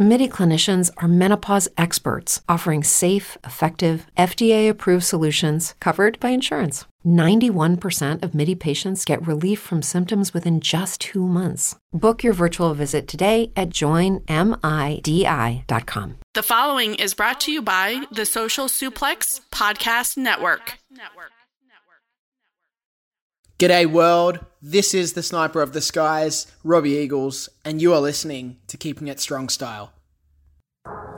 MIDI clinicians are menopause experts offering safe, effective, FDA approved solutions covered by insurance. 91% of MIDI patients get relief from symptoms within just two months. Book your virtual visit today at joinmidi.com. The following is brought to you by the Social Suplex Podcast Network. G'day, world. This is the Sniper of the Skies, Robbie Eagles, and you are listening to Keeping It Strong Style. Thank you.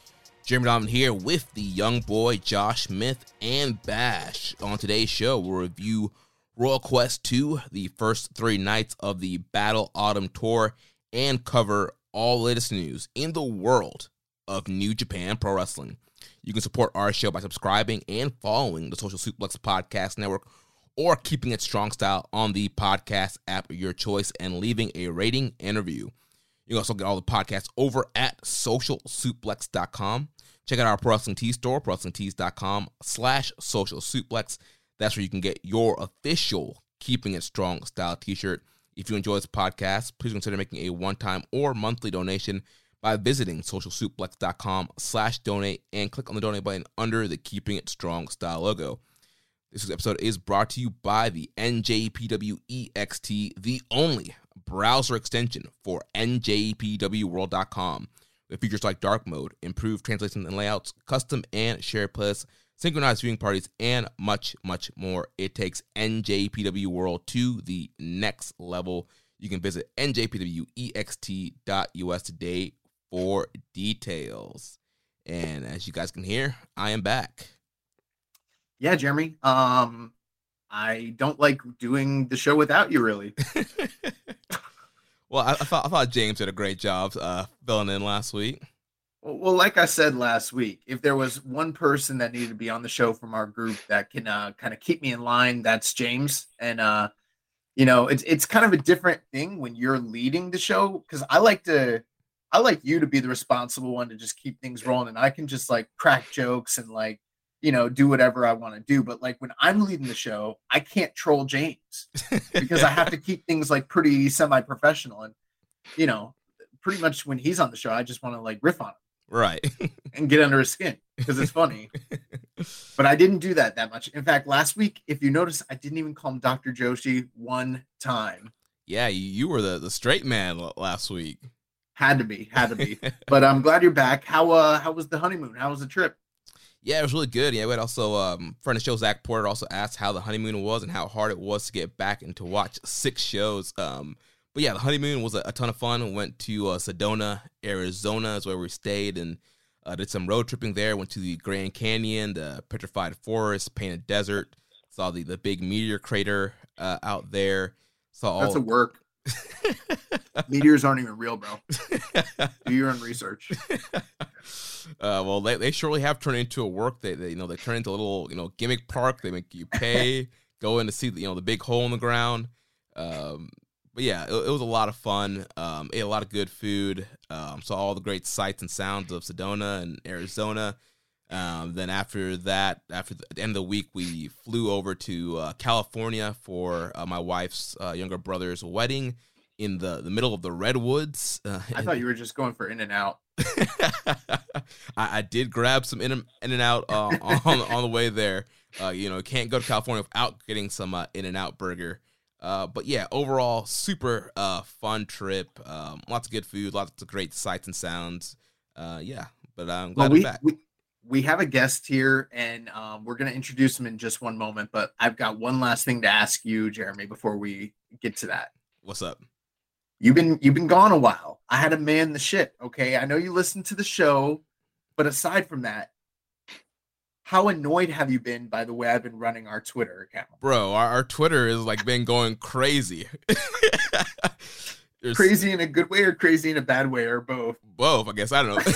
Jeremy Donovan here with the young boy Josh Smith and Bash. On today's show, we'll review Royal Quest 2, the first three nights of the Battle Autumn Tour, and cover all latest news in the world of New Japan Pro Wrestling. You can support our show by subscribing and following the Social Suplex Podcast Network or keeping it strong style on the podcast app of your choice and leaving a rating and review. You can also get all the podcasts over at socialsuplex.com. Check out our Pro Wrestling Tees store, prowrestlingtees.com slash social suplex. That's where you can get your official Keeping It Strong style t-shirt. If you enjoy this podcast, please consider making a one-time or monthly donation by visiting socialsuplex.com slash donate and click on the donate button under the Keeping It Strong style logo. This episode is brought to you by the NJPW EXT, the only browser extension for NJPWWorld.com with features like dark mode, improved translation and layouts, custom and shared playlists, synchronized viewing parties, and much, much more. It takes NJPW World to the next level. You can visit njpwext.us today for details. And as you guys can hear, I am back. Yeah, Jeremy. Um, I don't like doing the show without you, really. well, I, I, thought I thought James did a great job uh, filling in last week. Well, like I said last week, if there was one person that needed to be on the show from our group that can uh, kind of keep me in line, that's James. And uh, you know, it's it's kind of a different thing when you're leading the show because I like to, I like you to be the responsible one to just keep things rolling, and I can just like crack jokes and like you know, do whatever I want to do. But like when I'm leading the show, I can't troll James because I have to keep things like pretty semi professional. And, you know, pretty much when he's on the show, I just want to like riff on him. Right. and get under his skin because it's funny. but I didn't do that that much. In fact, last week, if you notice, I didn't even call him Dr. Joshi one time. Yeah, you were the, the straight man last week. Had to be, had to be. but I'm glad you're back. How uh how was the honeymoon? How was the trip? Yeah, it was really good. Yeah, we had also um, friend of the show Zach Porter also asked how the honeymoon was and how hard it was to get back and to watch six shows. Um, but yeah, the honeymoon was a, a ton of fun. We went to uh, Sedona, Arizona, is where we stayed and uh, did some road tripping there. Went to the Grand Canyon, the Petrified Forest, Painted Desert. Saw the the big meteor crater uh, out there. Saw all that's a work. Meteors aren't even real, bro. Do your own research. Uh, well, they, they surely have turned into a work. They, they you know they turn into a little you know gimmick park. They make you pay, go in to see you know the big hole in the ground. Um, but yeah, it, it, was a lot of fun. Um, ate a lot of good food. Um, saw all the great sights and sounds of Sedona and Arizona. Um, then after that, after the, end of the week, we flew over to uh, California for uh, my wife's uh, younger brother's wedding in the, the middle of the redwoods. Uh, I thought you were just going for in and out. I, I, did grab some in, in and out uh, on on the way there. Uh, you know, can't go to California without getting some uh, In and Out burger. Uh, but yeah, overall, super uh, fun trip. Um, lots of good food, lots of great sights and sounds. Uh, yeah, but I'm glad Well, we, I'm back. we we have a guest here, and um, we're gonna introduce him in just one moment. But I've got one last thing to ask you, Jeremy, before we get to that. What's up? You've been you've been gone a while. I had to man the ship. Okay, I know you listen to the show, but aside from that, how annoyed have you been by the way I've been running our Twitter account? Bro, our, our Twitter is like been going crazy. Crazy in a good way or crazy in a bad way or both? both, I guess. I don't know.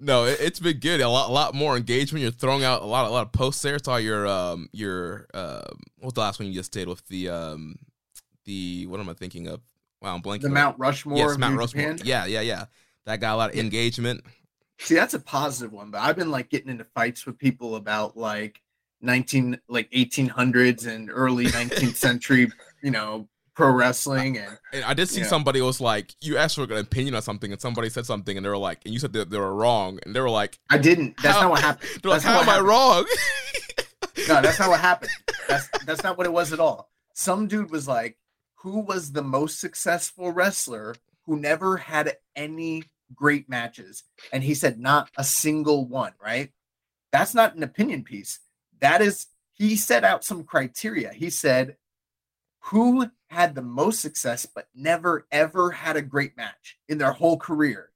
no, it, it's been good. A lot, a lot more engagement. You're throwing out a lot, a lot of posts there. Saw your, um, your, um, what's the last one you just did with the, um, the what am I thinking of? Wow, I'm blanking. The Mount Rushmore yes, Mount New Rushmore. Japan? Yeah, yeah, yeah. That got a lot of Yeah. engagement. See, that's a positive one, but I've been like getting into fights with people about like 19 like 1800s and early 19th century, you know, pro wrestling and And I did see somebody was like, you asked for an opinion on something, and somebody said something, and they were like, and you said that they were wrong, and they were like, I didn't. That's How- not what happened. they're That's not how am I happened. wrong? No, that's not what happened. That's that's not what it was at all. Some dude was like, "Who was the most successful wrestler who never had any great matches?" And he said, "Not a single one." Right? That's not an opinion piece. That is, he set out some criteria. He said, "Who had the most success but never ever had a great match in their whole career?"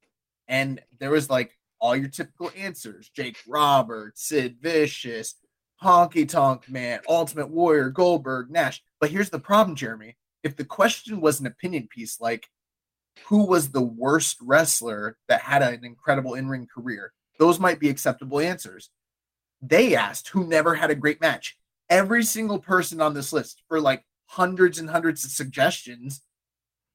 And there was like all your typical answers: Jake Roberts, Sid Vicious, Honky Tonk Man, Ultimate Warrior, Goldberg, Nash. But here's the problem, Jeremy. If the question was an opinion piece like who was the worst wrestler that had an incredible in-ring career, those might be acceptable answers. They asked who never had a great match. Every single person on this list for like hundreds and hundreds of suggestions,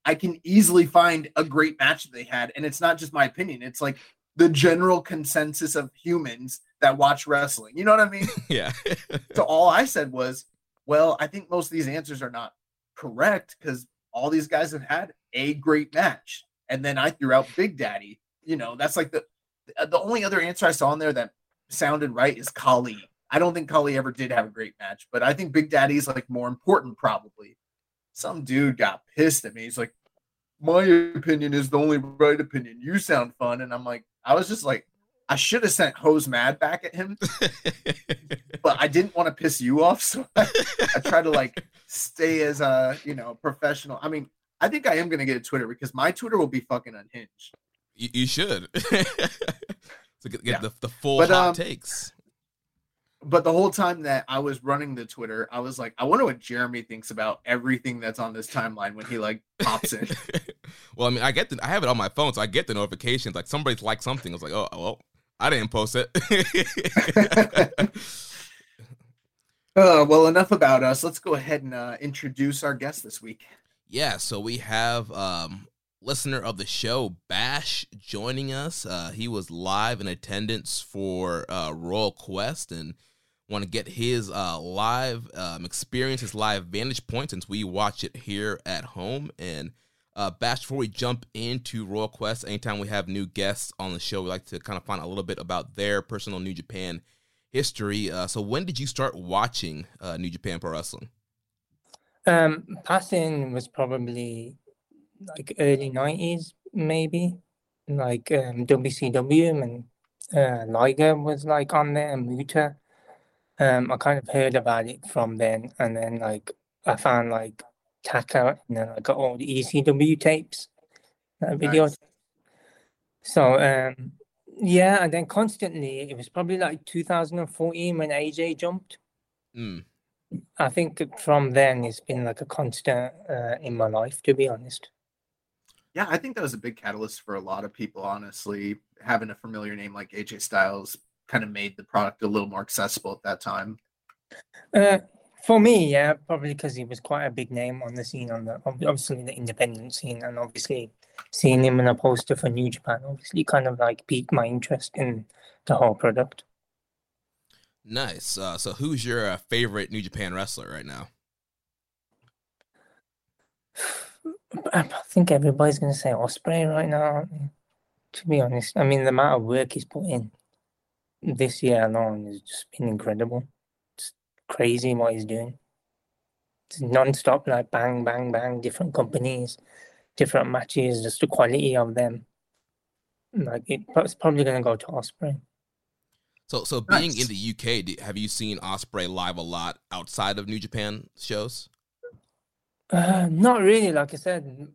I can easily find a great match that they had. And it's not just my opinion, it's like the general consensus of humans that watch wrestling. You know what I mean? yeah. so all I said was, well, I think most of these answers are not correct because all these guys have had a great match. And then I threw out Big Daddy. You know, that's like the the only other answer I saw in there that sounded right is Khali. I don't think Khali ever did have a great match, but I think Big Daddy's like more important probably. Some dude got pissed at me. He's like, my opinion is the only right opinion. You sound fun. And I'm like, I was just like, I should have sent Hose Mad back at him, but I didn't want to piss you off. So I, I try to like stay as a, you know, professional. I mean, I think I am going to get a Twitter because my Twitter will be fucking unhinged. you, you should. to get, get Yeah. the, the full But, hot um, takes. But the whole time that I was running the Twitter, I was like, I wonder what Jeremy thinks about everything that's on this timeline when he like pops in. well, I mean, I get the, I have it on my phone, so I get the notifications. Like somebody's like something. I was like, oh, well, I didn't post it. Uh, well, enough about us. Let's go ahead and uh, introduce our guest this week. yeah, so we have um listener of the show Bash joining us. Uh, he was live in attendance for uh, Royal Quest and want to get his uh, live um, experience, his live vantage point since we watch it here at home. And uh, Bash, before we jump into Royal Quest, anytime we have new guests on the show, we like to kind of find a little bit about their personal New Japan history. Uh, so when did you start watching uh, New Japan Pro Wrestling? Um, passing was probably like early nineties, maybe. Like um, WCW and uh, Liger was like on there, and Muta. Um, I kind of heard about it from then, and then like I found like Taka, and then I got all the ECW tapes, uh, video. Nice. So um, yeah, and then constantly it was probably like 2014 when AJ jumped. Mm. I think from then it's been like a constant uh, in my life, to be honest. Yeah, I think that was a big catalyst for a lot of people, honestly. Having a familiar name like AJ Styles kind of made the product a little more accessible at that time. Uh, for me, yeah, probably because he was quite a big name on the scene, on the obviously the independent scene, and obviously seeing him in a poster for New Japan, obviously kind of like piqued my interest in the whole product. Nice. Uh, so, who's your uh, favorite New Japan wrestler right now? I I think everybody's going to say Ospreay right now. To be honest, I mean the amount of work he's put in. This year alone has just been incredible. It's crazy what he's doing. It's non-stop, like bang, bang, bang, different companies, different matches, just the quality of them. Like it, it's probably going to go to Ospreay. So, so being Nice. in the UK, have you seen Ospreay live a lot outside of New Japan shows? Uh, not really. Like I said,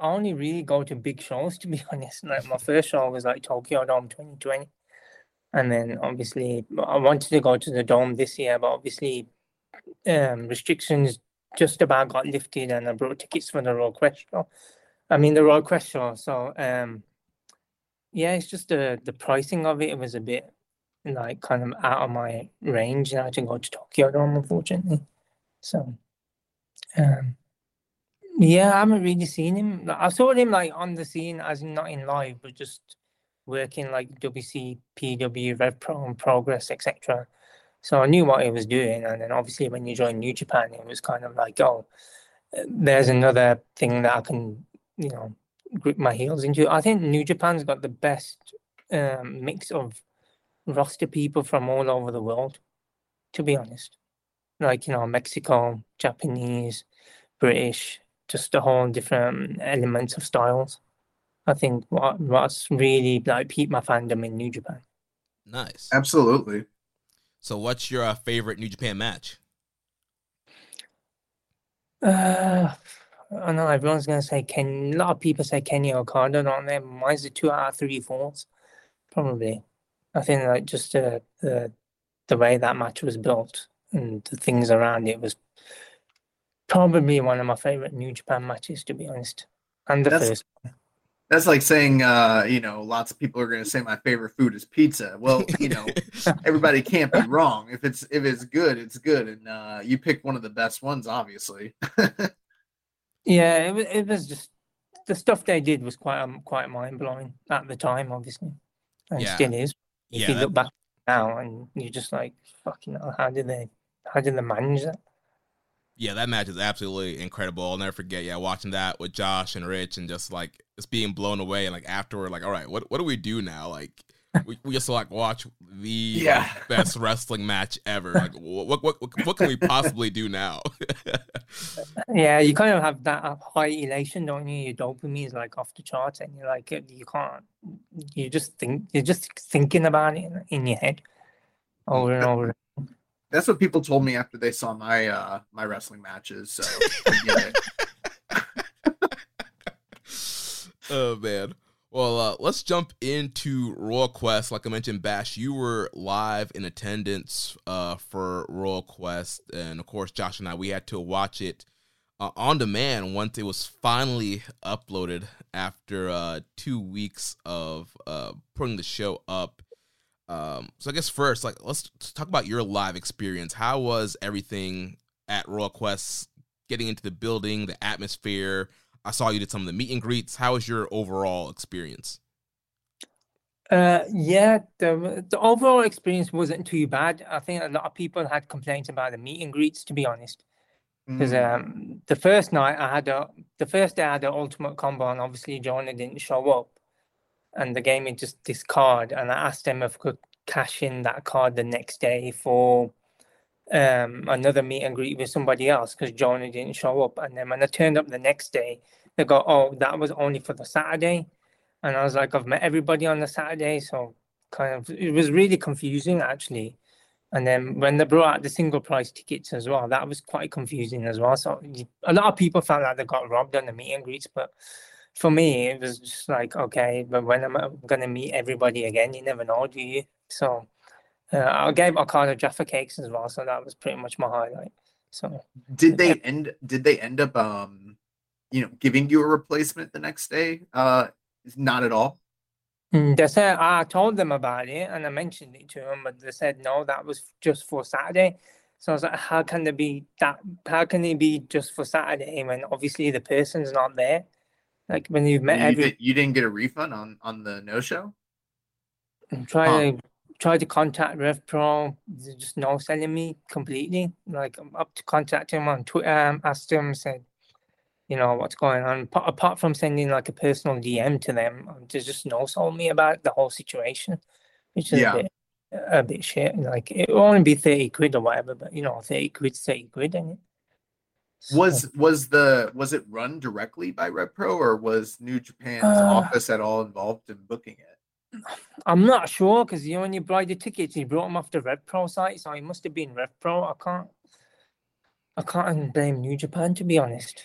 I only really go to big shows to be honest. Like my first show was like Tokyo Dome 2020, and then obviously I wanted to go to the Dome this year, but obviously um, restrictions just about got lifted, and I brought tickets for the Royal Quest show. I mean the Royal Quest show. So um, yeah, it's just the the pricing of it, it was a bit like kind of out of my range now to go to Tokyo Dome, unfortunately. So um. Yeah, I haven't really seen him. I saw him like on the scene as not in live, but just working like WC, PW, Rev Pro, and Progress, etc. So I knew what he was doing, and then obviously when you join New Japan, it was kind of like, oh, there's another thing that I can, you know, grip my heels into. I think New Japan's got the best um, mix of roster people from all over the world, to be honest. Like you know, Mexico, Japanese, British, just a whole different elements of styles. I think what what's really like piqued my fandom in New Japan. Nice. Absolutely. So, what's your uh, favorite New Japan match? Uh, I know everyone's gonna say Ken. A lot of people say Kenny Okada, don't they? Mine's the two out of three falls, probably. I think like just the the the way that match was built and the things around it was probably one of my favorite New Japan matches, to be honest. And the That's- first. That's like saying, uh, you know, lots of people are going to say my favorite food is pizza. Well, you know, everybody can't be wrong. If it's if it's good, it's good, and uh, you pick one of the best ones, obviously. Yeah, it was, it was just the stuff they did was quite um, quite mind blowing at the time, obviously, and Yeah. still is. If yeah, you that- look back now, and you're just like, fucking, hell, how did they, how did they manage that? yeah, that match is absolutely incredible. I'll never forget. Yeah, watching that with Josh and Rich, and just like just being blown away, and like afterward, like, all right, what what do we do now? Like, we, we just like watch the Yeah. like, best wrestling match ever. Like, what what what, what can we possibly do now? Yeah, you kind of have that uh, high elation, don't you? Your dopamine is like off the charts, and you're like, you can't, you just think, you're just thinking about it in, in your head over and over. That's what people told me after they saw my uh my wrestling matches. So I get it. oh man. Well, uh, let's jump into Royal Quest. Like I mentioned, Bash, you were live in attendance uh, for Royal Quest, and of course, Josh and I we had to watch it uh, on demand once it was finally uploaded after uh, two weeks of uh, putting the show up. Um, so I guess first, like, let's talk about your live experience. How was everything at Royal Quest? Getting into the building, the atmosphere. I saw you did some of the meet and greets. How was your overall experience? Uh, yeah, the the overall experience wasn't too bad. I think a lot of people had complaints about the meet and greets, to be honest. Because Mm. um, the first night I had a, the first day I had the ultimate combo, and obviously Jonah didn't show up, and they gave me just this card, and I asked them if I could cash in that card the next day for um another meet and greet with somebody else because Johnny didn't show up, and then when I turned up the next day, they go, "Oh, that was only for the Saturday," and I was like, "I've met everybody on the Saturday," so kind of it was really confusing actually. And then when they brought out the single price tickets as well, that was quite confusing as well. So a lot of people felt like they got robbed on the meet and greets, but for me, it was just like, okay, but when am I going to meet everybody again? You never know, do you? So uh, I gave Okada Jaffa cakes as well, so that was pretty much my highlight. So Did they end? Did they end up, um, you know, giving you a replacement the next day? Uh, not at all. Mm, they said I told them about it and I mentioned it to them, but they said no, that was just for Saturday. So I was like, how can it be that? How can it be just for Saturday when obviously the person's not there? Like when you've met You, every did, you didn't get a refund on on the no show. and try to try to contact Rev Pro, they're just no selling me completely. Like I'm up to contact him on Twitter, um, asked him, said, you know, what's going on. Apart, apart from sending like a personal DM to them, um, there's just no sold me about the whole situation, which is Yeah. a bit a bit shit. Like it will only be thirty quid or whatever, but you know, thirty quid, thirty quid, ain't it? Was was the was it run directly by RevPro or was New Japan's Uh, office at all involved in booking it? I'm not sure because you when you buy the tickets, you brought them off the RevPro site, so he must have been RevPro. I can't, I can't blame New Japan to be honest.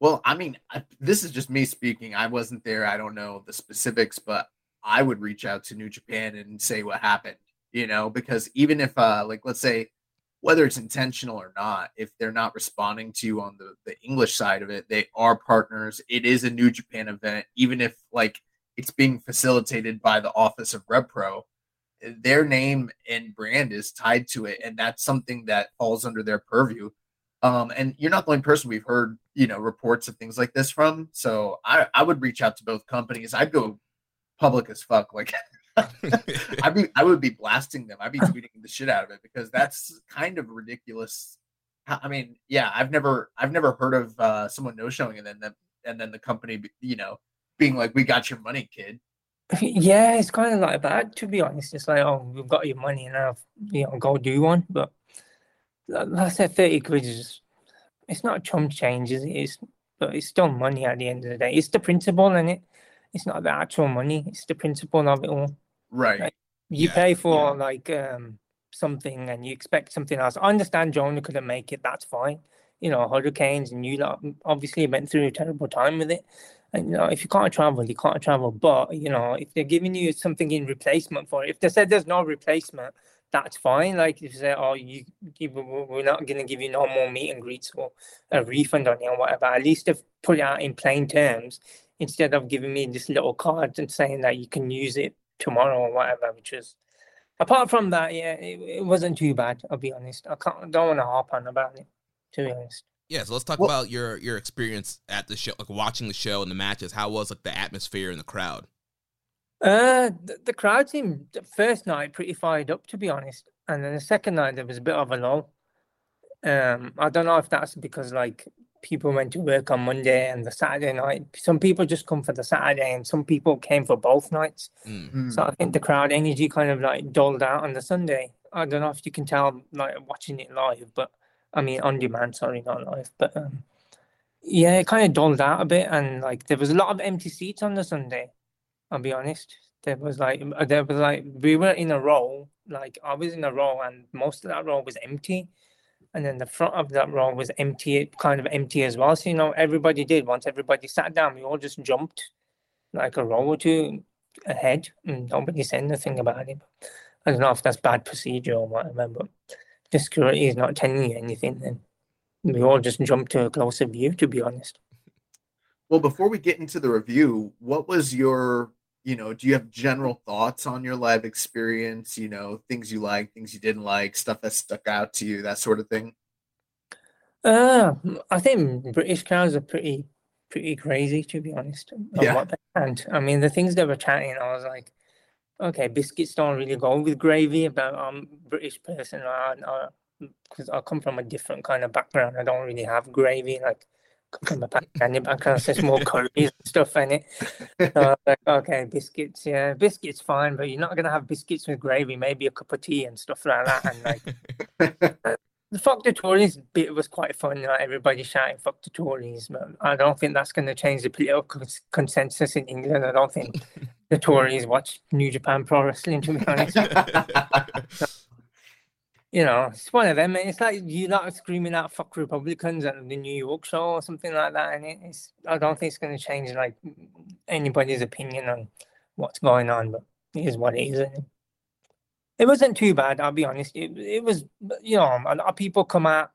Well, I mean, I, this is just me speaking. I wasn't there. I don't know the specifics, but I would reach out to New Japan and say what happened, you know, because even if, uh, like, let's say, whether it's intentional or not, if they're not responding to you on the, the English side of it, they are partners. It is a New Japan event, even if, like, it's being facilitated by the office of RevPro, their name and brand is tied to it. And that's something that falls under their purview. Um, and you're not the only person we've heard, you know, reports of things like this from. So I, I would reach out to both companies. I'd go public as fuck. Like I'd be, I would be blasting them. I'd be tweeting the shit out of it because that's kind of ridiculous. I mean, yeah, I've never, I've never heard of uh, someone no showing and then them, and then the company, you know, being like, "We got your money, kid." Yeah, it's kind of like that to be honest. It's like, oh, we've got your money now, you know, go do one. But like I said, thirty quid is, it's not a chump change, is it? It's, but it's still money at the end of the day. It's the principle, in it. It's not the actual money. It's the principle of it all. Right. Right. You Yeah, pay for like um something and you expect something else. I understand Jonah couldn't make it. That's fine. You know, hurricanes and you lot obviously went through a terrible time with it. You know, if you can't travel, you can't travel. But you know, if they're giving you something in replacement for it, if they said there's no replacement, that's fine. Like if you say, oh, you, you we- we're not gonna give you no more meet and greets or a refund on it or whatever. At least they've put it out in plain terms instead of giving me this little card and saying that you can use it tomorrow or whatever, which is apart from that, yeah, it, it wasn't too bad. I'll be honest. I can't don't want to harp on about it. To be honest. Yeah, so let's talk Well- about your your experience at the show, like watching the show and the matches. How was like the atmosphere and the crowd? Uh, the, the crowd seemed first night pretty fired up, to be honest, and then the second night there was a bit of a lull. Um, I don't know if that's because like people went to work on Monday and the Saturday night. Some people just come for the Saturday, and some people came for both nights. Mm. So I think the crowd energy kind of like dulled out on the Sunday. I don't know if you can tell like watching it live, but I mean on demand, sorry, not live. But um, yeah, it kind of dulled out a bit, and like there was a lot of empty seats on the Sunday. I'll be honest. There was like uh, there was like we were in a row, like I was in a row, and most of that row was empty, and then the front of that row was empty, kind of empty as well. So you know, everybody did once everybody sat down, we all just jumped like a row or two ahead, and nobody said anything about it. I don't know if that's bad procedure or whatever, but the security is not telling you anything. Then we all just jumped to a closer view, to be honest. Well, before we get into the review, what was your, you know, do you have general thoughts on your live experience? You know, things you like, things you didn't like, stuff that stuck out to you, that sort of thing. Uh, I think British crowds are pretty, pretty crazy to be honest. Yeah. what they. I mean, the things they were chanting, I was like, okay, biscuits don't really go with gravy. But I'm British person, because I come from a different kind of background. I don't really have gravy. Like, come from a Pakistani background, so it's more curries and stuff in it. So I was like, okay, biscuits, yeah, biscuits fine, but you're not gonna have biscuits with gravy. Maybe a cup of tea and stuff like that. And like. The fuck the Tories bit was quite fun. Like everybody shouting "fuck the Tories," but I don't think that's going to change the political cons- consensus in England. I don't think the Tories watch New Japan Pro Wrestling. To be honest, you know, it's one of them. It's like you lot screaming out "fuck Republicans" at the New York show or something like that, and it's. I don't think it's going to change like anybody's opinion on what's going on, but it is what it is. Isn't it? It wasn't too bad, I'll be honest. It it was, you know, a lot of people come out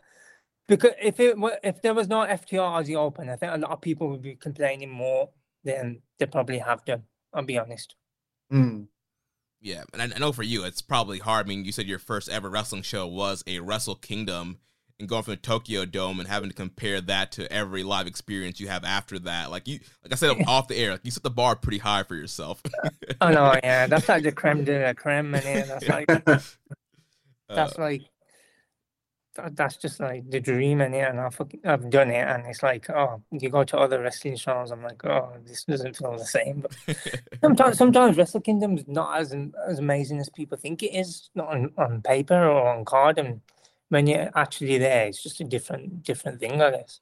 because if it wa- if there was no FTR Aussie Open, I think a lot of people would be complaining more than they probably have done. I'll be honest. Hmm. Yeah, and I, I know for you, it's probably hard. I mean, you said your first ever wrestling show was a Wrestle Kingdom, and going from the Tokyo Dome and having to compare that to every live experience you have after that. Like you, like I said off the air, like you set the bar pretty high for yourself. Oh no, yeah, that's like the creme de la creme, and that's like Uh, that's like that's just like the dream in it, and I've I've done it, and it's like oh, you go to other wrestling shows, I'm like oh, this doesn't feel the same. But sometimes sometimes Wrestle Kingdom is not as as amazing as people think it is, not on, on paper or on card, and when you're actually there, it's just a different different thing, I guess.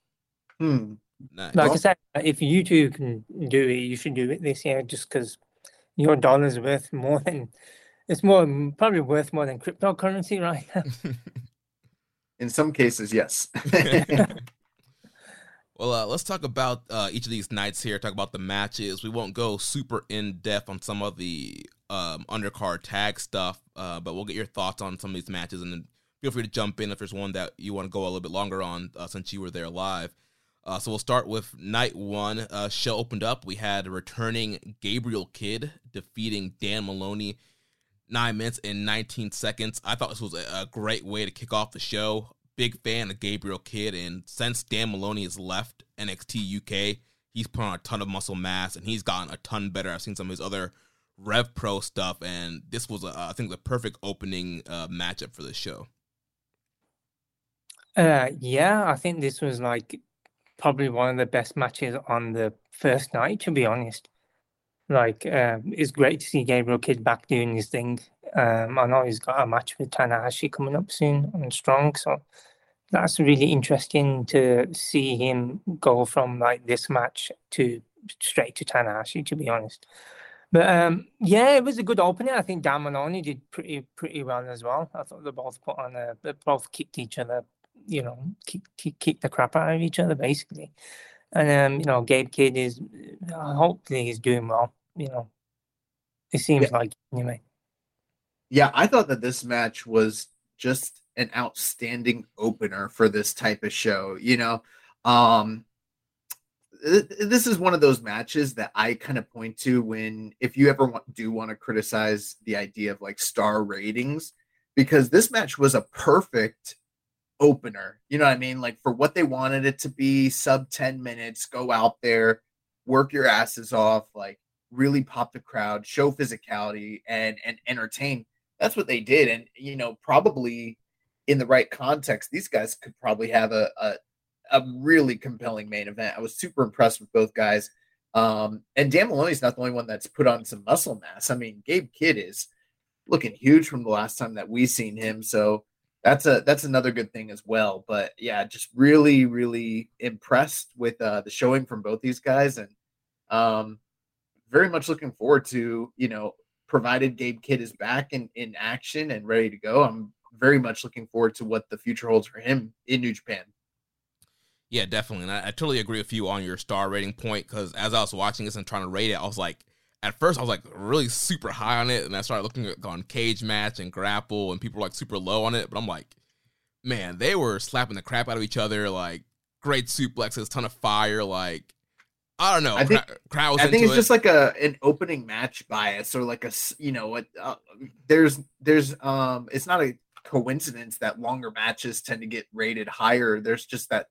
Hmm. Nice. Like I said, if you two can do it, you should do it this year, just because your dollar's worth more than it's more probably worth more than cryptocurrency right now. In some cases, yes. Well, uh, let's talk about uh, each of these nights here. Talk about the matches. We won't go super in depth on some of the um, undercard tag stuff, uh, but we'll get your thoughts on some of these matches, and then feel free to jump in if there's one that you want to go a little bit longer on uh, since you were there live. Uh, so we'll start with night one. Uh, show opened up. We had returning Gabriel Kidd defeating Dan Moloney, nine minutes and 19 seconds. I thought this was a, a great way to kick off the show big fan of Gabriel Kidd, and since Dan Moloney has left NXT UK, he's put on a ton of muscle mass and he's gotten a ton better. I've seen some of his other Rev Pro stuff, and this was, a, I think, the perfect opening uh, matchup for the show. Uh, yeah, I think this was like probably one of the best matches on the first night. To be honest, like uh, it's great to see Gabriel Kidd back doing his thing. Um, I know he's got a match with Tanahashi coming up soon on Strong, so that's really interesting to see him go from like this match to straight to Tanahashi. To be honest, but um, yeah, it was a good opening. I think Dan did pretty pretty well as well. I thought they both put on a, they both kicked each other, you know, kick, kick, kick the crap out of each other basically. And um, you know, Gabe Kidd is uh, hopefully he's doing well. You know, it seems Yeah. like anyway. yeah, I thought that this match was just an outstanding opener for this type of show. You know, um, this is one of those matches that I kind of point to when, if you ever want, do want to criticize the idea of like star ratings, because this match was a perfect opener. You know what I mean? Like for what they wanted it to be, sub 10 minutes, go out there, work your asses off, like really pop the crowd, show physicality and and entertain. That's what they did. And you know, probably in the right context, these guys could probably have a a, a really compelling main event. I was super impressed with both guys. Um, and Dan Moloney's not the only one that's put on some muscle mass. I mean, Gabe Kidd is looking huge from the last time that we seen him. So that's a that's another good thing as well. But yeah, just really, really impressed with uh, the showing from both these guys, and um, very much looking forward to you know, provided Gabe Kidd is back in in action and ready to go. I'm very much looking forward to what the future holds for him in New Japan. Yeah, definitely. And I, I totally agree with you on your star rating point because as I was watching this and trying to rate it, I was like, at first I was like really super high on it, and I started looking at on cage match and grapple, and people were like super low on it. But I'm like, man, they were slapping the crap out of each other, like great suplexes, ton of fire, like I don't know, I think- crowd I think it's it. just like a an opening match bias or like a you know what uh, there's there's um it's not a coincidence that longer matches tend to get rated higher. There's just that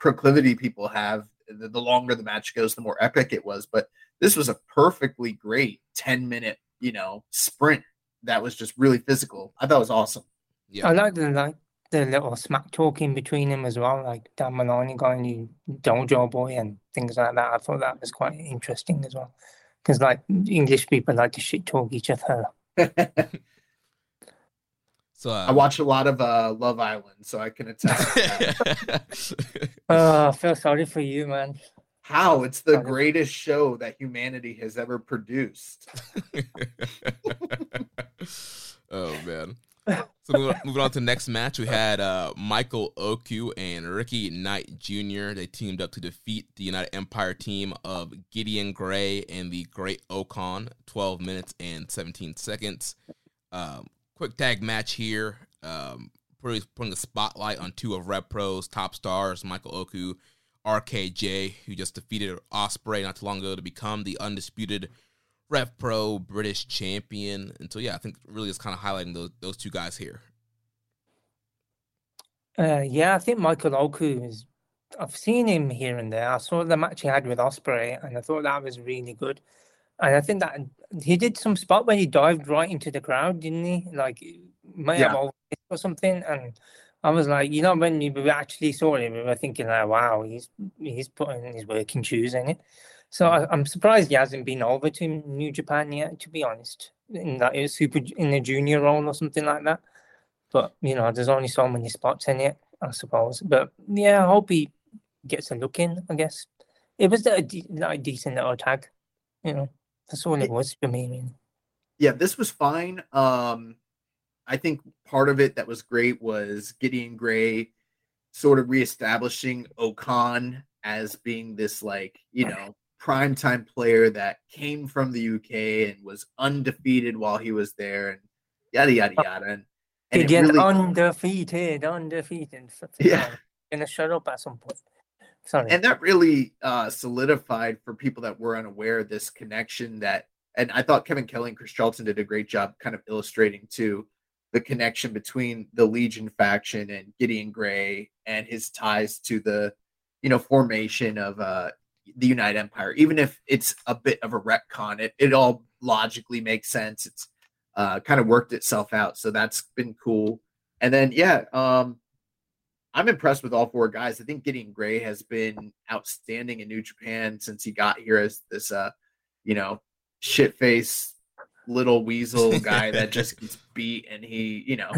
proclivity people have. The, the longer the match goes, the more epic it was. But this was a perfectly great 10 minute you know sprint that was just really physical. I thought it was awesome. yeah, I like the like the little smack talking between them as well, like Dan Moloney going you dojo boy and things like that. I thought that was quite interesting as well. Because like English people like to shit talk each other. so uh, I watch a lot of uh Love Island, so I can attest. to that. Oh, I feel sorry for you, man. How it's the greatest show that humanity has ever produced. oh man. So moving on, moving on to the next match, we had uh, Michael Oku and Ricky Knight Jr. They teamed up to defeat the United Empire team of Gideon Grey and the Great-O-Khan. Twelve minutes and seventeen seconds. Um, quick tag match here. Um, pretty putting the spotlight on two of Rev Pro's top stars, Michael Oku, RKJ, who just defeated Ospreay not too long ago to become the undisputed Rev Pro British champion. And so yeah, I think really is kind of highlighting those those two guys here. Uh, yeah, I think Michael Oku is. I've seen him here and there. I saw the match he had with Ospreay, and I thought that was really good. And I think that he did some spot where he dived right into the crowd, didn't he? Like have Yeah. over or something. And I was like, you know, when we actually saw it, we were thinking like, wow, he's he's putting his working shoes in it. So I, am surprised he hasn't been over to New Japan yet, to be honest. In that super in a junior role or something like that. But you know, there's only so many spots in it, I suppose. But yeah, I hope he gets a look in. I guess it was a, de- like, decent little tag. You know, that's all it was for me. Yeah, this was fine. Um, I think part of it that was great was Gideon Grey sort of reestablishing O-Khan as being this like you know primetime player that came from the UK and was undefeated while he was there and yada yada uh, yada. And, and Again, really, undefeated, undefeated. Yeah. Gonna shut up at some point. Sorry. And that really uh, solidified for people that were unaware this connection that and I thought Kevin Kelly and Chris Charlton did a great job kind of illustrating too the connection between the Legion faction and Gideon Grey and his ties to the you know formation of uh the United Empire, even if it's a bit of a retcon, it, it all logically makes sense. It's uh, kind of worked itself out. So that's been cool. And then, yeah, um, I'm impressed with all four guys. I think Gideon Grey has been outstanding in New Japan since he got here as this, uh, you know, shit face little weasel guy that just gets beat. And he, you know,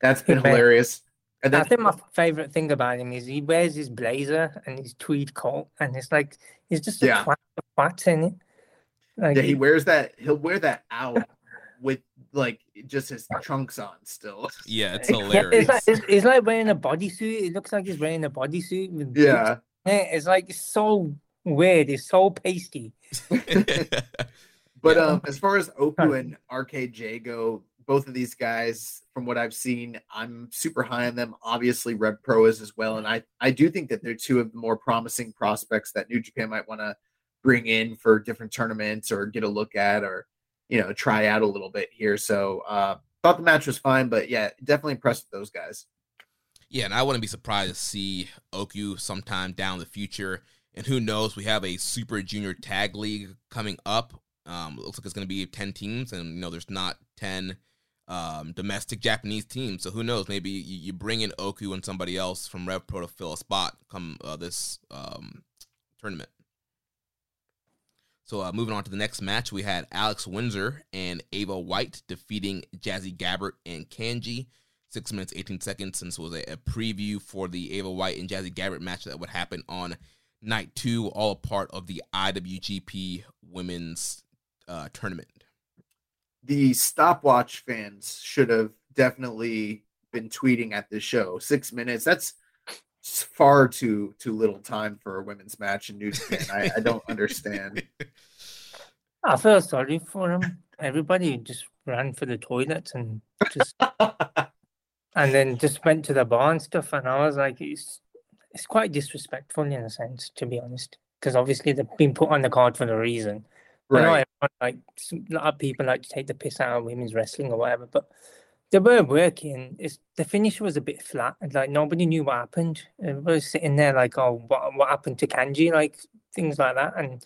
that's been hilarious. And then, I think my favorite thing about him is he wears his blazer and his tweed coat, and it's like he's just a yeah. twat, in it. Like, yeah, he wears that. He'll wear that out with like just his trunks on still. Yeah, it's hilarious. It's like, it's, it's like wearing a bodysuit. It looks like he's wearing a bodysuit. yeah, it's like so weird. It's so pasty. but yeah. um, as far as Oku and RKJ go, both of these guys, from what I've seen, I'm super high on them. Obviously, Rev Pro is as well, and I I do think that they're two of the more promising prospects that New Japan might want to bring in for different tournaments or get a look at or you know try out a little bit here. So uh, thought the match was fine, but yeah, definitely impressed with those guys. Yeah, and I wouldn't be surprised to see Oku sometime down the future. And who knows, we have a Super Junior Tag League coming up. Um, looks like it's going to be 10 teams, and you know, there's not 10 um, domestic Japanese team. So who knows? Maybe you, you, bring in Oku and somebody else from Rev Pro to fill a spot come uh, this um, tournament. So uh, moving on to the next match, we had Alex Windsor and Ava White defeating Jazzy Gabert and Kanji. Six minutes, 18 seconds, since it was a, a preview for the Ava White and Jazzy Gabert match that would happen on night two, all part of the IWGP Women's uh, Tournament the stopwatch fans should have definitely been tweeting at this show. Six minutes. That's far too too little time for a women's match in New Japan. I, I don't understand. I feel sorry for them. Everybody just ran for the toilets and just and then just went to the bar and stuff. And I was like, it's it's quite disrespectful in a sense, to be honest, because obviously they've been put on the card for a reason. Right. I know everyone, like a lot of people like to take the piss out of women's wrestling or whatever, but they were working. It's the finish was a bit flat. Like nobody knew what happened. Everybody was sitting there like, oh, what what happened to Kanji? Like things like that. And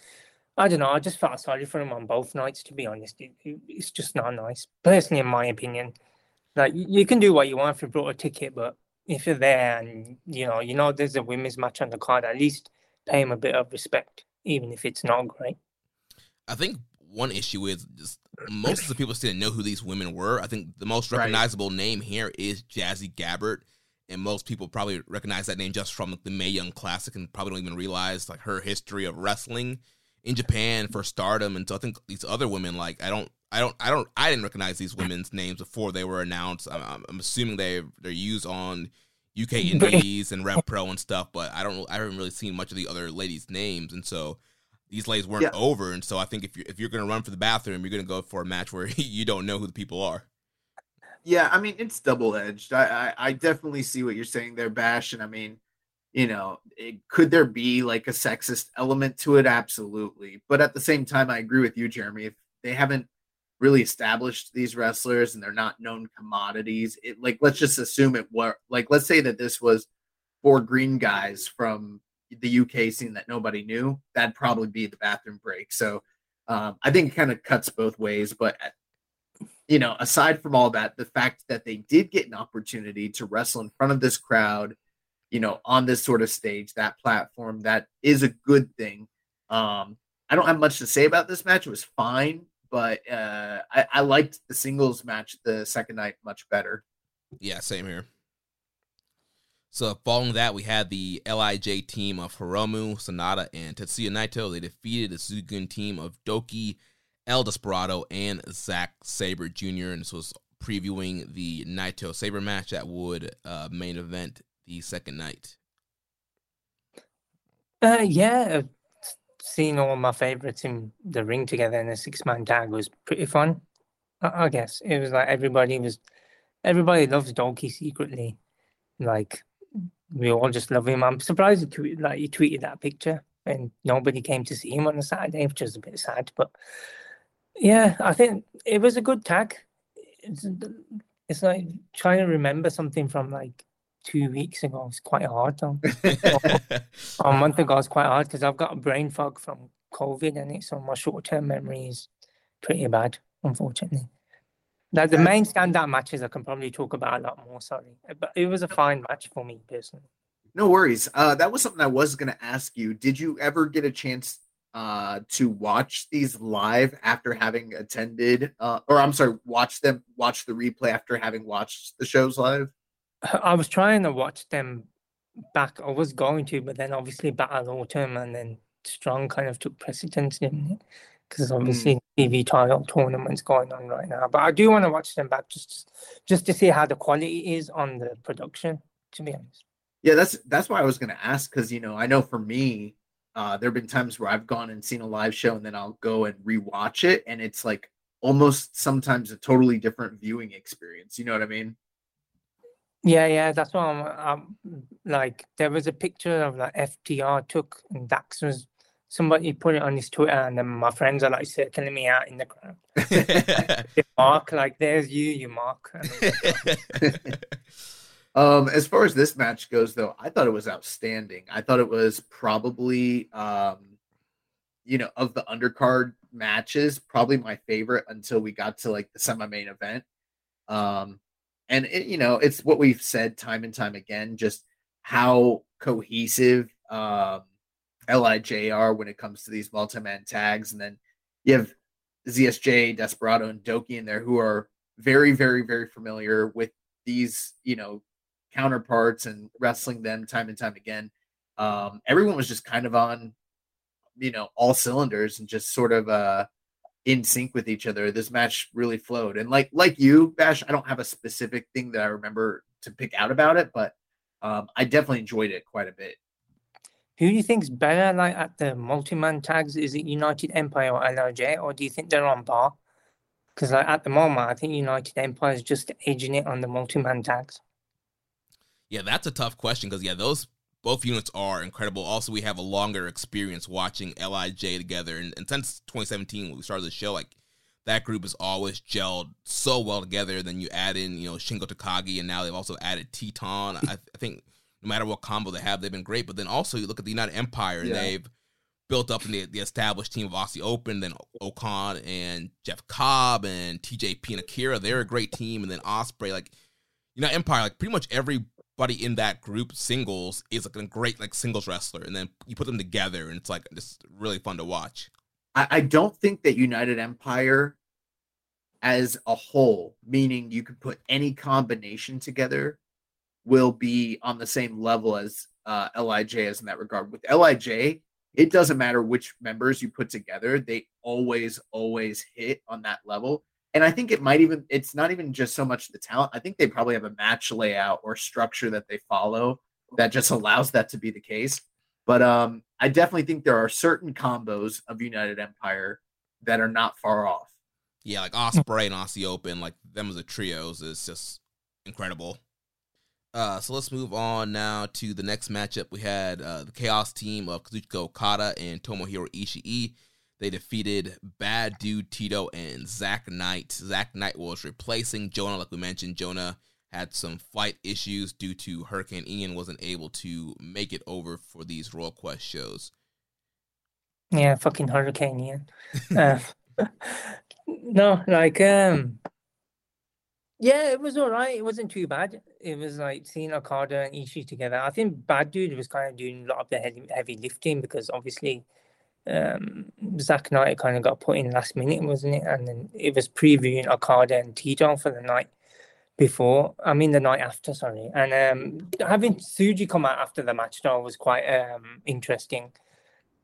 I don't know. I just felt sorry for him on both nights. To be honest, it, it, it's just not nice. Personally, in my opinion, like you can do what you want if you brought a ticket, but if you're there and you know you know there's a women's match on the card, at least pay him a bit of respect, even if it's not great. I think one issue is just most of the people didn't know who these women were. I think the most recognizable right. name here is Jazzy Gabert, and most people probably recognize that name just from the Mae Young Classic, and probably don't even realize like her history of wrestling in Japan for Stardom. And so I think these other women, like I don't, I don't, I don't, I didn't recognize these women's names before they were announced. I'm, I'm assuming they they're used on UK Indies and Rev Pro and stuff, but I don't, I haven't really seen much of the other ladies' names, and so these lays weren't yeah. over, and so I think if you're if you're gonna run for the bathroom, you're gonna go for a match where you don't know who the people are. Yeah, I mean it's double edged. I, I, I definitely see what you're saying there, Bash, and I mean, you know, it, could there be like a sexist element to it? Absolutely, but at the same time, I agree with you, Jeremy. If they haven't really established these wrestlers and they're not known commodities, it like let's just assume it were like let's say that this was four green guys from the UK scene that nobody knew, that'd probably be the bathroom break. So um, I think it kind of cuts both ways. But you know, aside from all that, the fact that they did get an opportunity to wrestle in front of this crowd, you know, on this sort of stage, that platform, that is a good thing. Um, I don't have much to say about this match. It was fine, but uh, I, I liked the singles match the second night much better. Yeah, same here. So following that, we had the Lij team of Hiromu, Sanada, and Tetsuya Naito. They defeated the Sugun team of Douki, El Desperado, and Zack Sabre Jr. And this was previewing the Naito Sabre match that would uh, main event the second night. Uh, yeah, seeing all my favorites in the ring together in a six man tag was pretty fun. I, I guess it was like everybody was, everybody loves Douki secretly. Like we all just love him. I'm surprised he tweeted like he tweeted that picture and nobody came to see him on a Saturday, which is a bit sad. But yeah, I think it was a good tag. It's, it's like trying to remember something from like two weeks ago. It's quite hard. A month ago, it's quite hard because I've got a brain fog from COVID and it's on my short term memory is pretty bad, unfortunately. Now, the main standout matches I can probably talk about a lot more. Sorry, but it was a fine match for me personally. No worries. Uh, that was something I was going to ask you. Did you ever get a chance uh, to watch these live after having attended, uh, or I'm sorry, watch them, watch the replay after having watched the shows live? I was trying to watch them back. I was going to, but then obviously Battle Autumn and then Strong kind of took precedence, didn't it? because obviously mm. TV title tournaments going on right now. But I do want to watch them back just just to see how the quality is on the production. To be honest. Yeah, that's that's why I was going to ask because you know I know for me, uh, there have been times where I've gone and seen a live show and then I'll go and rewatch it, and it's like almost sometimes a totally different viewing experience. You know what I mean? Yeah, yeah, that's why I'm, I'm like. There was a picture of like FTR took and Dax was somebody put it on his Twitter, and then my friends are like circling me out in the crowd. Mark, like, there's you, you Mark. um, as far as this match goes, though, I thought it was outstanding. I thought it was probably, um, you know, of the undercard matches, probably my favorite until we got to like the semi-main event. Um, and it, you know, it's what we've said time and time again, just how cohesive um LIJR when it comes to these multi-man tags. And then you have ZSJ, Desperado, and Douki in there who are very, very, very familiar with these, you know, counterparts and wrestling them time and time again. Um, everyone was just kind of on, you know, all cylinders and just sort of uh in sync with each other. This match really flowed. And like like you, Bash, I don't have a specific thing that I remember to pick out about it, but um, I definitely enjoyed it quite a bit. Who do you think's better, like at the multi-man tags? Is it United Empire or Lij, or do you think they're on par? Because like at the moment, I think United Empire is just edging it on the multi-man tags. Yeah, that's a tough question because yeah, those both units are incredible. Also, we have a longer experience watching Lij together, and, and since 2017 when we started the show, like that group has always gelled so well together. Then you add in, you know, Shingo Takagi, and now they've also added Titán. I, I think no matter what combo they have, they've been great. But then also you look at the United Empire, and yeah. they've built up in the, the established team of Aussie Open, then O-Khan and Jeff Cobb and TJP and Akira. They're a great team, and then Ospreay, like United Empire, like pretty much everybody in that group singles is like a great like singles wrestler, and then you put them together, and it's like just really fun to watch. I, I don't think that United Empire as a whole, meaning you could put any combination together, will be on the same level as uh, Lij is in that regard. With Lij, it doesn't matter which members you put together; they always, always hit on that level. And I think it might even it's not even just so much the talent. I think they probably have a match layout or structure that they follow that just allows that to be the case. But um, I definitely think there are certain combos of United Empire that are not far off. Yeah, like Ospreay and Aussie Open, like them as a trios is just incredible. Uh, so let's move on now to the next matchup. We had uh, the Chaos team of Kazuchika Okada and Tomohiro Ishii. They defeated Bad Dude Tito and Zak Knight. Zak Knight was replacing Jonah, like we mentioned. Jonah had some flight issues due to Hurricane Ian, wasn't able to make it over for these Royal Quest shows. Yeah, fucking Hurricane Ian. uh, no, like um, Yeah, it was all right. It wasn't too bad. It was like seeing Okada and Ishii together. I think Bad Dude was kind of doing a lot of the heavy, heavy lifting because obviously um, Zak Knight kind of got put in last minute, wasn't it? And then it was previewing Okada and Tito for the night before. I mean, the night after, sorry. And um, having Tsuji come out after the match though was quite um, interesting.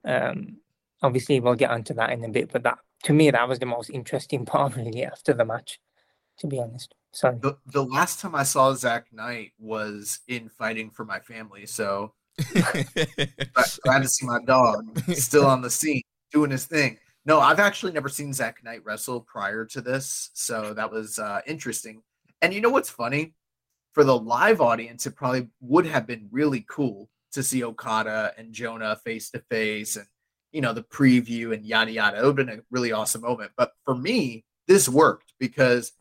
Um, obviously, we'll get onto that in a bit, but that to me that was the most interesting part really after the match, to be honest. Sorry. The, the last time I saw Zak Knight was in Fighting for My Family, so glad to see my dog still on the scene doing his thing. No, I've actually never seen Zak Knight wrestle prior to this, so that was uh, interesting. And you know what's funny? For the live audience, it probably would have been really cool to see Okada and Jonah face to face and you know the preview and yada yada. It would have been a really awesome moment. But for me, this worked because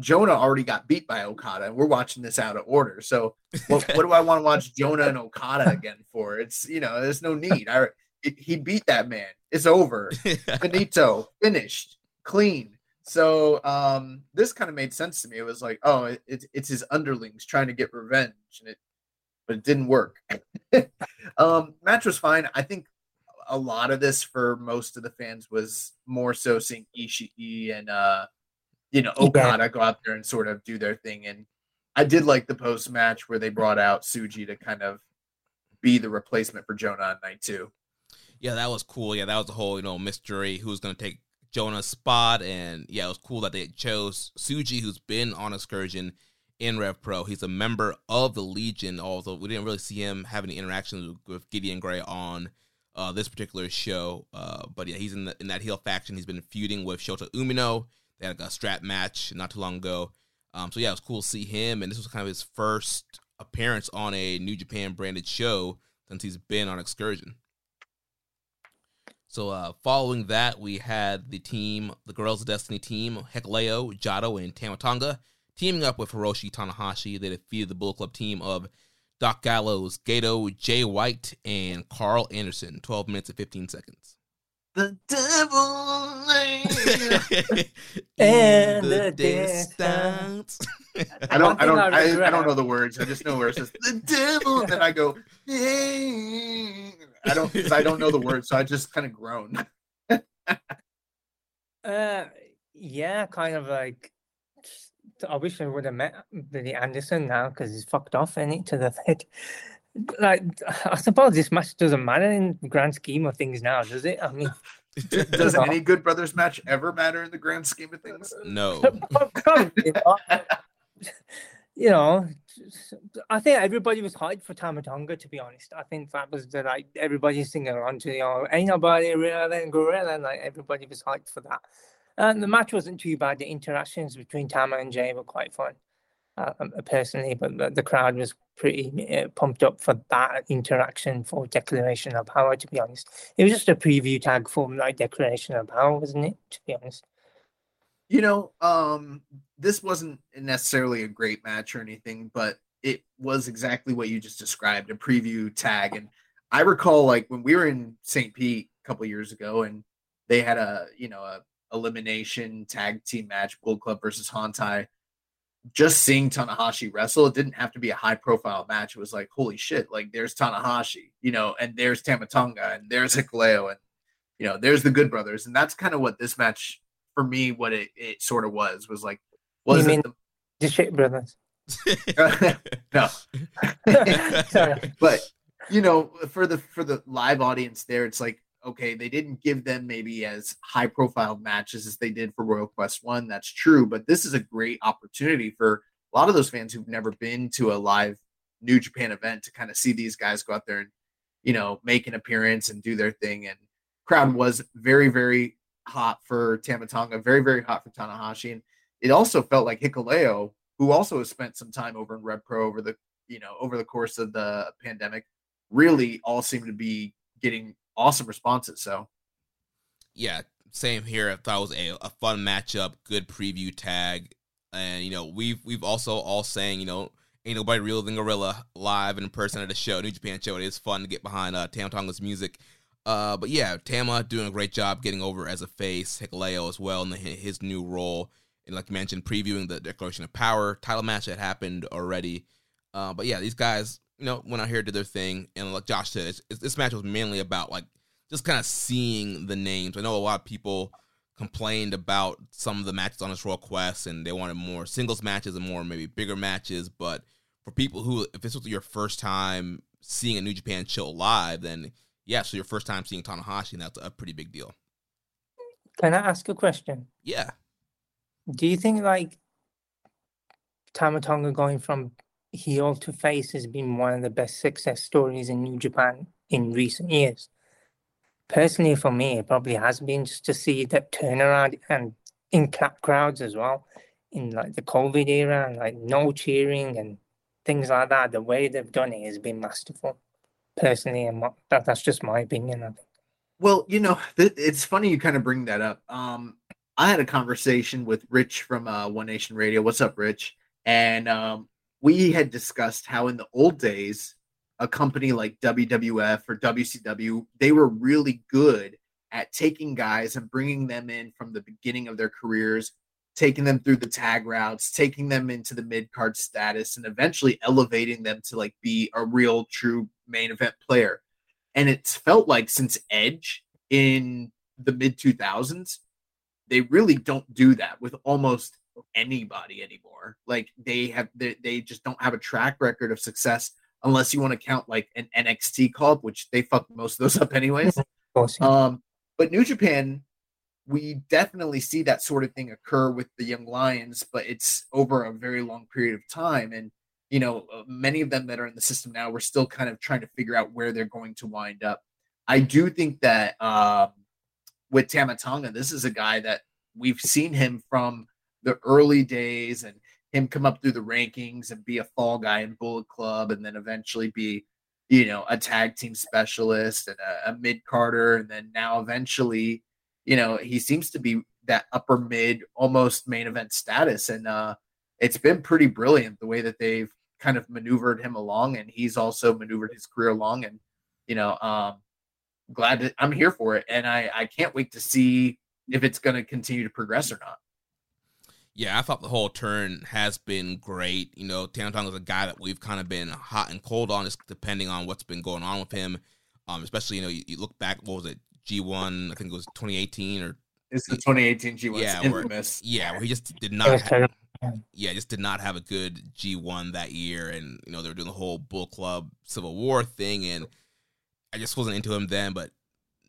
Jonah already got beat by Okada, and we're watching this out of order. So, what, what do I want to watch Jonah and Okada again for? It's you know, there's no need. I he beat that man. It's over. Finito, finished, clean. So um, this kind of made sense to me. It was like, oh, it, it's it's his underlings trying to get revenge, and it, but it didn't work. um, match was fine. I think a lot of this for most of the fans was more so seeing Ishii and uh, you know Okada yeah. go out there and sort of do their thing. And I did like the post match where they brought out Tsuji to kind of be the replacement for Jonah on night two. Yeah, that was cool. Yeah, that was the whole you know mystery who's going to take Jonah's spot, and yeah, it was cool that they chose Tsuji who's been on excursion in Rev Pro. He's a member of the Legion, although we didn't really see him have any interactions with Gideon Grey on uh, this particular show. Uh, but yeah, he's in, the, in that heel faction. He's been feuding with Shota Umino. Had a strap match not too long ago. Um, so yeah, it was cool to see him, and this was kind of his first appearance on a New Japan branded show since he's been on excursion. So uh, following that, we had the team, the Guerrillas of Destiny team, Hikuleo, Jado, and Tama Tonga, teaming up with Hiroshi Tanahashi. They defeated the Bullet Club team of Doc Gallows, Gedo, Jay White, and Karl Anderson. 12 minutes and 15 seconds. The devil and the, the distance. I don't, I don't, I, I, don't know the words. I just know where it says the devil, and then I go. I don't because I don't know the words, so I just kind of groan. uh, yeah, kind of like. I wish I would have met Billy Anderson now because he's fucked off in it to the head. Like, I suppose this match doesn't matter in grand scheme of things now, does it? I mean, does any Good Brothers match ever matter in the grand scheme of things? No. you know, I think everybody was hyped for Tama Tonga, to be honest. I think that was the like everybody singing around to you know, ain't nobody realer than Gorilla, like everybody was hyped for that. And the match wasn't too bad. The interactions between Tama and Jay were quite fun, uh, um, personally, but the, crowd was pretty uh, pumped up for that interaction for Declaration of Power, to be honest. It was just a preview tag for like Declaration of Power, wasn't it, to be honest? You know, um, this wasn't necessarily a great match or anything, but it was exactly what you just described a preview tag. And I recall like when we were in St. Pete a couple years ago and they had a, you know, a elimination tag team match, Bullet Club versus Hontai. Just seeing Tanahashi wrestle, it didn't have to be a high profile match. It was like, holy shit, like there's Tanahashi, you know, and there's Tama Tonga and there's Hikuleo and you know, there's the Good Brothers. And that's kind of what this match for me, what it, it sort of was, was like, was you mean the, the Shit Brothers? no. but you know, for the for the live audience there, it's like okay, they didn't give them maybe as high profile matches as they did for Royal Quest One. That's true, but this is a great opportunity for a lot of those fans who've never been to a live New Japan event to kind of see these guys go out there and you know make an appearance and do their thing. And crowd was very very hot for Tama Tonga, very very hot for Tanahashi, and it also felt like Hikuleo who also has spent some time over in Rev Pro over the you know over the course of the pandemic, really all seemed to be getting awesome responses. So, yeah, same here. I thought it was a, a fun matchup, good preview tag, and you know we've we've also all saying you know ain't nobody real than Gorilla live in person at a show, New Japan show. It is fun to get behind uh, Tam Tonga's music. Uh, but yeah, Tama doing a great job getting over as a face, Hikuleo as well in the, his new role and like you mentioned, previewing the Declaration of Power title match that happened already. Uh, but yeah, these guys, you know, went out here did their thing, and like Josh said, it's, it's, this match was mainly about like just kind of seeing the names. I know a lot of people complained about some of the matches on this Royal Quest, and they wanted more singles matches and more maybe bigger matches. But for people who, if this was your first time seeing a New Japan show live, then yeah, so your first time seeing Tanahashi, and that's a pretty big deal. Can I ask a question? Yeah. Do you think like Tama Tonga going from heel to face has been one of the best success stories in New Japan in recent years? Personally, for me, it probably has been just to see that turnaround and in clap crowds as well in like the COVID era, like no cheering and things like that. The way they've done it has been masterful. Personally, and that, that's just my opinion. I think. Well, you know, th- it's funny you kind of bring that up. Um, I had a conversation with Rich from uh, One Nation Radio. What's up, Rich? And um, we had discussed how in the old days, a company like WWF or WCW, they were really good at taking guys and bringing them in from the beginning of their careers, taking them through the tag routes, taking them into the mid card status, and eventually elevating them to like be a real, true main event player. And it's felt like since Edge in the mid 2000s, they really don't do that with almost anybody anymore. Like they have, they, they just don't have a track record of success unless you want to count like an NXT call up, which they fuck most of those up anyways. Um, but New Japan, we definitely see that sort of thing occur with the Young Lions, but it's over a very long period of time. And you know, uh, many of them that are in the system now, we're still kind of trying to figure out where they're going to wind up. I do think that um, with Tama Tonga, this is a guy that we've seen him from the early days and him come up through the rankings and be a fall guy in Bullet Club and then eventually be, you know, a tag team specialist and a, a mid Carter. And then now eventually, you know, he seems to be that upper mid, almost main event status. And uh, it's been pretty brilliant the way that they've kind of maneuvered him along, and he's also maneuvered his career along. And you know, um, glad that I'm here for it, and I I can't wait to see if it's going to continue to progress or not. Yeah, I thought the whole turn has been great. You know, Tang is a guy that we've kind of been hot and cold on, just depending on what's been going on with him. Um, especially, you know, you, you look back, what was it, G1, I think it was 2018 or it's the 2018 G1. Yeah, infamous. Where, yeah, where he just did not. Have, yeah, just did not have a good G1 that year, and you know they were doing the whole Bull Club Civil War thing, and I just wasn't into him then. But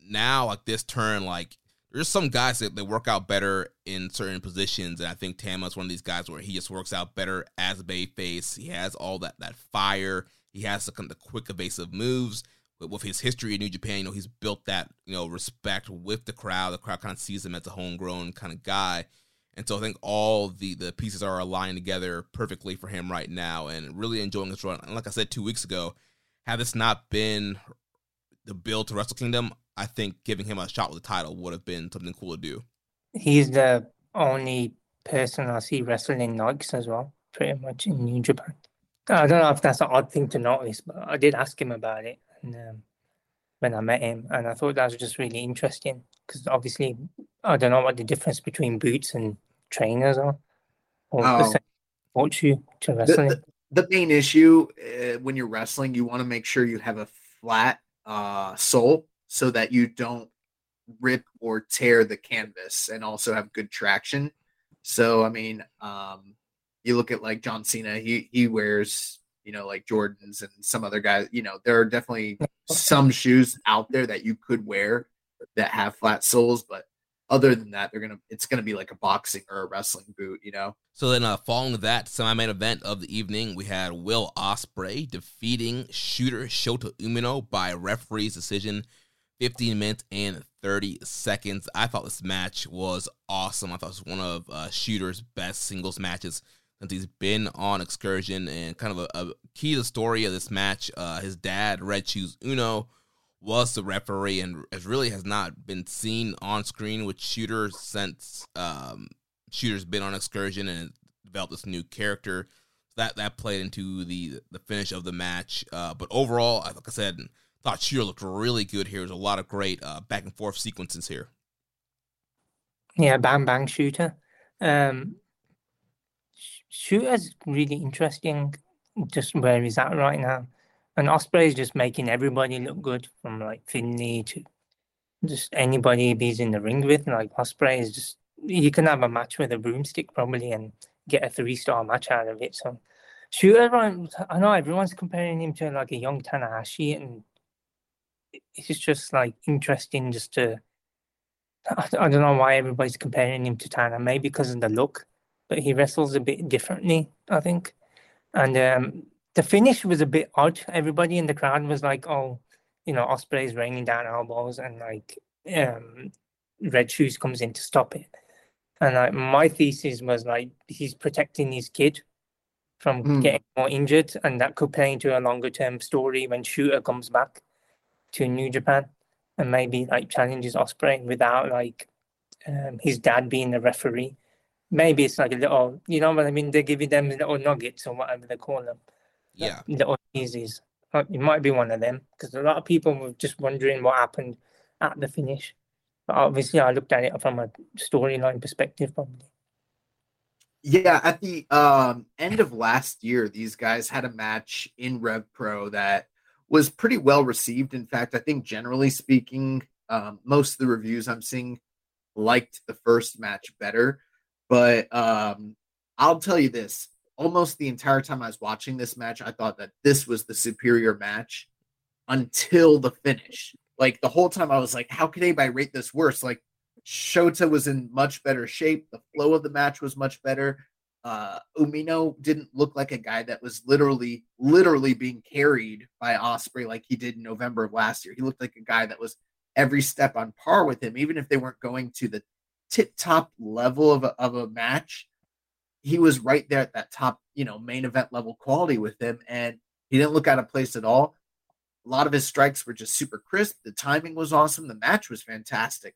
now, like this turn, like there's some guys that, that work out better in certain positions, and I think Tama's one of these guys where he just works out better as a bay face. He has all that that fire. He has the, the quick evasive moves. With, with his history in New Japan, you know he's built that you know respect with the crowd. The crowd kind of sees him as a homegrown kind of guy and so I think all the the pieces are aligned together perfectly for him right now, and really enjoying his run. And like I said two weeks ago, had this not been the build to Wrestle Kingdom, I think giving him a shot with the title would have been something cool to do. He's the only person I see wrestling Nikes as well, pretty much in New Japan. I don't know if that's an odd thing to notice, but I did ask him about it and, um, when I met him, and I thought that was just really interesting because obviously I don't know what the difference between boots and trainers are, or oh. support you to wrestling. The, the, the main issue uh, when you're wrestling, you want to make sure you have a flat uh, sole so that you don't rip or tear the canvas, and also have good traction. So, I mean, um, you look at like John Cena, he he wears you know like Jordans and some other guys. You know, there are definitely some shoes out there that you could wear that have flat soles, but other than that, they're gonna it's gonna be like a boxing or a wrestling boot, you know. So then, uh, following that semi-main event of the evening, we had Will Ospreay defeating Shooter Shota Umino by referee's decision, 15 minutes and 30 seconds. I thought this match was awesome. I thought it was one of uh, Shooter's best singles matches since he's been on Excursion, and kind of a, a key to the story of this match. Uh, his dad, Red Shoes Unno was the referee and really has not been seen on screen with Shooter since um, Shooter's been on excursion and developed this new character. That that played into the the finish of the match. Uh, but overall, like I said, thought Shooter looked really good here. There's a lot of great uh, back and forth sequences here. Yeah, bang bang shooter. Um, Shooter's really interesting, just where he's at right now. And Ospreay is just making everybody look good, from like Finlay to just anybody he's in the ring with. Like Ospreay is just you can have a match with a broomstick probably and get a three star match out of it. So Shooter, I know everyone's comparing him to like a young Tanahashi, and it's just like interesting just to. I don't know why everybody's comparing him to Tana. Maybe because of the look, but he wrestles a bit differently, I think. And um, the finish was a bit odd. Everybody in the crowd was like, "Oh, you know, Ospreay's raining down elbows," and like um, Red Shoes comes in to stop it. And like my thesis was like he's protecting his kid from mm. getting more injured, and that could play into a longer term story when Shooter comes back to New Japan and maybe like challenges Ospreay without like um, his dad being the referee. Maybe it's like a little, you know what I mean? They're giving them little nuggets or whatever they call them yeah little easies. It might be one of them because a lot of people were just wondering what happened at the finish. But obviously, I looked at it from a storyline perspective, probably. Yeah, at the um, end of last year, these guys had a match in Rev Pro that was pretty well received. In fact, I think generally speaking, um, most of the reviews I'm seeing liked the first match better. But um, I'll tell you this almost the entire time I was watching this match, I thought that this was the superior match until the finish. Like the whole time I was like, how could anybody rate this worse? Like Shota was in much better shape. The flow of the match was much better. Uh, Umino didn't look like a guy that was literally, literally being carried by Ospreay like he did in November of last year. He looked like a guy that was every step on par with him, even if they weren't going to the tip top level of a, of a match he was right there at that top, you know, main event level quality with him, and he didn't look out of place at all. A lot of his strikes were just super crisp. The timing was awesome. The match was fantastic.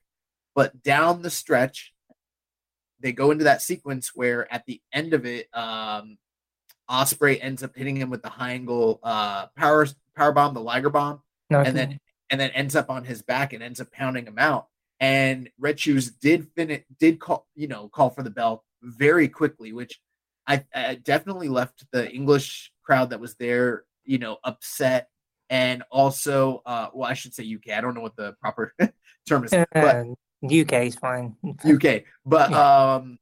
But down the stretch, they go into that sequence where at the end of it, um, Ospreay ends up hitting him with the high angle uh, power power bomb, the Liger bomb, and then and then ends up on his back and ends up pounding him out. And Red Shoes did finish, did call, you know, call for the bell very quickly, which I, I definitely left the English crowd that was there, you know, upset. And also, uh, well, I should say UK. I don't know what the proper term is, but UK is fine. UK, but um,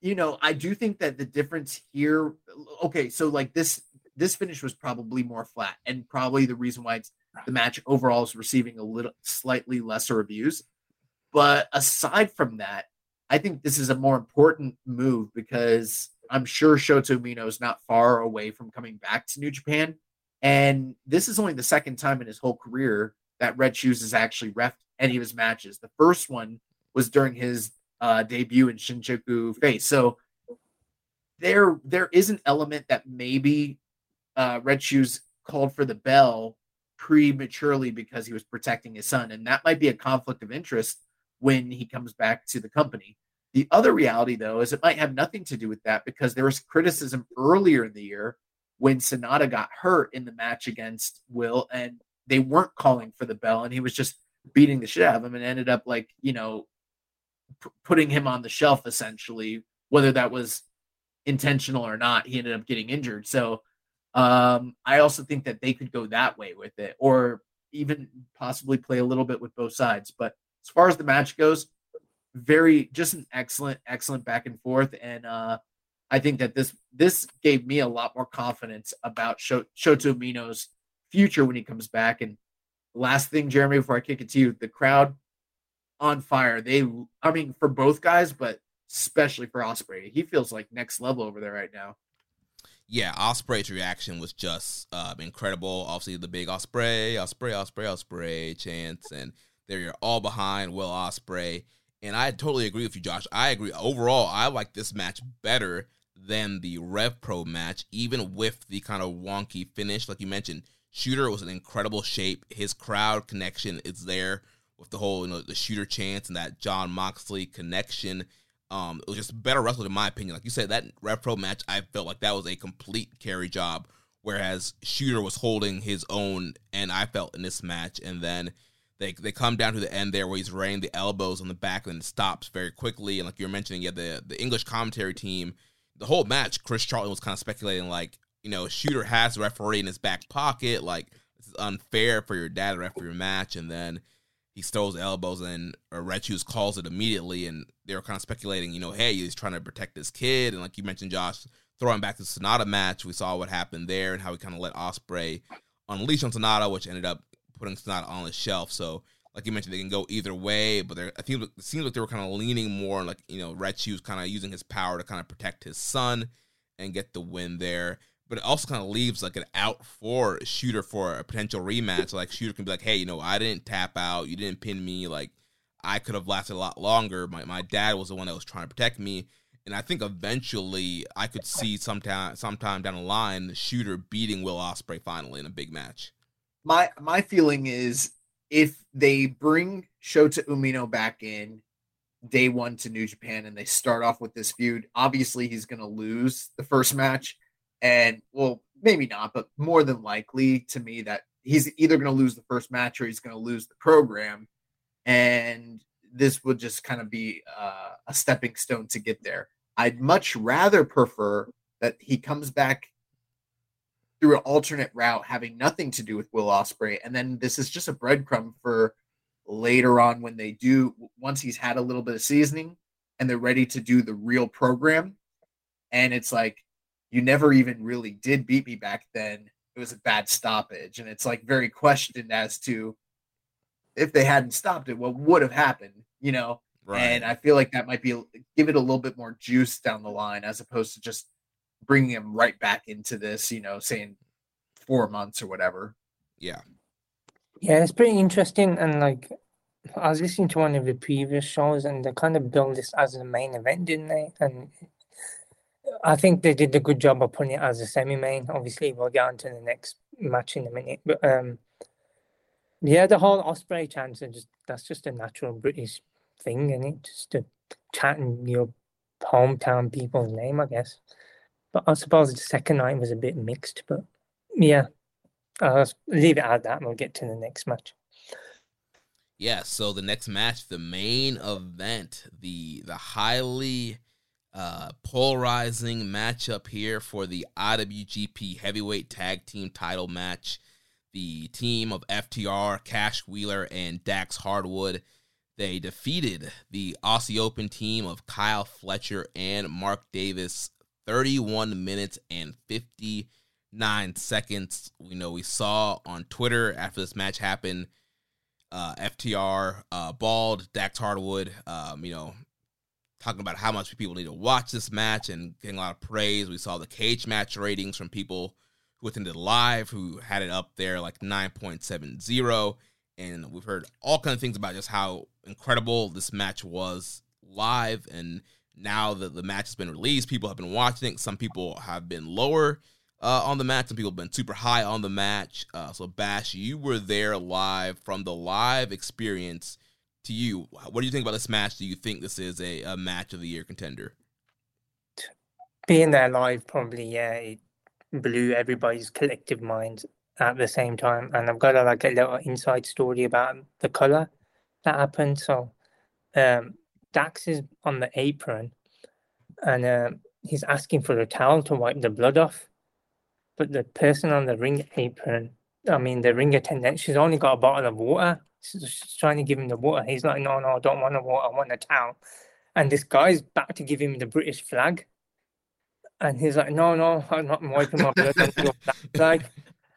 you know, I do think that the difference here. Okay, so like this, this finish was probably more flat, and probably the reason why it's the match overall is receiving a little slightly lesser reviews. But aside from that, I think this is a more important move because I'm sure Shota Umino is not far away from coming back to New Japan. And this is only the second time in his whole career that Red Shoes has actually refed any of his matches. The first one was during his uh, debut in Shinjuku Face. So there, there is an element that maybe uh, Red Shoes called for the bell prematurely because he was protecting his son, and that might be a conflict of interest when he comes back to the company. The other reality, though, is it might have nothing to do with that because there was criticism earlier in the year when Sanada got hurt in the match against Will, and they weren't calling for the bell, and he was just beating the shit out of him, and ended up like you know p- putting him on the shelf essentially, whether that was intentional or not. He ended up getting injured, so um, I also think that they could go that way with it, or even possibly play a little bit with both sides. But as far as the match goes, very just an excellent, excellent back and forth. And uh I think that this this gave me a lot more confidence about Shota Umino's future when he comes back. And last thing, Jeremy, before I kick it to you, the crowd on fire. They, I mean, for both guys, but especially for Ospreay, he feels like next level over there right now. Yeah, Ospreay's reaction was just uh, incredible. Obviously, the big Ospreay, Ospreay, Ospreay, Ospreay chants, and they're all behind Will Ospreay. And I totally agree with you, Josh. I agree. Overall, I like this match better than the Rev Pro match, even with the kind of wonky finish. Like you mentioned, Shooter was in incredible shape. His crowd connection is there with the whole, you know, the Shooter chance and that Jon Moxley connection. Um, it was just better wrestled in my opinion. Like you said, that Rev Pro match, I felt like that was a complete carry job, whereas Shooter was holding his own, and I felt in this match. And then they they come down to the end there where he's raining the elbows on the back and stops very quickly. And like you're mentioning, yeah, the the English commentary team the whole match, Chris Charlton was kind of speculating like, you know, Shooter has referee in his back pocket, like this is unfair for your dad to referee your match, and then he throws elbows and Red calls it immediately, and they were kind of speculating, you know, hey, he's trying to protect his kid, and like you mentioned, Josh, throwing back the Sanada match, we saw what happened there and how he kind of let Ospreay unleash on Sanada, which ended up putting Sanada on the shelf. So, like you mentioned, they can go either way, but I think it seems like they were kind of leaning more like you know Red Shoes kind of using his power to kind of protect his son and get the win there. But it also kind of leaves like an out for Shooter for a potential rematch. Like Shooter can be like, hey, you know, I didn't tap out, you didn't pin me, like I could have lasted a lot longer. My my dad was the one that was trying to protect me. And I think eventually I could see sometime sometime down the line the shooter beating Will Ospreay finally in a big match. My my feeling is if they bring Shota Umino back in day one to New Japan and they start off with this feud, obviously he's gonna lose the first match. And well, maybe not, but more than likely to me that he's either gonna lose the first match or he's gonna lose the program. And this would just kind of be uh, a stepping stone to get there. I'd much rather prefer that he comes back through an alternate route, having nothing to do with Will Ospreay, and then this is just a breadcrumb for later on when they do once he's had a little bit of seasoning and they're ready to do the real program. And it's like you never even really did beat me back then. It was a bad stoppage, and it's like very questioned as to if they hadn't stopped it, what would have happened, you know? Right. And I feel like that might be give it a little bit more juice down the line as opposed to just bringing him right back into this, you know, saying four months or whatever. Yeah. Yeah, it's pretty interesting. And like, I was listening to one of the previous shows and they kind of built this as a main event, didn't they? And I think they did a good job of putting it as a semi main. Obviously, we'll get on to the next match in a minute. But um, yeah, the whole Ospreay chance, and just that's just a natural British thing, and it just to chatting your hometown people's name, I guess. But I suppose the second night was a bit mixed, but yeah, I'll leave it at that. And we'll get to the next match. Yeah, so the next match, the main event, the the highly uh, polarizing matchup here for the IWGP Heavyweight Tag Team Title match. The team of FTR, Cash Wheeler, and Dax Hardwood they defeated the Aussie Open team of Kyle Fletcher and Mark Davis 31 minutes and 59 seconds. We know we saw on Twitter after this match happened, uh, FTR, uh, Bald, Dax Hardwood, um, you know, talking about how much people need to watch this match and getting a lot of praise. We saw the Cagematch ratings from people who attended live who had it up there like 9.70 and we've heard all kinds of things about just how incredible this match was live. And now that the match has been released people have been watching it. Some people have been lower uh, on the match. Some people have been super high on the match. Uh, so bash you were there live from the live experience to you what do you think about this match do you think this is a, a match of the year contender being there live probably yeah it blew everybody's collective minds at the same time. And I've got a, like a little inside story about the color that happened. So um, Dax is on the apron and uh, he's asking for a towel to wipe the blood off. But the person on the ring apron, I mean, the ring attendant, she's only got a bottle of water. She's trying to give him the water. He's like, no, no, I don't want the water. I want a towel. And this guy's back to give him the British flag. And he's like, no, no, I'm not wiping my blood on your flag.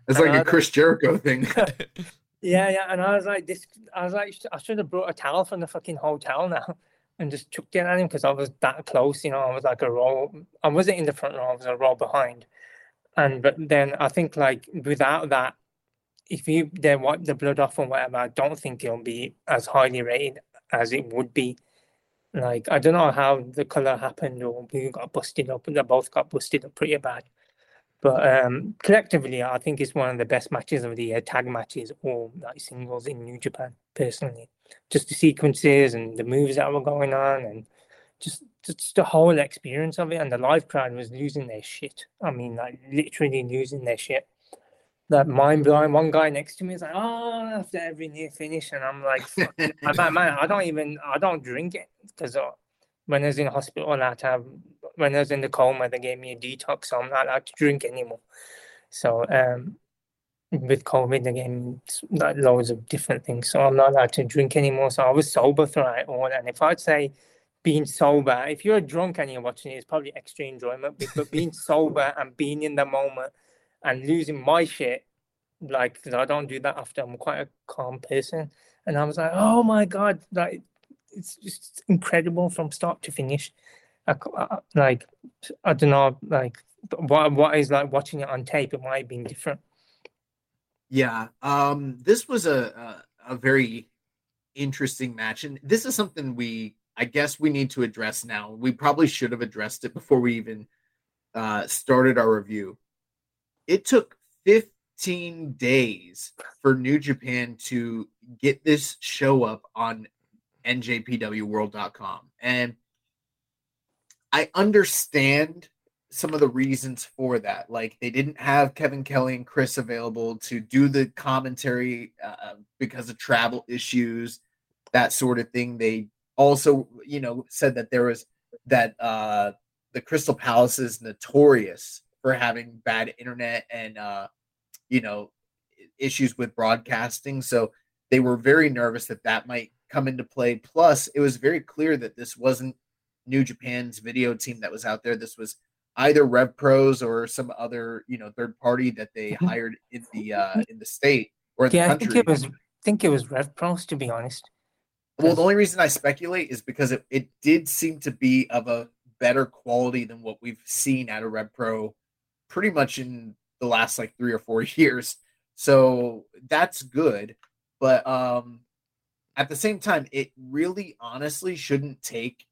It's like a Chris Jericho thing. yeah, yeah. And I was like, this. I was like, I should have brought a towel from the fucking hotel now, and just chucked it at him because I was that close. You know, I was like a row. I wasn't in the front row. I was a row behind. And but then I think like without that, if you then wipe the blood off or whatever, I don't think it'll be as highly rated as it would be. Like I don't know how the color happened or we got busted up, and they both got busted up pretty bad. But um, collectively, I think it's one of the best matches of the year, tag matches or like singles in New Japan. Personally, just the sequences and the moves that were going on, and just just the whole experience of it. And the live crowd was losing their shit. I mean, like literally losing their shit. That mind blowing. One guy next to me is like, "Oh, after every near finish," and I'm like, man, man, I don't even, I don't drink it because uh, when I was in hospital, I had to have when I was in the coma, they gave me a detox, so I'm not allowed to drink anymore. So um, with COVID, me like loads of different things, so I'm not allowed to drink anymore. So I was sober throughout all. And if I'd say being sober, if you're drunk and you're watching it, it's probably extra enjoyment. But being sober and being in the moment and losing my shit, like I don't do that after. I'm quite a calm person, and I was like, oh my god, like it's just incredible from start to finish. I, I, like I don't know, like what what is like watching it on tape? It might have been different. Yeah, um, this was a, a a very interesting match, and this is something we I guess we need to address now. We probably should have addressed it before we even uh, started our review. It took 15 days for New Japan to get this show up on njpwworld.com. And I understand some of the reasons for that. Like they didn't have Kevin Kelly and Chris available to do the commentary uh, because of travel issues, that sort of thing. They also, you know, said that there was that uh, the Crystal Palace is notorious for having bad internet and uh, you know issues with broadcasting. So they were very nervous that that might come into play. Plus, it was very clear that this wasn't New Japan's video team that was out there. This was either Rev Pros or some other you know third party that they mm-hmm. hired in the uh, in the state or yeah, the country. I think it was I think it was Rev Pros to be honest. Well, the only reason I speculate is because it, it did seem to be of a better quality than what we've seen out of Rev Pro pretty much in the last like three or four years. So that's good. But um at the same time, it really honestly shouldn't take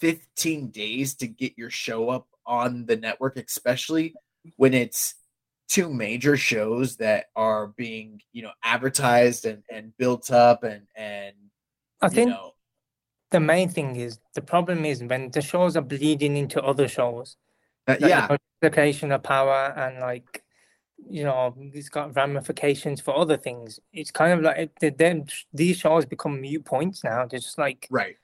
15 days to get your show up on the network, especially when it's two major shows that are being, you know, advertised and, and built up and and I think know. the main thing is the problem is when the shows are bleeding into other shows. Uh, yeah, multiplication of power and like you know it's got ramifications for other things. It's kind of like then these shows become mute points now. They're just like right.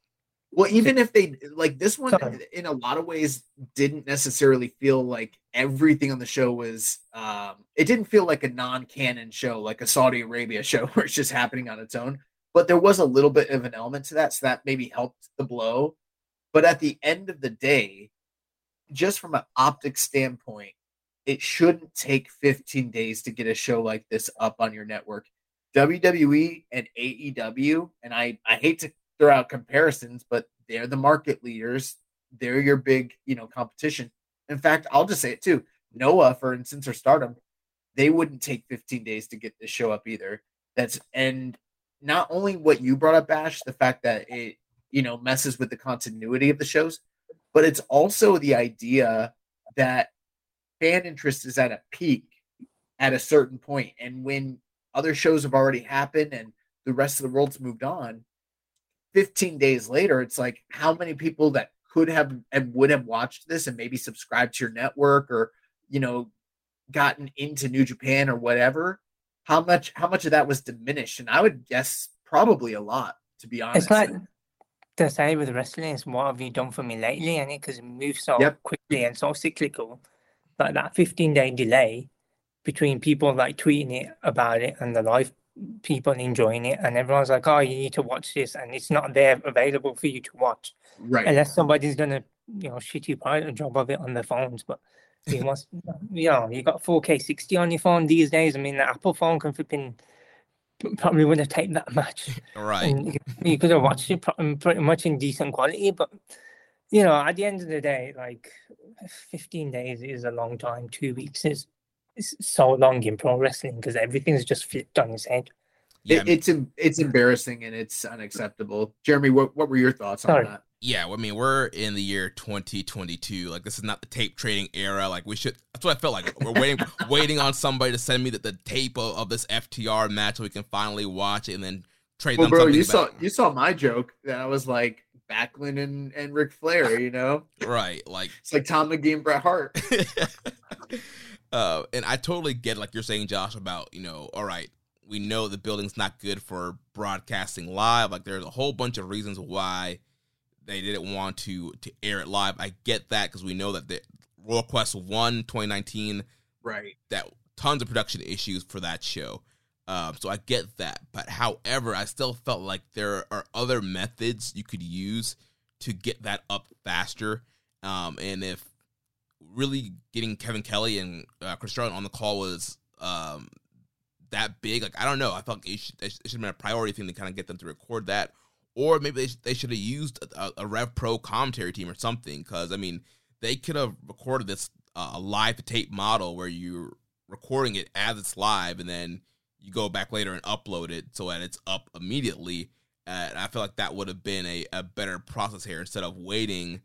Well, even if they like this one, Sorry. in a lot of ways, didn't necessarily feel like everything on the show was. Um, it didn't feel like a non-canon show, like a Saudi Arabia show, where it's just happening on its own but there was a little bit of an element to that, so that maybe helped the blow. But at the end of the day, just from an optic standpoint, it shouldn't take 15 days to get a show like this up on your network. WWE and AEW, and I, I hate to throw out comparisons, but they're the market leaders. They're your big, you know, competition. In fact, I'll just say it too. Noah, for instance, or Stardom, they wouldn't take 15 days to get this show up either. That's and not only what you brought up, Bash, the fact that it, you know, messes with the continuity of the shows, but it's also the idea that fan interest is at a peak at a certain. And when other shows have already happened and the rest of the world's moved on, 15 days later, it's like how many people that could have and would have watched this and maybe subscribed to your network or, you know, gotten into New Japan or whatever how much how much of that was diminished? And I would guess probably a lot, to be honest. It's like the same with wrestling. Is what have you done for me lately? And it because it moves so yep. quickly and so cyclical. Like that 15 day delay between people like tweeting it about it and the live people enjoying it, and everyone's like, "Oh, you need to watch this," and it's not there available for you to watch, right? Unless somebody's done a you know shitty part, a job of it on their phones, but you must, you know, you got 4K 60 on your phone these days. I mean, the Apple phone can flipping probably wouldn't have taken that much. Right. You, you could have watched it pretty much in decent quality, but you know, at the end of the day, like 15 days is a long time. Two weeks is, is so long in pro wrestling because everything's just flipped on its head. Yeah, it, it's it's embarrassing and it's unacceptable. Jeremy, what, what were your thoughts on Sorry. that? yeah, I mean, we're in the year 2022. Like, this is not the tape trading era. Like, we should. That's what I felt like. We're waiting, waiting on somebody to send me the, the tape of, of, this FTR match so we can finally watch it and then trade well, them. Bro, you saw you saw my joke that I was like Backlund and and Ric Flair. You know, right? Like it's like Tom Magee and Bret Hart. uh, and I totally get like you're saying, Josh, about you know, all right, we know the building's not good for broadcasting live. Like, there's a whole bunch of reasons why they didn't want to to air it live. I get that because we know that the Royal Quest One 2019 Right. that tons of production issues for that show. Um, so I get that, but however, I still felt like there are other methods you could use to get that up faster. Um, and if really getting Kevin Kelly and uh, Chris Charlton on the call was um, that big, like I don't know, I felt like it should, it should have been a priority thing to kind of get them to record that, or maybe they, they should have used a, a Rev Pro commentary team or something. Because I mean, they could have recorded this uh, a live tape model where you're recording it as it's live, and then you go back later and upload it so that it's up immediately. And I feel like that would have been a, a better process here instead of waiting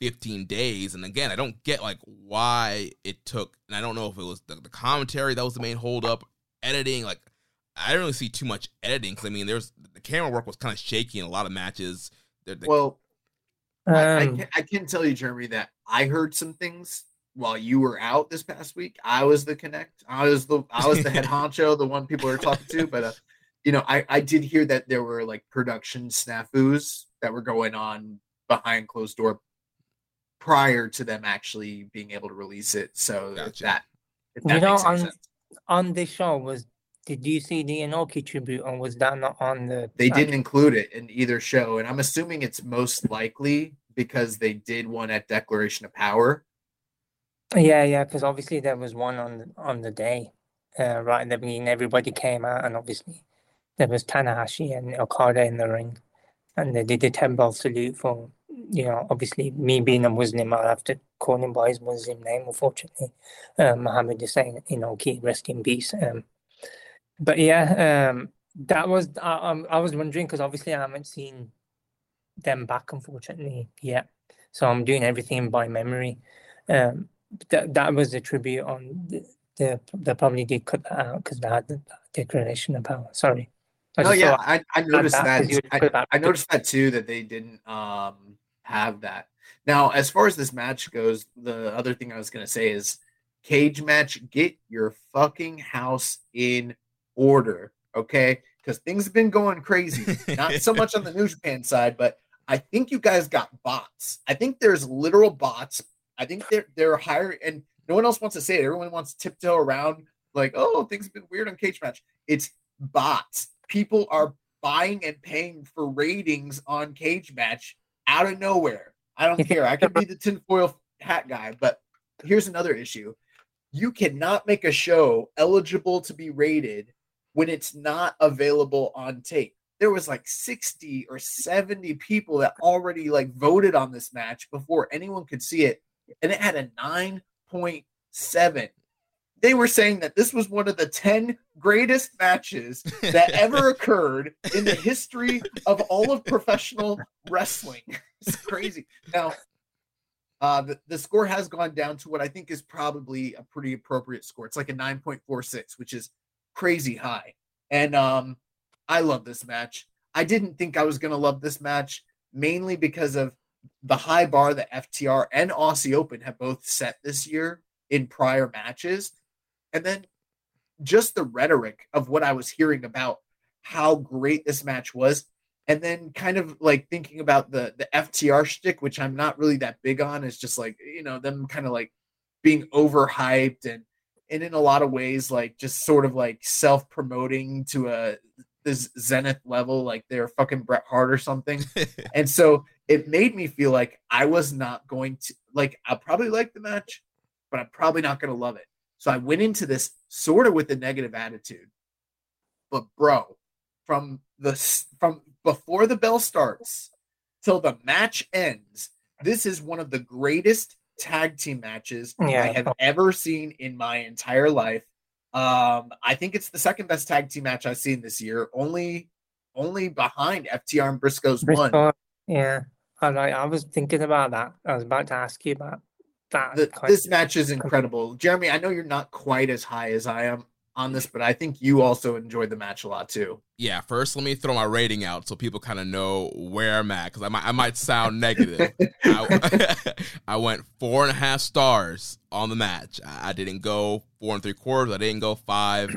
15 days. And again, I don't get like why it took, and I don't know if it was the, the commentary that was the main holdup, editing. Like, I didn't really see too much editing because I mean, there's the camera work was kind of shaky in a lot of matches. The, the, Well, I, I, Um, can, I can tell you, Jeremy, that I heard some things while you were out this past week. I was the connect. I was the I was the head honcho, the one people are talking to. But uh, you know, I I did hear that there were like production snafus that were going on behind closed door prior to them actually being able to release it. So Gotcha. that if You that know, makes any sense. On this show was did you see the Inoki tribute or was that not on the They didn't include it in either show, and I'm assuming it's most likely because they did one at Declaration of Power. Yeah, yeah, because obviously there was one on on the day, uh, right in the beginning. Everybody came out, and obviously there was Tanahashi and Okada in the ring, and they did the ten bell salute for you know. Obviously, me being a Muslim, I'll have to call him by his Muslim name. Unfortunately, uh, Muhammad Hussein, you know, keep rest in peace. Um, but yeah, um, that was I, um, I was wondering because obviously I haven't seen them back, unfortunately, yet. So I'm doing everything by memory. Um, that that was a tribute on the, the they probably did cut that out because they had the declaration of power. Sorry. I Oh yeah, I, I noticed that that. 'cause you would I, I noticed that too that they didn't um have that. Now, as far as this match goes, the other thing I was gonna say is Cagematch. Get your fucking house in order, okay? Because things have been going crazy. Not so much on the New Japan side, but I think you guys got bots. I think there's literal bots. I think they're they're hiring, and no one else wants to say it. Everyone wants to tiptoe around like, oh, things have been weird on Cagematch. It's bots. People are buying and paying for ratings on Cagematch out of nowhere. I don't care. I could be the tinfoil hat guy, but here's another issue. You cannot make a show eligible to be rated when it's not available on tape. There was like 60 or 70 people that already like voted on this match before anyone could see it and it had a 9.7 they were saying that this was one of the 10 greatest matches that ever occurred in the history of all of professional wrestling. It's crazy. Now, uh, the, the score has gone down to what I think is probably a pretty appropriate score. It's like a 9.46, which is crazy high. And um, I love this match. I didn't think I was going to love this match mainly because of the high bar that FTR and Aussie Open have both set this year in prior matches. And then just the rhetoric of what I was hearing about how great this match was. And then kind of like thinking about the the FTR shtick, which I'm not really that big on, is just like, you know, them kind of like being overhyped and and in a lot of ways, like just sort of like self-promoting to a this zenith level, like they're fucking Bret Hart or something. and so it made me feel like I was not going to like I'll probably like the match, but I'm probably not gonna love it. So I went into this sort of with a negative attitude. But bro, from the from before the bell starts till the match ends, this is one of the greatest tag team matches I have ever seen in my entire life. Um, I think it's the second best tag team match I've seen this year, only only behind FTR and Briscoe's one. Bristol, yeah. I. I was thinking about that. I was about to ask you about that. The- this match is incredible. Jeremy, I know you're not quite as high as I am on this, but I think you also enjoyed the match a lot too. yeah, first let me throw my rating out so people kind of know where I'm at because I might I might sound negative. I, I went four and a half stars on the match. I, I didn't go four and three quarters. I didn't go five.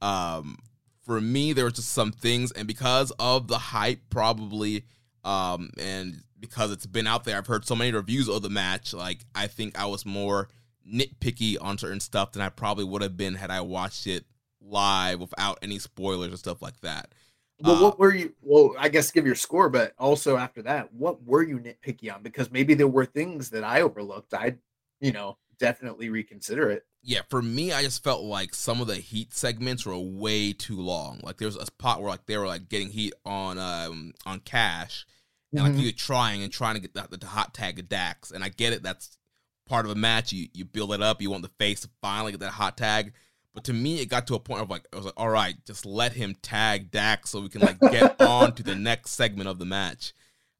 Um, for me, there was just some things, and because of the hype, probably, um, and because it's been out there. I've heard so many reviews of the match. Like I think I was more nitpicky on certain stuff than I probably would have been had I watched it live without any spoilers or stuff like that. Well, Uh, what were you? Well, I guess give your score, but also after that, what were you nitpicky on? Because maybe there were things that I overlooked. I'd, you know, definitely reconsider it. yeah, for me, I just felt like some of the heat segments were way too long. Like there was a spot where like they were like getting heat on um on Cash, and like was trying and trying to get the, the hot tag of Dax. And I get it, that's part of a match. You you build it up, you want the face to finally get that hot tag. But to me, it got to a point of like I was like, all right, just let him tag Dax so we can like get on to the next segment of the match.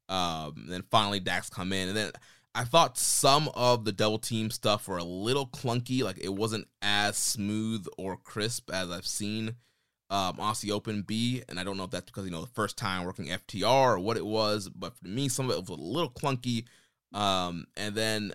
Um, and then finally Dax come in, and then I thought some of the double team stuff were a little clunky. Like it wasn't as smooth or crisp as I've seen um, Aussie Open B, And I don't know if that's because, you know, the first time working FTR or what it was. But for me, some of it was a little clunky. Um, and then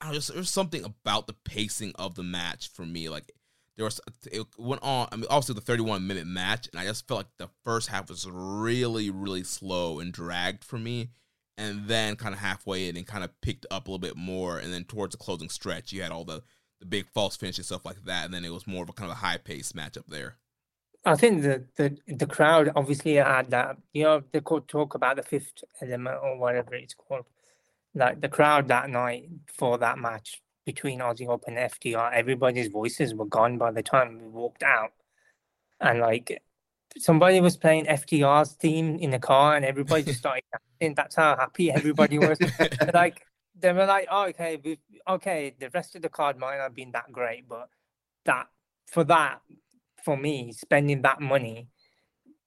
I don't know, just there's something about the pacing of the match for me. Like there was, it went on. I mean, obviously the 31 minute match, and I just felt like the first half was really, really slow and dragged for me and then kind of halfway in and kind of picked up a little bit more and then towards the closing stretch you had all the the big false finish and stuff like that and then it was more of a kind of a high pace matchup there I think the, the the crowd obviously had that. You know, they could talk about the fifth element or whatever it's called. Like the crowd that night for that match between Aussie Open and FTR, everybody's voices were gone by the time we walked out. And like somebody was playing FTR's theme in the car, and everybody just started dancing. That's how happy everybody was. like they were like, oh, okay, we okay. The rest of the card might not have been that great, but that for that for me, spending that money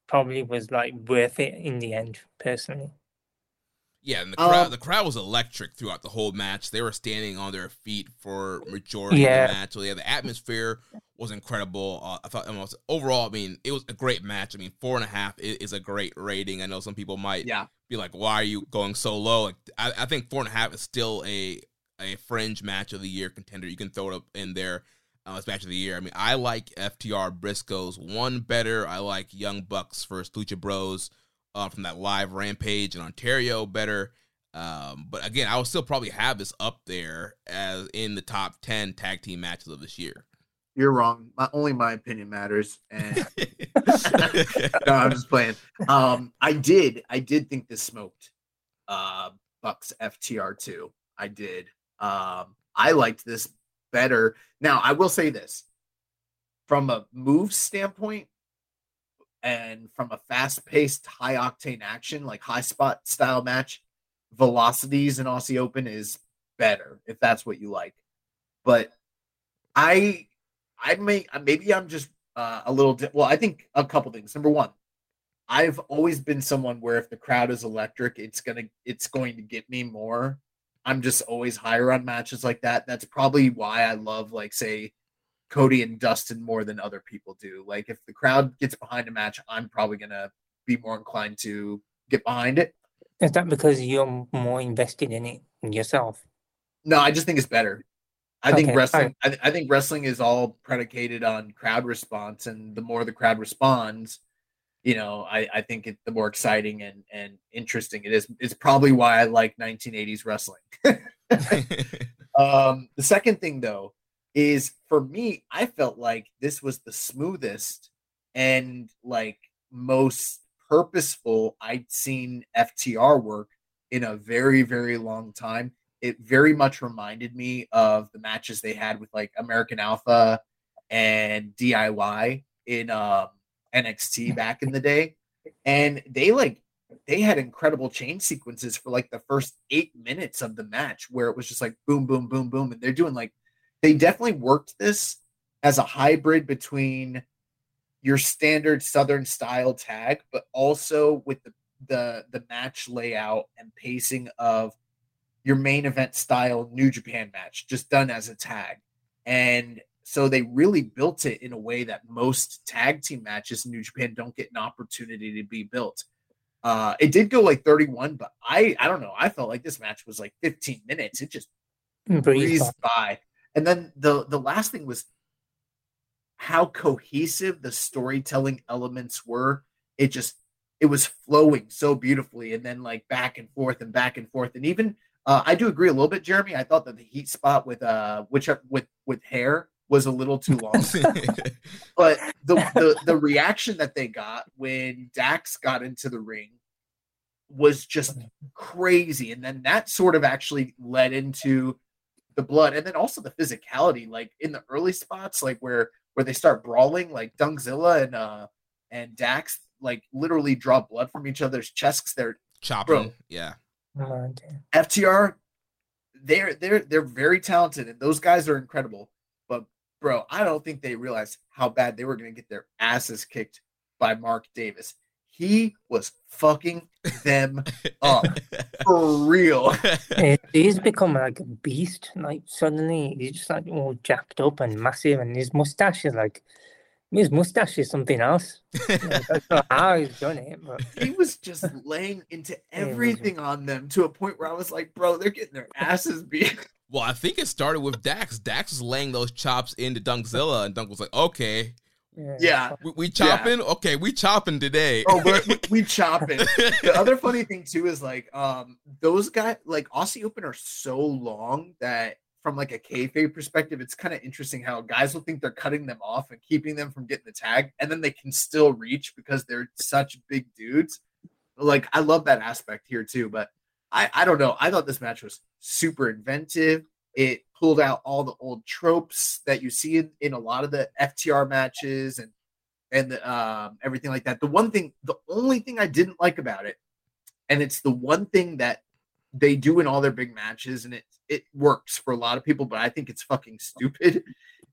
probably was like worth it in the end, personally. yeah and the crowd Um, the crowd was electric throughout the whole match they were standing on their feet for majority Yeah. of the match so yeah the atmosphere was incredible uh, i thought I mean, overall i mean it was a great match i mean four and a half is, is a great rating i know some people might Yeah. be like, why are you going so low? Like, I, I think four and a half is still a a fringe match of the year contender. You can throw it up in there uh, as match of the year. I mean, I like FTR Briscoes one better. I like Young Bucks versus Lucha Bros uh, from that live Rampage in Ontario better. Um, but again, I will still probably have this up there as in the top ten tag team matches of this year. You're wrong. My, only my opinion matters. And no, I'm just playing. Um, I did, I did think this smoked. Uh, Bucks FTR two. I did. Um, I liked this better. Now, I will say this from a move standpoint and from a fast paced, high octane action, like high spot style match, velocities in Aussie Open is better if that's what you like. But I, I may maybe I'm just uh, a little. Di- well, I think a couple things. Number one, I've always been someone where if the crowd is electric, it's gonna it's going to get me more. I'm just always higher on matches like that. That's probably why I love like say Cody and Dustin more than other people do. Like if the crowd gets behind a match, I'm probably gonna be more inclined to get behind it. Is that because you're more invested in it yourself? No, I just think it's better. I think Okay, wrestling. I, I think wrestling is all predicated on crowd response, and the more the crowd responds, you know, I, I think it the more exciting and and interesting it is. It's probably why I like 1980s wrestling. um, the second thing though is for me, I felt like this was the smoothest and like most purposeful I'd seen FTR work in a very very long time it very much reminded me of the matches they had with like American Alpha and DIY in um, NXT back in the day. And they like they had incredible chain sequences for like the first eight minutes of the match where it was just like boom, boom, boom, boom. And they're doing like they definitely worked this as a hybrid between your standard Southern style tag, but also with the the the match layout and pacing of your main event style New Japan match, just done as a tag. And so they really built it in a way that most tag team matches in New Japan don't get an opportunity to be built. Uh, it did go like 31, but I I don't know. I felt like this match was like 15 minutes. It just breezed by. And then the the last thing was how cohesive the storytelling elements were. It just it was flowing so beautifully, and then like back and forth and back and forth, and even uh, I do agree a little bit, Jeremy. I thought that the heat spot with uh which with with hair was a little too long. but the, the the reaction that they got when Dax got into the ring was just crazy. And then that sort of actually led into the blood and then also the physicality, like in the early spots, like where where they start brawling, like Dunkzilla and uh and Dax like literally draw blood from each other's chests. They're chopping, bro, yeah. Oh, FTR, they're they're they're very talented, and those guys are incredible bro, I don't think they realized how bad they were going to get their asses kicked by Mark Davis. He was fucking them up for real. he's become like a beast. Like suddenly he's just like all jacked up and massive, and his mustache is like his mustache is something else. like, I don't know how he's done it, but he was just laying into everything on them to a point where I was like, bro, they're getting their asses beat. Well, I think it started with Dax. Dax was laying those chops into Dunkzilla, and Dunk was like, "Okay, yeah, we, we chopping. Yeah. Okay, we chopping today. Oh, but we, we chopping. the other funny thing too is like, um, those guys, like Aussie Open, are so long that from like a kayfabe perspective, it's kind of interesting how guys will think they're cutting them off and keeping them from getting the tag, and then they can still reach because they're such big dudes. Like, I love that aspect here too, but I, I don't know. I thought this match was super inventive. It pulled out all the old tropes that you see in, in a lot of the FTR matches and and um, everything like that. The one thing, the only thing I didn't like about it, and it's the one thing that they do in all their big matches, and it it works for a lot of people, but I think it's fucking stupid.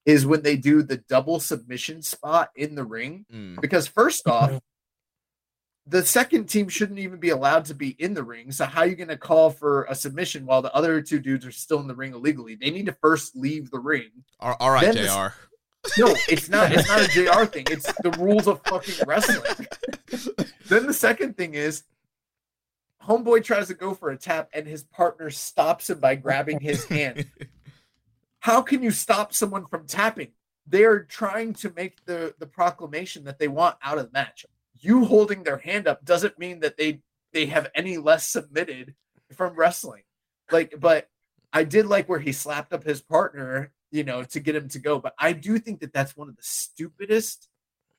Is when they do the double submission spot in the ring. Mm. Because first off, the second team shouldn't even be allowed to be in the ring. So how are you going to call for a submission while the other two dudes are still in the ring illegally? They need to first leave the ring. All, all right, then Jr. no, it's not. It's not a Jr. thing. It's the rules of fucking wrestling. then the second thing is, homeboy tries to go for a tap and his partner stops him by grabbing his hand. How can you stop someone from tapping? They are trying to make the the proclamation that they want out of the match you holding their hand up doesn't mean that they they have any less submitted from wrestling. Like, but I did like where he slapped up his partner, you know, to get him to go. But I do think that that's one of the stupidest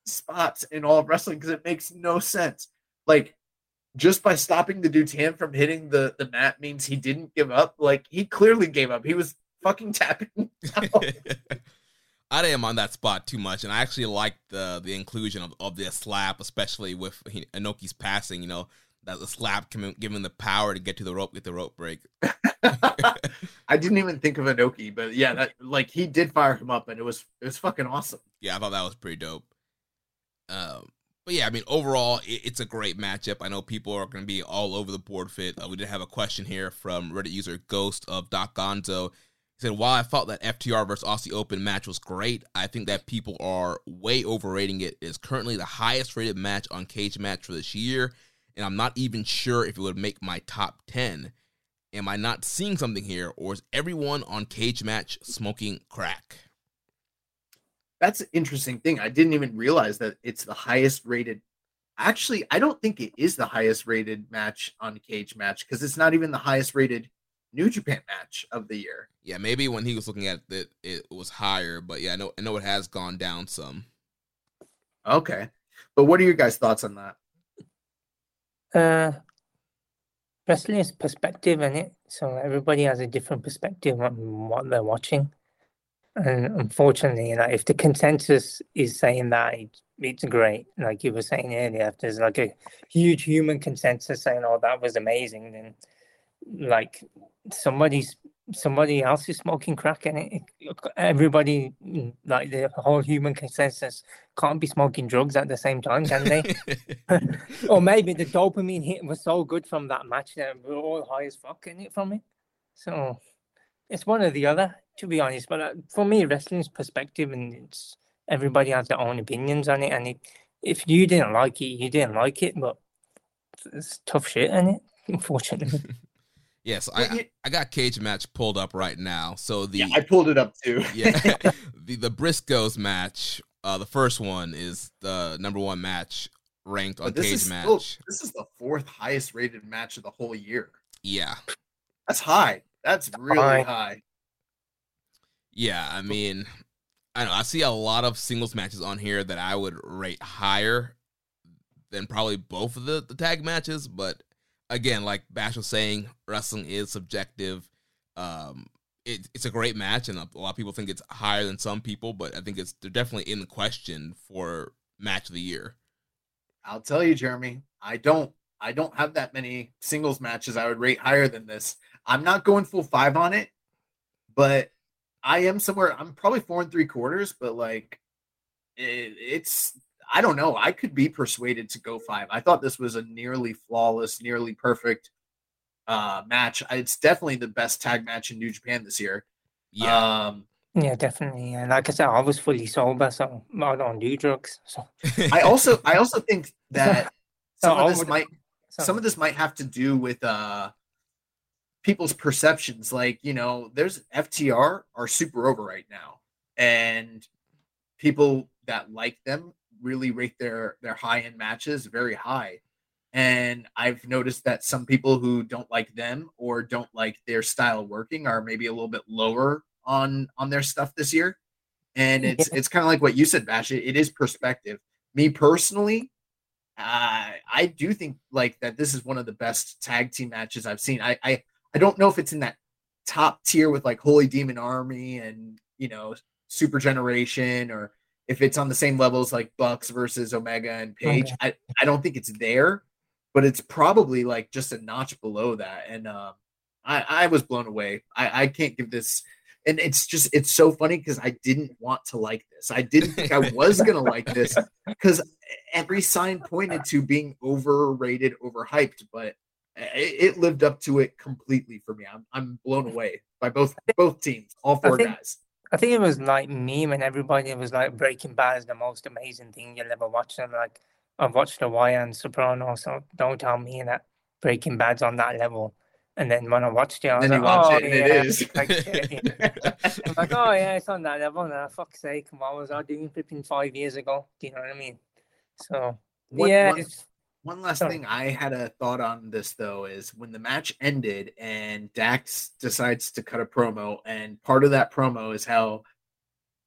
spots in all of wrestling because it makes no sense. Like, just by stopping the dude's hand from hitting the the mat means he didn't give up. Like, he clearly gave up. He was fucking tapping. I didn't mind that spot too much, and I actually liked the the inclusion of, of the slap, especially with Inoki's passing. You know, that the slap giving the power to get to the rope, get the rope break. I didn't even think of Inoki, but yeah, that like he did fire him up, and it was it was fucking awesome. Yeah, I thought that was pretty dope. Um, but yeah, I mean, overall, it, it's a great matchup. I know people are going to be all over the board fit. Uh, we did have a question here from Reddit user Ghost of Doc Gonzo said, while I thought that FTR versus Aussie Open match was great, I think that people are way overrating it. It is currently the highest rated match on Cagematch for this year, and I'm not even sure if it would make my top 10. Am I not seeing something here, or is everyone on Cagematch smoking crack? That's an interesting thing. I didn't even realize that it's the highest rated. Actually, I don't think it is the highest rated match on Cagematch because it's not even the highest rated New Japan match of the year. Yeah, maybe when he was looking at it, it was higher, but yeah, I know I know it has gone down some. Okay, but what are your guys' thoughts on that? Uh, wrestling is perspective in it, so everybody has a different perspective on what they're watching. And unfortunately, like if the consensus is saying that it's, it's great, like you were saying earlier, if there's like a huge human consensus saying, "Oh, that was amazing," then like somebody's somebody else is smoking crack and it, everybody like the whole human consensus can't be smoking drugs at the same time can they? Or maybe the dopamine hit was so good from that match that we're all high as fuck in it from it? So it's one or the other to be honest but uh, for me wrestling's perspective and it's everybody has their own opinions on it and it, if you didn't like it you didn't like it but it's tough shit in it? Unfortunately Yes, I I got Cagematch pulled up right now. So the yeah, I pulled it up too. yeah, the the Briscoes match, uh, the first one is the number one match ranked on But this Cage is Match. still, this is the fourth highest rated match of the whole year. Yeah, That's high. That's really High. high. yeah. I mean, I know I see a lot of singles matches on here that I would rate higher than probably both of the, the tag matches. But again, like Bash was saying, wrestling is subjective. Um, it, it's a great match, and a, a lot of people think it's higher than some people, but I think it's they're definitely in the question for match of the year. I'll tell you, Jeremy, I don't I don't have that many singles matches I would rate higher than this. I'm not going full five on it, but I am somewhere. I'm probably four and three quarters, but like it, it's I don't know. I could be persuaded to go five. I thought this was a nearly flawless, nearly perfect uh match. It's definitely the best tag match in New Japan this year. Yeah, Um Yeah, definitely. And like I said, I was fully sober, so I don't do drugs. So, I also I also think that So some of this would- might so some of this might have to do with uh people's perceptions like you know there's ftr are super over right now and people that like them really rate their their high end matches very high. And i've noticed that some people who don't like them or don't like their style of working are maybe a little bit lower on on their stuff this year. And it's it's kind of like what you said bash it, it is perspective. Me personally uh, I do think like that this is one of the best tag team matches I've seen. I I, I don't know if it's in that top tier with like Holy Demon Army and you know Super Generation or if it's on the same levels like Bucks versus Omega and Page. Okay. I, I don't think it's there, but it's probably like just a notch below that. And um I, I was blown away. I, I can't give this and it's just it's so funny because I didn't want to like this. I didn't think I was gonna like this because every sign pointed to being overrated, overhyped, but it, it lived up to it completely for me. I'm I'm blown away by both both teams, all four think- guys. I think it was like me and everybody was like Breaking Bad is the most amazing thing you'll ever watch. And like I've watched The Wire and Soprano, so don't tell me that Breaking Bad's on that level. And then when I watched it, I was like, oh, it yeah. it is. Like. I'm like, oh yeah, it's on that level. Now, fuck's sake, what was I doing flipping five years ago? Do you know what I mean? So One- yeah, one- it's One last Sorry. thing I had a thought on this though is when the match ended and Dax decides to cut a promo, and part of that promo is how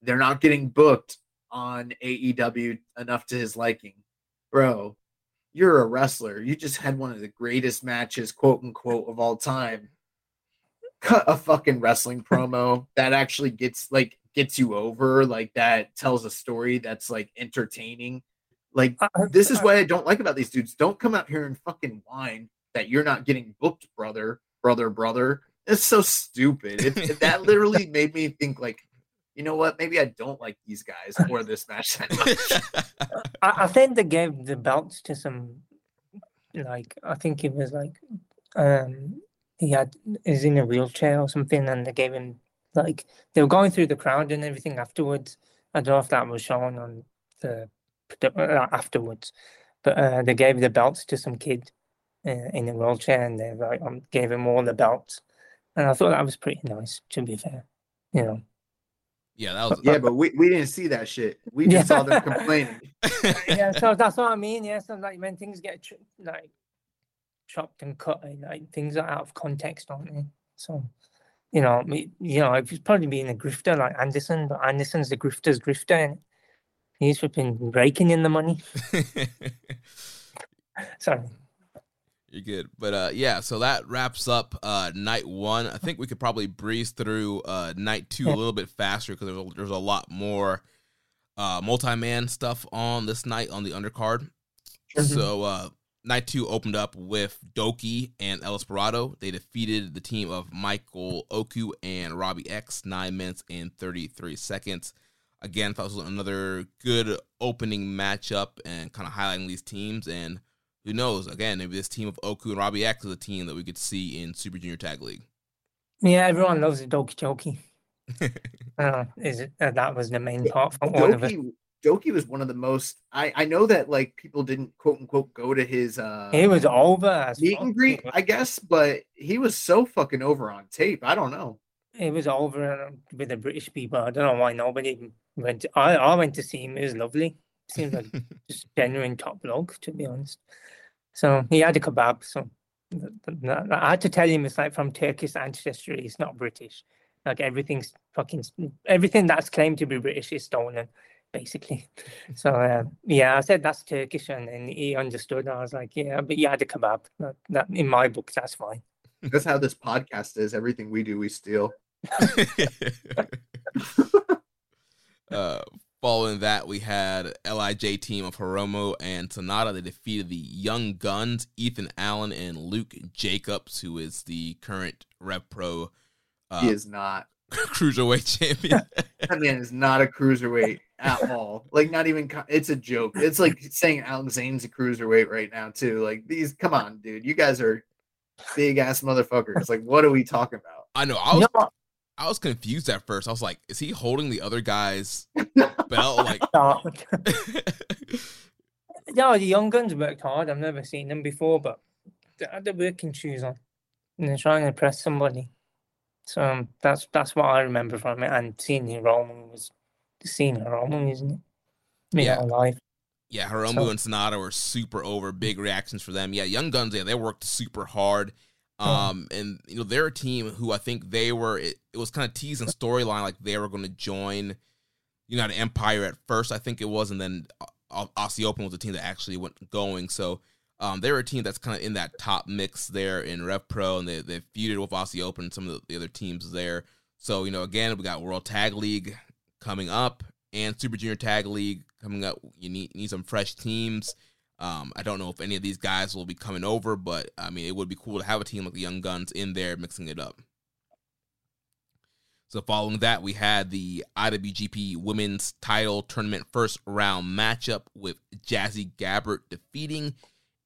they're not getting booked on AEW enough to his liking. Bro, you're a wrestler. You just had one of the greatest matches, quote unquote, of all time. Cut a fucking wrestling promo that actually gets like gets you over, like that tells a story that's like entertaining. Like I- I- this is I- what I don't like about these dudes. Don't come out here and fucking whine that you're not getting booked, brother, brother, brother. It's so stupid. It, it- that literally made me think like, you know what? Maybe I don't like these guys or this match that much. I, I think they gave the belts to some, like I think it was like, um, he had is in a wheelchair or something, and they gave him like they were going through the crowd and everything afterwards. I don't know if that was shown on the uh, afterwards, but uh, they gave the belts to some kid uh, in a wheelchair, and they like um, gave him all the belts, and I thought that was pretty nice. To be fair, you know. yeah, that was yeah, but we, we didn't see that shit. We just saw them complaining. yeah, so that's what I mean. Yeah, so like when things get tr- like chopped and cut, like things are out of context, aren't they? So, you know, me- you know, if he's probably being a grifter like Anderson, but Anderson's the grifter's grifter, and he's been raking in the money. Sorry. You're good. But uh yeah, so that wraps up uh night one. I think we could probably breeze through uh night two a little bit faster because there's, a- there's a lot more uh multi-man stuff on this night on the undercard. So uh night two opened up with Douki and El Desperado. They defeated the team of Michael Oku and Robbie X nine minutes and 33 seconds. Again, thought this was another good opening matchup and kind of highlighting these teams and who knows? Again, maybe this team of Oku and Robbie X is a team that we could see in Super Junior Tag League. Yeah, everyone loves the Douki Douki. Uh, is it uh, that was the main part for all of us? Douki, Douki was one of the most. I I know that like people didn't quote unquote go to his uh He was over as meet fuck, and greet, I guess, but he was so fucking over on tape. I don't know. It was over with the British people. I don't know why nobody went. To, I I went to see him. It was lovely. seems like just genuine top bloke, to be honest. So he had a kebab. So I had to tell him it's like from Turkish ancestry. He's not British. Like everything's fucking everything that's claimed to be British is stolen, basically. So uh, yeah, I said that's Turkish, and, and he understood. I was like, yeah, but you had a kebab. That, that in my book, that's fine. That's how this podcast is. Everything we do, we steal. uh, following that, we had Lij team of Hiromu and Sanada. They defeated the Young Guns, Ethan Allen and Luke Jacobs, who is the current Rev Pro. Uh, he is not cruiserweight champion. that man is not a cruiserweight at all. Like, not even. It's a joke. It's like saying Alex Zayne's a cruiserweight right now too. Like these. Come on, dude. You guys are big ass motherfuckers. Like, what are we talking about? I know. I was. No. I was confused at first. I was like, "Is he holding the other guy's belt?" Like, no. no, the young guns worked hard. I've never seen them before, but they had the working shoes on, and they're trying to impress somebody. So um, that's that's what I remember from it. And seeing Hiromu was seeing Hiromu, isn't it? yeah, alive. Yeah, Hiromu so. and Sanada were super over. Big reactions for them. Yeah, Young Guns. Yeah, they worked super hard. Um, and you know they're a team who I think they were. It, it was kind of teasing storyline like they were going to join United Empire at first. I think it was, and then Aussie Open was the team that actually went going. So um, they're a team that's kind of in that top mix there in Rev Pro, and they they feuded with Aussie Open and some of the, the other teams there. So you know, again, we got World Tag League coming up and Super Junior Tag League coming up. You need need some fresh teams. Um, I don't know if any of these guys will be coming over, but I mean, it would be cool to have a team like the Young Guns in there mixing it up. So, following that, we had the IWGP Women's Title Tournament first round matchup with Jazzy Gabert defeating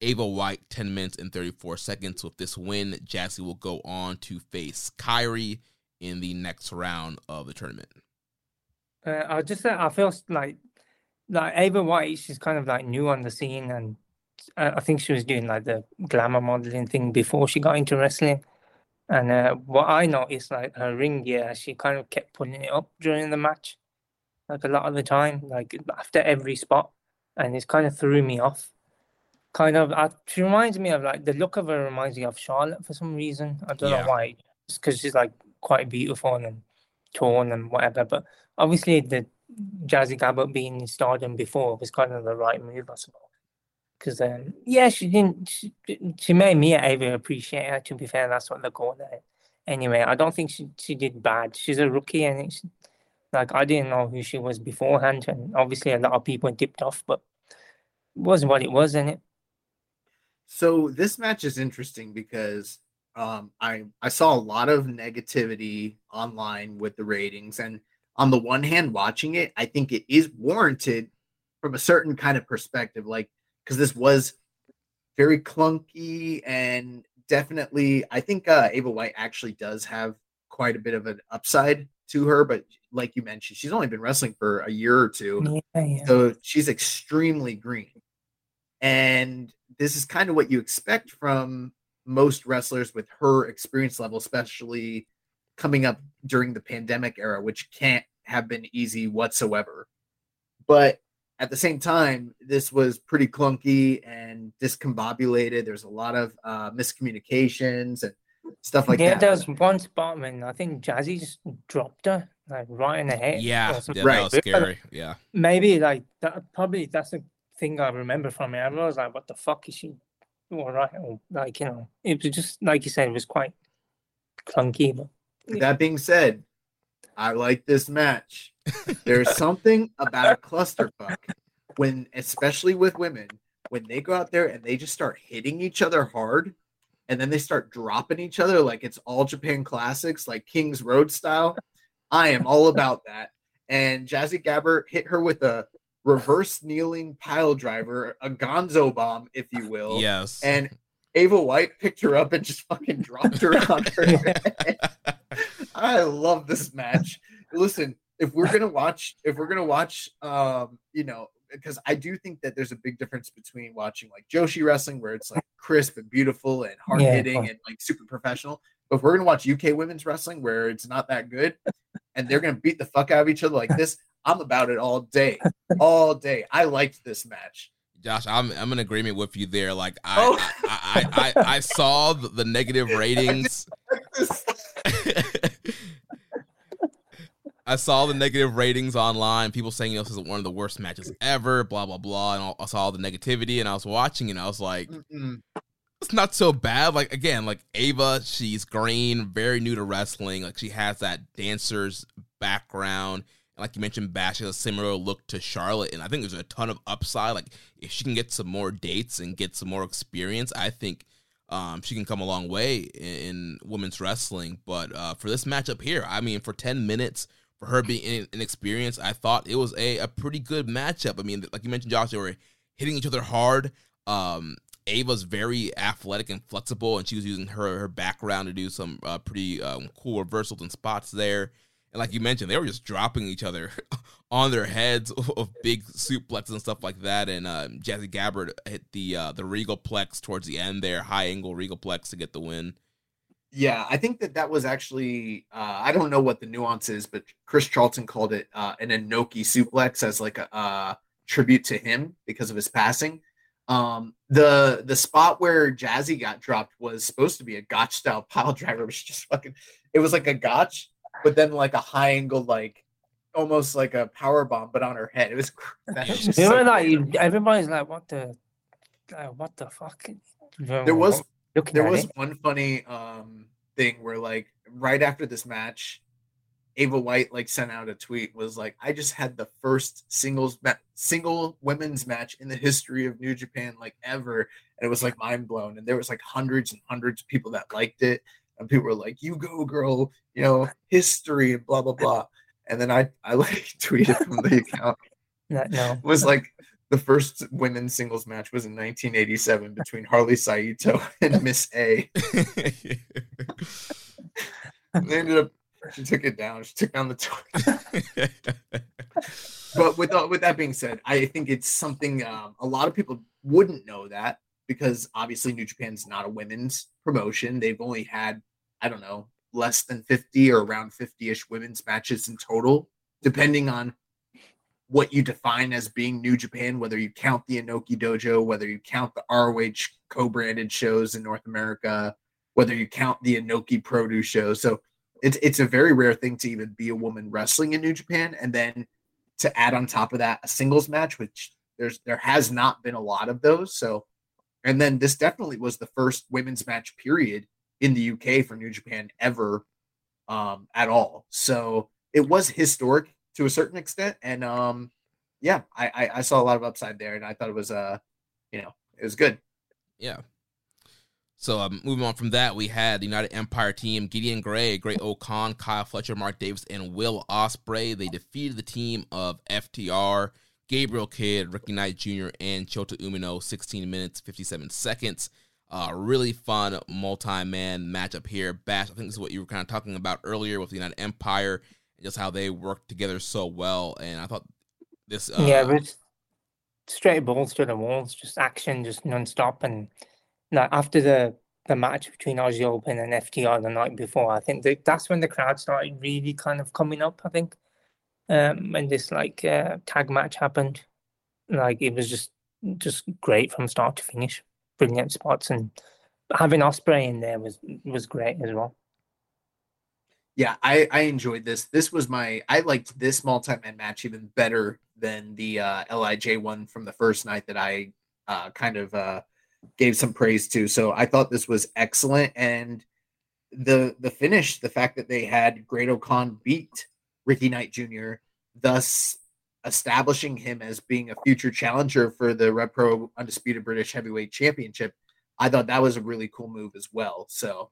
Ava White 10 minutes and 34 seconds. With this win, Jazzy will go on to face Kairi in the next round of the tournament. Uh, I just I feel like like Ava White, she's kind of like new on the scene, and I think she was doing like the glamour modeling thing before she got into wrestling. And uh, what I noticed, like her ring gear, she kind of kept pulling it up during the match, like a lot of the time, like after every spot, and it's kind of threw me off. Kind of, uh, she reminds me of like the look of her reminds me of Charlotte for some reason. I don't yeah. know why, because she's like quite beautiful and torn and whatever. But obviously, the Jazzy Gabert being in stardom before was kind of the right move, I suppose. Because um, yeah, she didn't. She, she made me Ava appreciate her. To be fair, that's what they call it. Anyway, I don't think she she did bad. She's a rookie, and it's like I didn't know who she was beforehand, and obviously a lot of people dipped off, but it was what it was, isn't it? So this match is interesting because um, I I saw a lot of negativity online with the ratings, and on the one hand, watching it, I think it is warranted from a certain kind of perspective, like because this was very clunky and definitely, I think uh, Ava White actually does have quite a bit of an upside to her, but like you mentioned, she's only been wrestling for a year or two, yeah, yeah. so she's extremely green. And this is kind of what you expect from most wrestlers with her experience level, especially coming up during the pandemic era, which can't have been easy whatsoever. But at the same time, this was pretty clunky and discombobulated. There's a lot of uh, miscommunications and stuff like yeah, that. Yeah, there was one spot when I think Jazzy just dropped her like right in the head. Yeah, yeah right. that was scary. Yeah, maybe like that. Probably that's the thing I remember from it. I was like, "What the fuck is she?" All right, like you know, it was just like you said, it was quite clunky, but that being said, I like this match. There's something about a clusterfuck when, especially with women, when they go out there and they just start hitting each other hard and then they start dropping each other like it's all Japan classics, like King's Road style. I am all about that. And Jazzy Gabert hit her with a reverse kneeling pile driver, a gonzo bomb, if you will. Yes. And Ava White picked her up and just fucking dropped her on her head. I love this match. Listen, if we're gonna watch, if we're gonna watch, um, you know, because I do think that there's a big difference between watching like Joshi wrestling, where it's like crisp and beautiful and hard hitting yeah. and like super professional. But if we're gonna watch UK women's wrestling, where it's not that good, and they're gonna beat the fuck out of each other like this, I'm about it all day, all day. I liked this match. Josh, I'm I'm in agreement with you there. Like I Oh. I, I, I, I saw the, the negative ratings. I saw the negative ratings online. People saying this is one of the worst matches ever. Blah blah blah. And I saw all the negativity, and I was watching, and I was like, Mm-mm. it's not so bad. Like again, like Ava, she's green, very new to wrestling. Like she has that dancer's background. And like you mentioned, Bash has a similar look to Charlotte, and I think there's a ton of upside. Like if she can get some more dates and get some more experience, I think um, she can come a long way in, in women's wrestling. But uh, for this matchup here, I mean, for ten minutes, for her being in, inexperienced, I thought it was a, a pretty good matchup. I mean, like you mentioned, Josh, they were hitting each other hard. Um, Ava's very athletic and flexible, and she was using her her background to do some uh, pretty um, cool reversals and spots there. And like you mentioned, they were just dropping each other on their heads of big suplexes and stuff like that. And uh, Jazzy Gabert hit the uh, the regal plex towards the end there, high angle regal plex to get the win. Yeah, I think that that was actually uh, I don't know what the nuance is, but Chris Charlton called it uh, an Inoki suplex as like a uh, tribute to him because of his passing. Um, the the spot where Jazzy got dropped was supposed to be a gotch style pile driver, which just fucking it was like a gotch, but then like a high angle, like almost like a power bomb, but on her head. It was just so like everybody's like, "What the, like, what the fuck?" there was looking there was it. one funny um thing where like right after this match ava white like sent out a tweet was like i just had the first singles ma- single women's match in the history of new japan like ever and it was like mind blown and there was like hundreds and hundreds of people that liked it and people were like you go girl you know history and blah blah blah and then i i like tweeted from the account No, no. it was like the first women's singles match was in 1987 between Harley Saito and Miss A. They ended up she took it down. She took down the tweet. But with with that being said, I think it's something um, a lot of people wouldn't know that because obviously New Japan's not a women's promotion. They've only had I don't know less than 50 or around 50ish women's matches in total, depending on what you define as being New Japan, whether you count the Inoki Dojo, whether you count the ROH co-branded shows in North America, whether you count the Inoki Produce shows. So it's it's a very rare thing to even be a woman wrestling in New Japan, and then to add on top of that a singles match, which there's there has not been a lot of those. So, and then this definitely was the first women's match period in the UK for New Japan ever, um, at all. So it was historic to a certain extent, and um, yeah, I, I I saw a lot of upside there, and I thought it was uh, you know, it was good. Yeah. So um, moving on from that, we had the United Empire team: Gideon Grey, Great O'Con, Kyle Fletcher, Mark Davis, and Will Ospreay. They defeated the team of FTR, Gabriel Kidd, Ricky Knight Jr., and Shota Umino. 16 minutes, 57 seconds. Uh, really fun multi-man matchup here. Bash, I think this is what you were kind of talking about earlier with the United Empire just how they work together so well. And I thought this, uh, yeah, but straight balls to the walls, just action, just non-stop. And like after the the match between Aussie Open and FTR the night before, I think that that's when the crowd started really kind of coming up. I think um, when this like uh, tag match happened, like it was just just great from start to finish, brilliant spots, and having Ospreay in there was was great as well. Yeah, I I enjoyed this. This was my I liked this multi-man match even better than the uh, Lij one from the first night that I uh, kind of uh, gave some praise to. So I thought this was excellent, and the the finish, the fact that they had Great-O-Khan beat Ricky Knight Jr., thus establishing him as being a future challenger for the Rev Pro Undisputed British Heavyweight Championship. I thought that was a really cool move as well. So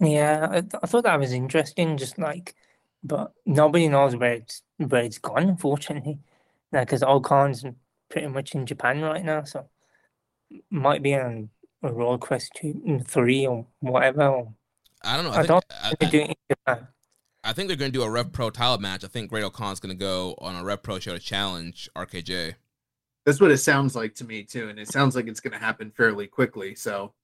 Yeah, I, th- I thought that was interesting. Just like, but nobody knows where it's where it's gone. Unfortunately, because O-Khan's pretty much in Japan right now, so might be on a Royal Quest two, three, or whatever. Or, I don't know. I, I think, don't I, they're I- doing it in Japan. I think they're going to do a Rev Pro title match. I think Great-O-Khan's going to go on a Rev Pro show to challenge RKJ. That's what it sounds like to me too, and it sounds like it's going to happen fairly quickly. So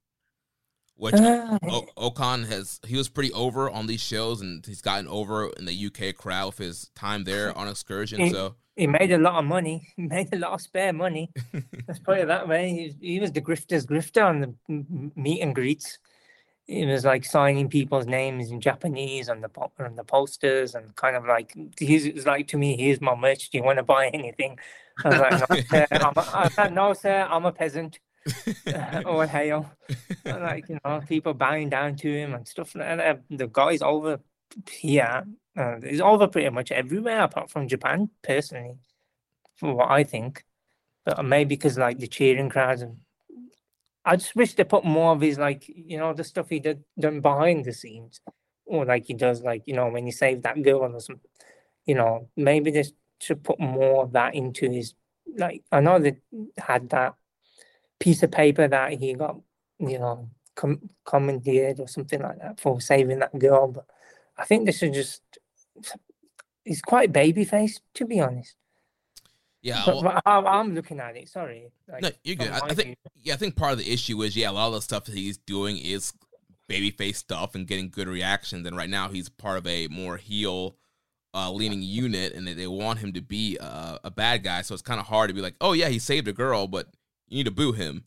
Which uh, o- has he was pretty over on these shows, and he's gotten over in the UK crowd with his time there on excursion. He, so he made a lot of money. He made a lot of spare money. Let's put it that way. He, he was the grifter's grifter on the meet and greets. It was like signing people's names in Japanese on the on the posters and kind of like he's was like to me, here's my merch. Do you want to buy anything? I was like, no, sir, I'm a, I said, no, sir, I'm a peasant. or hail. like, you know, people bowing down to him and stuff like that. The guy's over here. Uh, he's over pretty much everywhere apart from Japan, personally, for what I think. But maybe because like the cheering crowds and I just wish they put more of his like you know the stuff he did done behind the scenes, or like he does like you know when he saved that girl or something. You know, maybe they should put more of that into his like. I know they had that piece of paper that he got, you know, com- commandeered or something like that for saving that girl. But I think this is just he's quite baby faced, to be honest. Yeah, well, but, I'm looking at it. Sorry. Like, no, you're good. I, I, think yeah, I think part of the issue is yeah, a lot of the stuff that he's doing is babyface stuff and getting good reactions. And right now, he's part of a more heel uh, leaning unit, and they, they want him to be a, a bad guy. So it's kind of hard to be like, oh yeah, he saved a girl, but you need to boo him.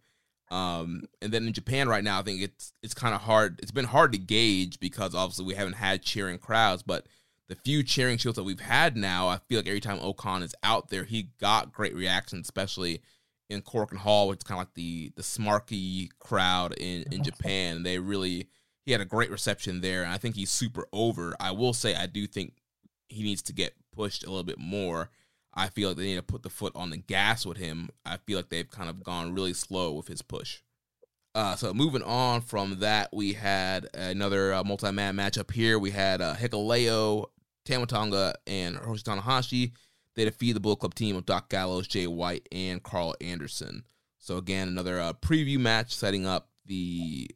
Um, and then in Japan right now, I think it's it's kind of hard. It's been hard to gauge because obviously we haven't had cheering crowds, but the few cheering shows that we've had now, I feel like every time O-Khan is out there, he got great reactions, especially in Korakuen Hall, which is kind of like the the smarky crowd in in Japan. They really he had a great reception there, and I think he's super over. I will say I do think he needs to get pushed a little bit more I feel like they need to put the foot on the gas with him. I feel like they've kind of gone really slow with his push. Uh, so moving on from that, we had another uh, multi-man matchup here. We had uh, Hikuleo, Tama Tonga, and Hiroshi Tanahashi. They defeat the Bullet Club team of Doc Gallows, Jay White, and Karl Anderson. So again, another uh, preview match setting up the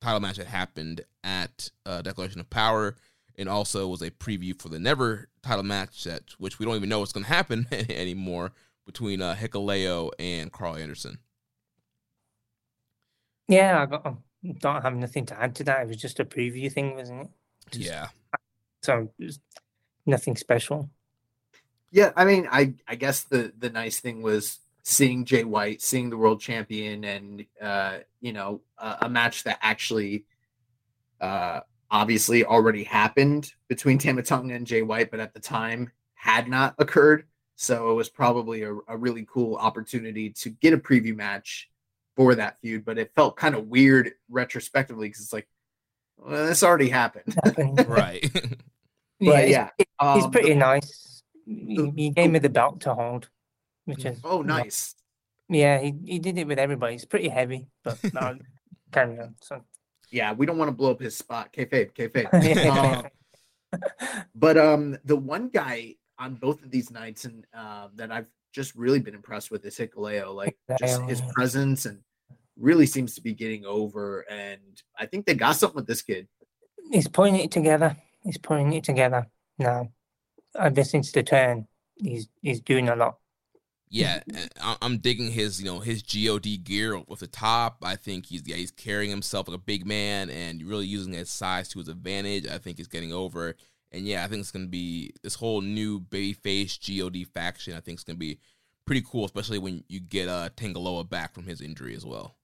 title match that happened at uh, Declaration of Power and also was a preview for the never title match that which we don't even know what's going to happen anymore between uh, Hikuleo and Karl Anderson. Yeah, I got, don't have nothing to add to that. It was just a preview thing, wasn't it? Just, yeah. So nothing special. Yeah, I mean, I I guess the the nice thing was seeing Jay White, seeing the world champion, and uh, you know, a, a match that actually uh obviously already happened between Tama Tonga and Jay White, but at the time had not occurred. So it was probably a, a really cool opportunity to get a preview match for that feud. But it felt kind of weird retrospectively because it's like, well, this already happened. right. but yeah, he's, um, he's pretty nice. He, he, gave me the belt to hold, which is oh nice. Yeah, he, he did it with everybody. It's pretty heavy, but no, carry on. So yeah, we don't want to blow up his spot. Kayfabe, kayfabe. um, but um, the one guy on both of these nights and uh, that I've just really been impressed with is Hikuleo. Like just his presence and really seems to be getting over. And I think they got something with this kid. He's putting it together. He's putting it together now. Ever since the turn, he's he's doing a lot yeah, I'm digging his you know his God gear with the top. I think he's yeah he's carrying himself like a big man and really using his size to his advantage. I think he's getting over, and yeah, I think it's gonna be this whole new babyface God faction. I think it's gonna be pretty cool, especially when you get uh Tanga Loa back from his injury as well.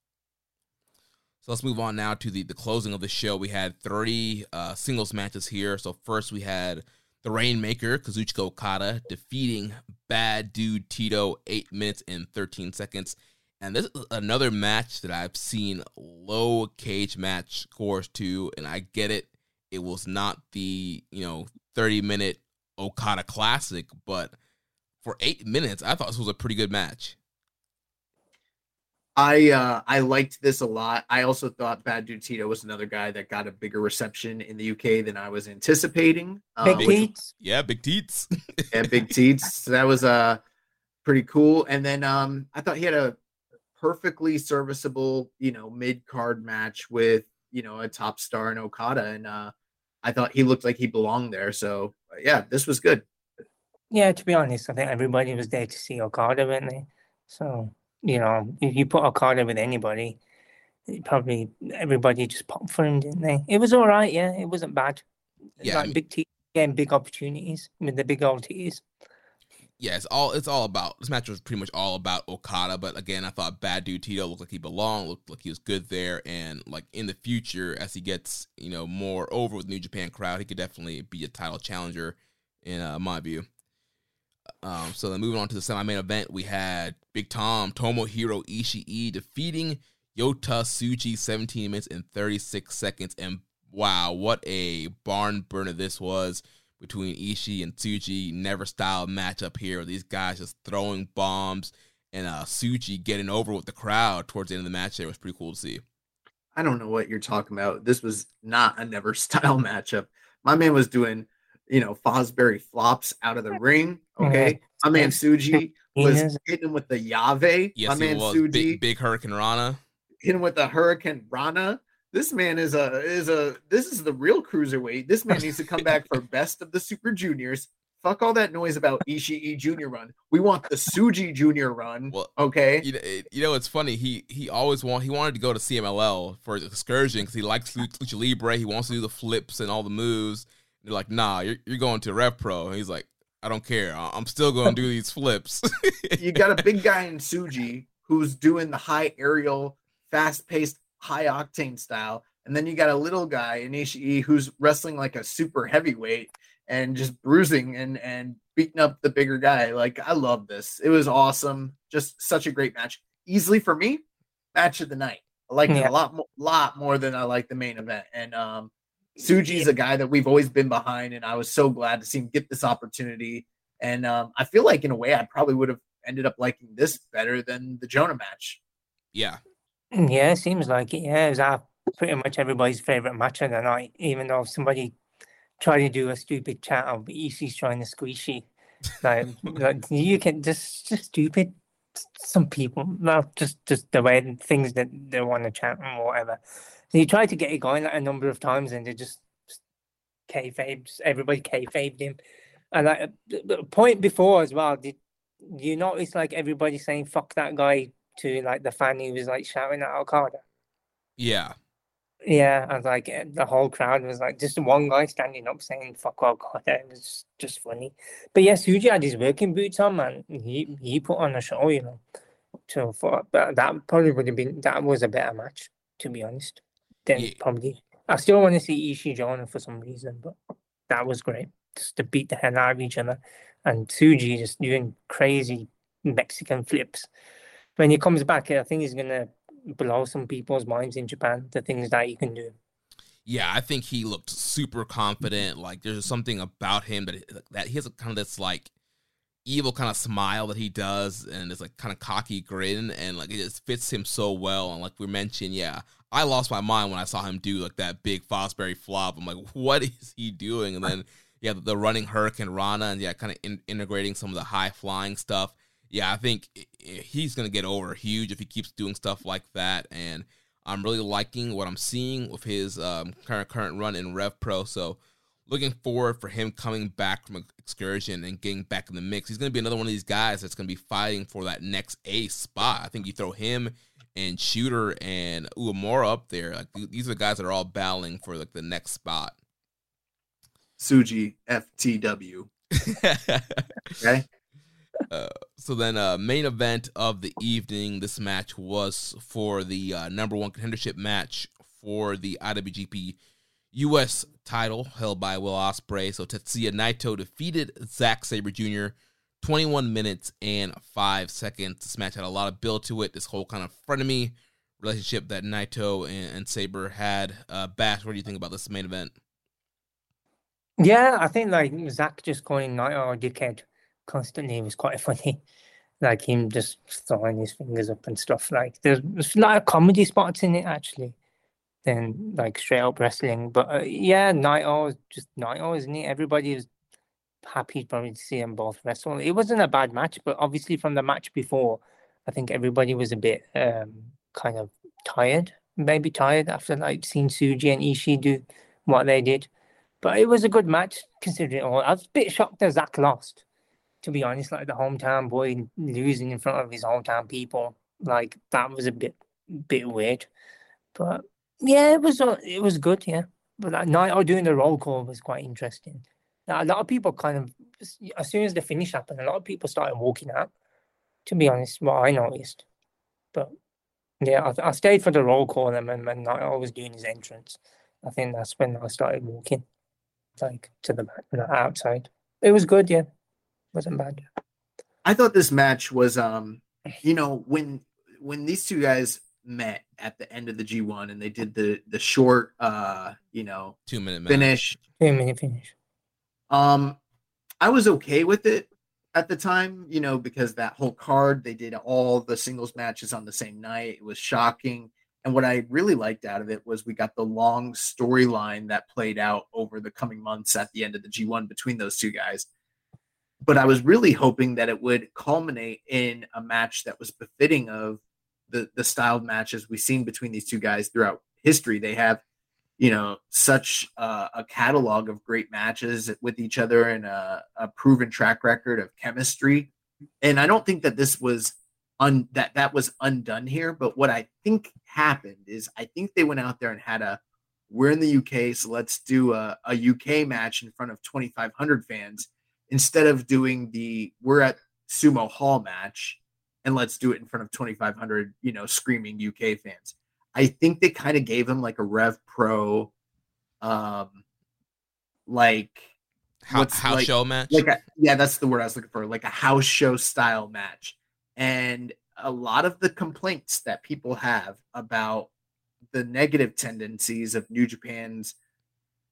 So let's move on now to the the closing of the show. We had 30 uh, singles matches here. So first we had the Rainmaker, Kazuchika Okada, defeating Bad Dude Tito 8 minutes and 13 seconds. And this is another match that I've seen low Cagematch scores to, and I get it. It was not the, you know, 30 minute Okada classic, but for eight minutes, I thought this was a pretty good match. I uh, I liked this a lot. I also thought Bad Dude Tito was another guy that got a bigger reception in the UK than I was anticipating. Big um, teats, yeah, big teats, yeah, big teats. So that was uh pretty cool. And then um, I thought he had a perfectly serviceable, you know, mid card match with you know a top star in Okada, and uh, I thought he looked like he belonged there. So yeah, this was good. Yeah, to be honest, I think everybody was there to see Okada, weren't they? So you know, if you put Okada with anybody, probably everybody just popped for him, didn't they? It was all right, yeah. It wasn't bad. Yeah, like I mean- big teams getting big opportunities with the big old tees. yeah, it's all it's all about this match was pretty much all about Okada, but again, I thought Bad Dude Tito looked like he belonged, looked like he was good there, and like in the future, as he gets you know more over with New Japan crowd, he could definitely be a title challenger in uh, my view. Um, so then moving on to the semi-main event, we had Big Tom Tomohiro Ishii defeating Yota Tsuji 17 minutes and 36 seconds, and wow, what a barn burner this was between Ishii and Tsuji. Never style matchup here. These guys just throwing bombs and uh getting over with the crowd towards the end of the match. There was pretty cool to see. I don't know what you're talking about. This was not a never style matchup. My man was doing, you know, Fosbury flops out of the ring. Okay. My man Tsuji was hitting him with the Yave. Yes, My he man was Tsuji big, big Hurricane Rana. hitting with the Hurricane Rana. This man is a is a this is the real cruiserweight. This man needs to come back for best of the Super Juniors. Fuck all that noise about Ishii Junior run. We want the Tsuji Junior run. Well, Okay. You know, you know, it's funny. He he always want he wanted to go to CMLL for his excursion because he likes Lucha Lucha Libre. He wants to do the flips and all the moves. They're like, nah, you're, you're going to Rev Pro. And he's like, I don't care. I- I'm still going to do these flips. you got a big guy in Tsuji who's doing the high aerial, fast paced, high octane style. And then you got a little guy in Ishii who's wrestling like a super heavyweight and just bruising and, and beating up the bigger guy. Like, I love this. It was awesome. Just such a great match. Easily for me, match of the night. I liked it a lot, mo- lot more than I like the main event. And um, Tsuji's a guy that we've always been behind, and I was so glad to see him get this opportunity. And um, I feel like in a way, I probably would have ended up liking this better than the Jonah match. yeah, Yeah, it seems like it. Yeah, it was our, pretty much everybody's favorite match of the night, even though somebody tried to do a stupid chat of Ishii's trying to squishy. Like, like you can just just stupid. Some people, no, just just the way things that they want to chat and whatever. So you tried to get it going like a number of times, and they just kayfabe. Everybody kayfabed him, and like the the point before as well. Did you notice like everybody saying "fuck that guy" to like the fan who was like shouting at Okada? yeah, Yeah, And like eh, the whole crowd was like just one guy standing up saying "fuck Okada." It was just, just funny. But yeah, Tsuji had his working boots on, man. He he put on a show, you know. So but that probably would have been that was a better match, to be honest. Then Yeah. probably I still want to see Ishii Jonah for some reason, but that was great. Just to beat the hell out of each other. And Tsuji just doing crazy Mexican flips. When he comes back, I think he's gonna blow some people's minds in Japan, the things that he can do. yeah. I think he looked super confident. Like there's something about him that that he has a kind of this like evil kind of smile that he does, and this like kind of cocky grin, and like it just fits him so well. And like we mentioned, yeah, I lost my mind when I saw him do like that big Fosbury flop. I'm like, what is he doing? And then yeah, the, the running Hurricane Rana, and yeah, kind of in, integrating some of the high flying stuff. Yeah, I think he's gonna get over huge if he keeps doing stuff like that. And I'm really liking what I'm seeing with his um, current current run in Rev Pro. So looking forward for him coming back from excursion and getting back in the mix. He's going to be another one of these guys that's going to be fighting for that next A spot. I think you throw him and Shota and Uemura up there. Like these are the guys that are all battling for like the next spot. Tsuji FTW. Okay. Uh, so then, uh, main event of the evening. This match was for the uh, number one contendership match for the IWGP U.S. title held by Will Ospreay. So Tetsuya Naito defeated Zack Sabre Jr. 21 minutes and five seconds. This match had a lot of build to it. This whole kind of frenemy relationship that Naito and, and Sabre had. Uh, Bash, what do you think about this main event? Yeah, I think like Zack just calling Naito a dickhead constantly was quite funny. Like him just throwing his fingers up and stuff. Like there's, there's a lot of comedy spots in it actually, than like straight up wrestling. But uh, yeah, Naito is just Naito, isn't it? Everybody was happy probably to see them both wrestle. It wasn't a bad match, but obviously from the match before, I think everybody was a bit um kind of tired, maybe tired after like seeing Tsuji and Ishii do what they did. But it was a good match considering all. I was a bit shocked that Zack lost, to be honest. Like the hometown boy losing in front of his hometown people, like that was a bit bit weird. But yeah, it was uh, it was good. Yeah, but that Naito doing the roll call was quite interesting. Now, a lot of people kind of as soon as the finish happened, a lot of people started walking out. To be honest, what I noticed, but yeah, I, I stayed for the roll call and I was doing his entrance. I think that's when I started walking, like to the outside. It was good, yeah, wasn't bad. I thought this match was, um, you know, when when these two guys met at the end of the G1 and they did the the short, uh, you know, two minute finish, two minute finish. Um, I was okay with it at the time, you know, because that whole card, they did all the singles matches on the same night. It was shocking. And what I really liked out of it was we got the long storyline that played out over the coming months at the end of the G1 between those two guys. But I was really hoping that it would culminate in a match that was befitting of the the styled matches we've seen between these two guys throughout history. They have you know such a catalog of great matches with each other and a, a, proven track record of chemistry and i don't think that this was un that that was undone here but what i think happened is i think they went out there and had a we're in the uk so let's do a, a uk match in front of 2500 fans instead of doing the we're at sumo hall match and let's do it in front of 2500 you know screaming uk fans I think they kind of gave him like a Rev Pro, um, like house, house like, show match. Like, a, yeah, that's the word I was looking for. Like a house show style match, and a lot of the complaints that people have about the negative tendencies of New Japan's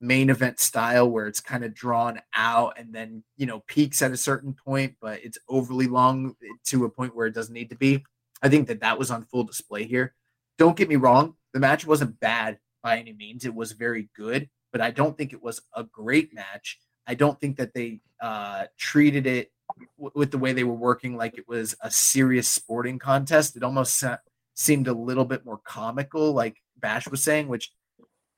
main event style where it's kind of drawn out and then you know peaks at a certain point but it's overly long to a point where it doesn't need to be i think that that was on full display here don't get me wrong, the match wasn't bad by any means. It was very good, but I don't think it was a great match. I don't think that they uh, treated it w- with the way they were working like it was a serious sporting contest. It almost seemed a little bit more comical, like Bash was saying, which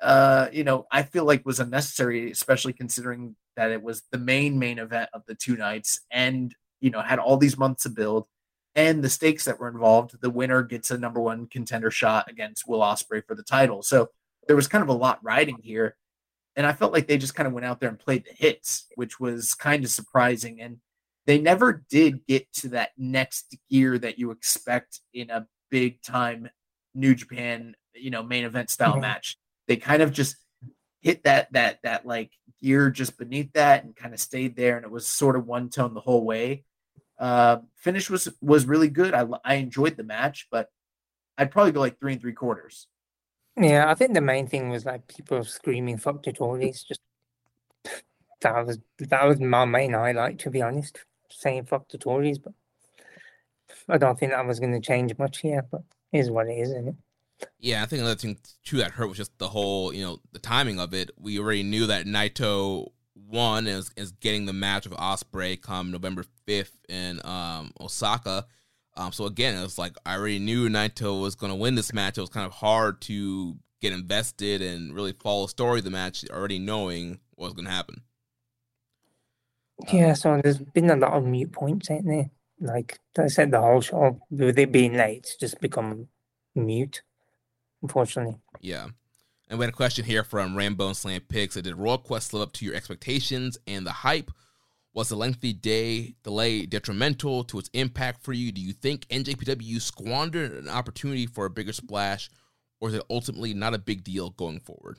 uh, you know I feel like was unnecessary, especially considering that it was the main main event of the two nights, and you know had all these months to build and the stakes that were involved, the winner gets a number one contender shot against Will Ospreay for the title. So there was kind of a lot riding here. And I felt like they just kind of went out there and played the hits, which was kind of surprising. And they never did get to that next gear that you expect in a big time New Japan, you know, main event style mm-hmm. match. They kind of just hit that that that like gear just beneath that and kind of stayed there and it was sort of one tone the whole way uh, finish was was really good. I I enjoyed the match, but I'd probably go like three and three quarters. Yeah, I think the main thing was like people screaming "fuck the tories Just that was that was my main highlight, to be honest. Saying "fuck the tories but I don't think that was going to change much here. But is what it is, isn't it? Yeah, I think another thing too that hurt was just the whole, you know, the timing of it. We already knew that Naito one is is getting the match of Ospreay come November fifth in um, Osaka. Um, so again, it was like I already knew Naito was going to win this match. It was kind of hard to get invested and really follow the story of the match, already knowing what was going to happen. Yeah, so there's been a lot of mute points, ain't there? Like I said, the whole show with it being late, it's just become mute. Unfortunately. Yeah. And we had a question here from Rambo and Slam Pigs. Did Royal Quest live up to your expectations and the hype? Was the lengthy day delay detrimental to its impact for you? Do you think NJPW squandered an opportunity for a bigger splash, or is it ultimately not a big deal going forward?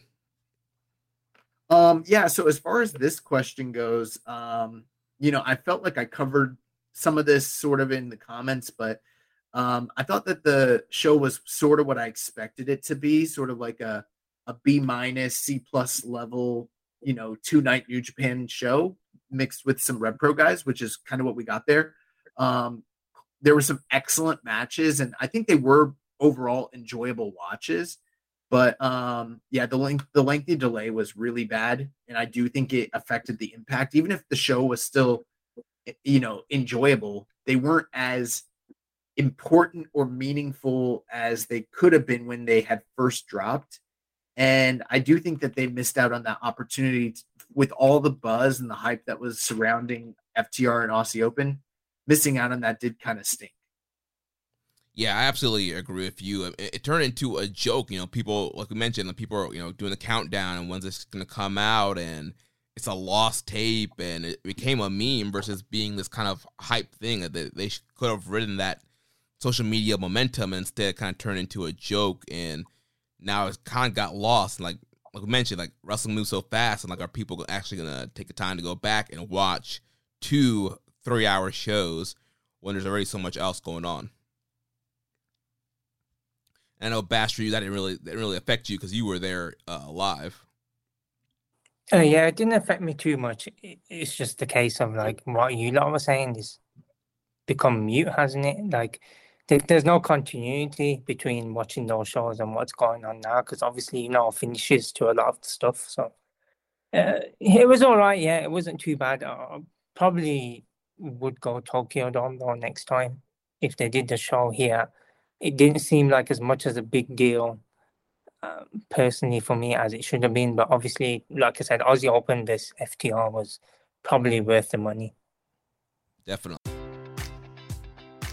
Um, yeah, so as far as this question goes, um, you know, I felt like I covered some of this sort of in the comments, but um, I thought that the show was sort of what I expected it to be, sort of like a a B minus C plus level, you know, two night New Japan show mixed with some Rev Pro guys, which is kind of what we got there. Um, there were some excellent matches, and I think they were overall enjoyable watches. But um, yeah, the length the lengthy delay was really bad, and I do think it affected the impact. Even if the show was still, you know, enjoyable, they weren't as important or meaningful as they could have been when they had first dropped. And I do think that they missed out on that opportunity to, with all the buzz and the hype that was surrounding FTR and Aussie Open. Missing out on that did kind of stink. Yeah, I absolutely agree with you. It, it, turned into a joke. You know, people like we mentioned, the people are you know doing the countdown and when's this going to come out, and it's a lost tape, and it became a meme versus being this kind of hype thing that they, they could have ridden that social media momentum and instead kind of turned into a joke, and now it's kind of got lost. Like like we mentioned, like wrestling moves so fast, and like are people actually gonna take the time to go back and watch two three hour shows when there's already so much else going on? And I know Bash for you that didn't really that didn't really affect you because you were there uh, live. Uh, yeah, it didn't affect me too much. It's just the case of like what you lot were saying is become mute, hasn't it? Like there's no continuity between watching those shows and what's going on now because obviously you know finishes to a lot of the stuff. So uh, it was all right. Yeah, it wasn't too bad. I probably would go Tokyo Dome though next time if they did the show here. It didn't seem like as much as a big deal um, personally for me as it should have been. But obviously, like I said, Aussie Open this FTR was probably worth the money. Definitely.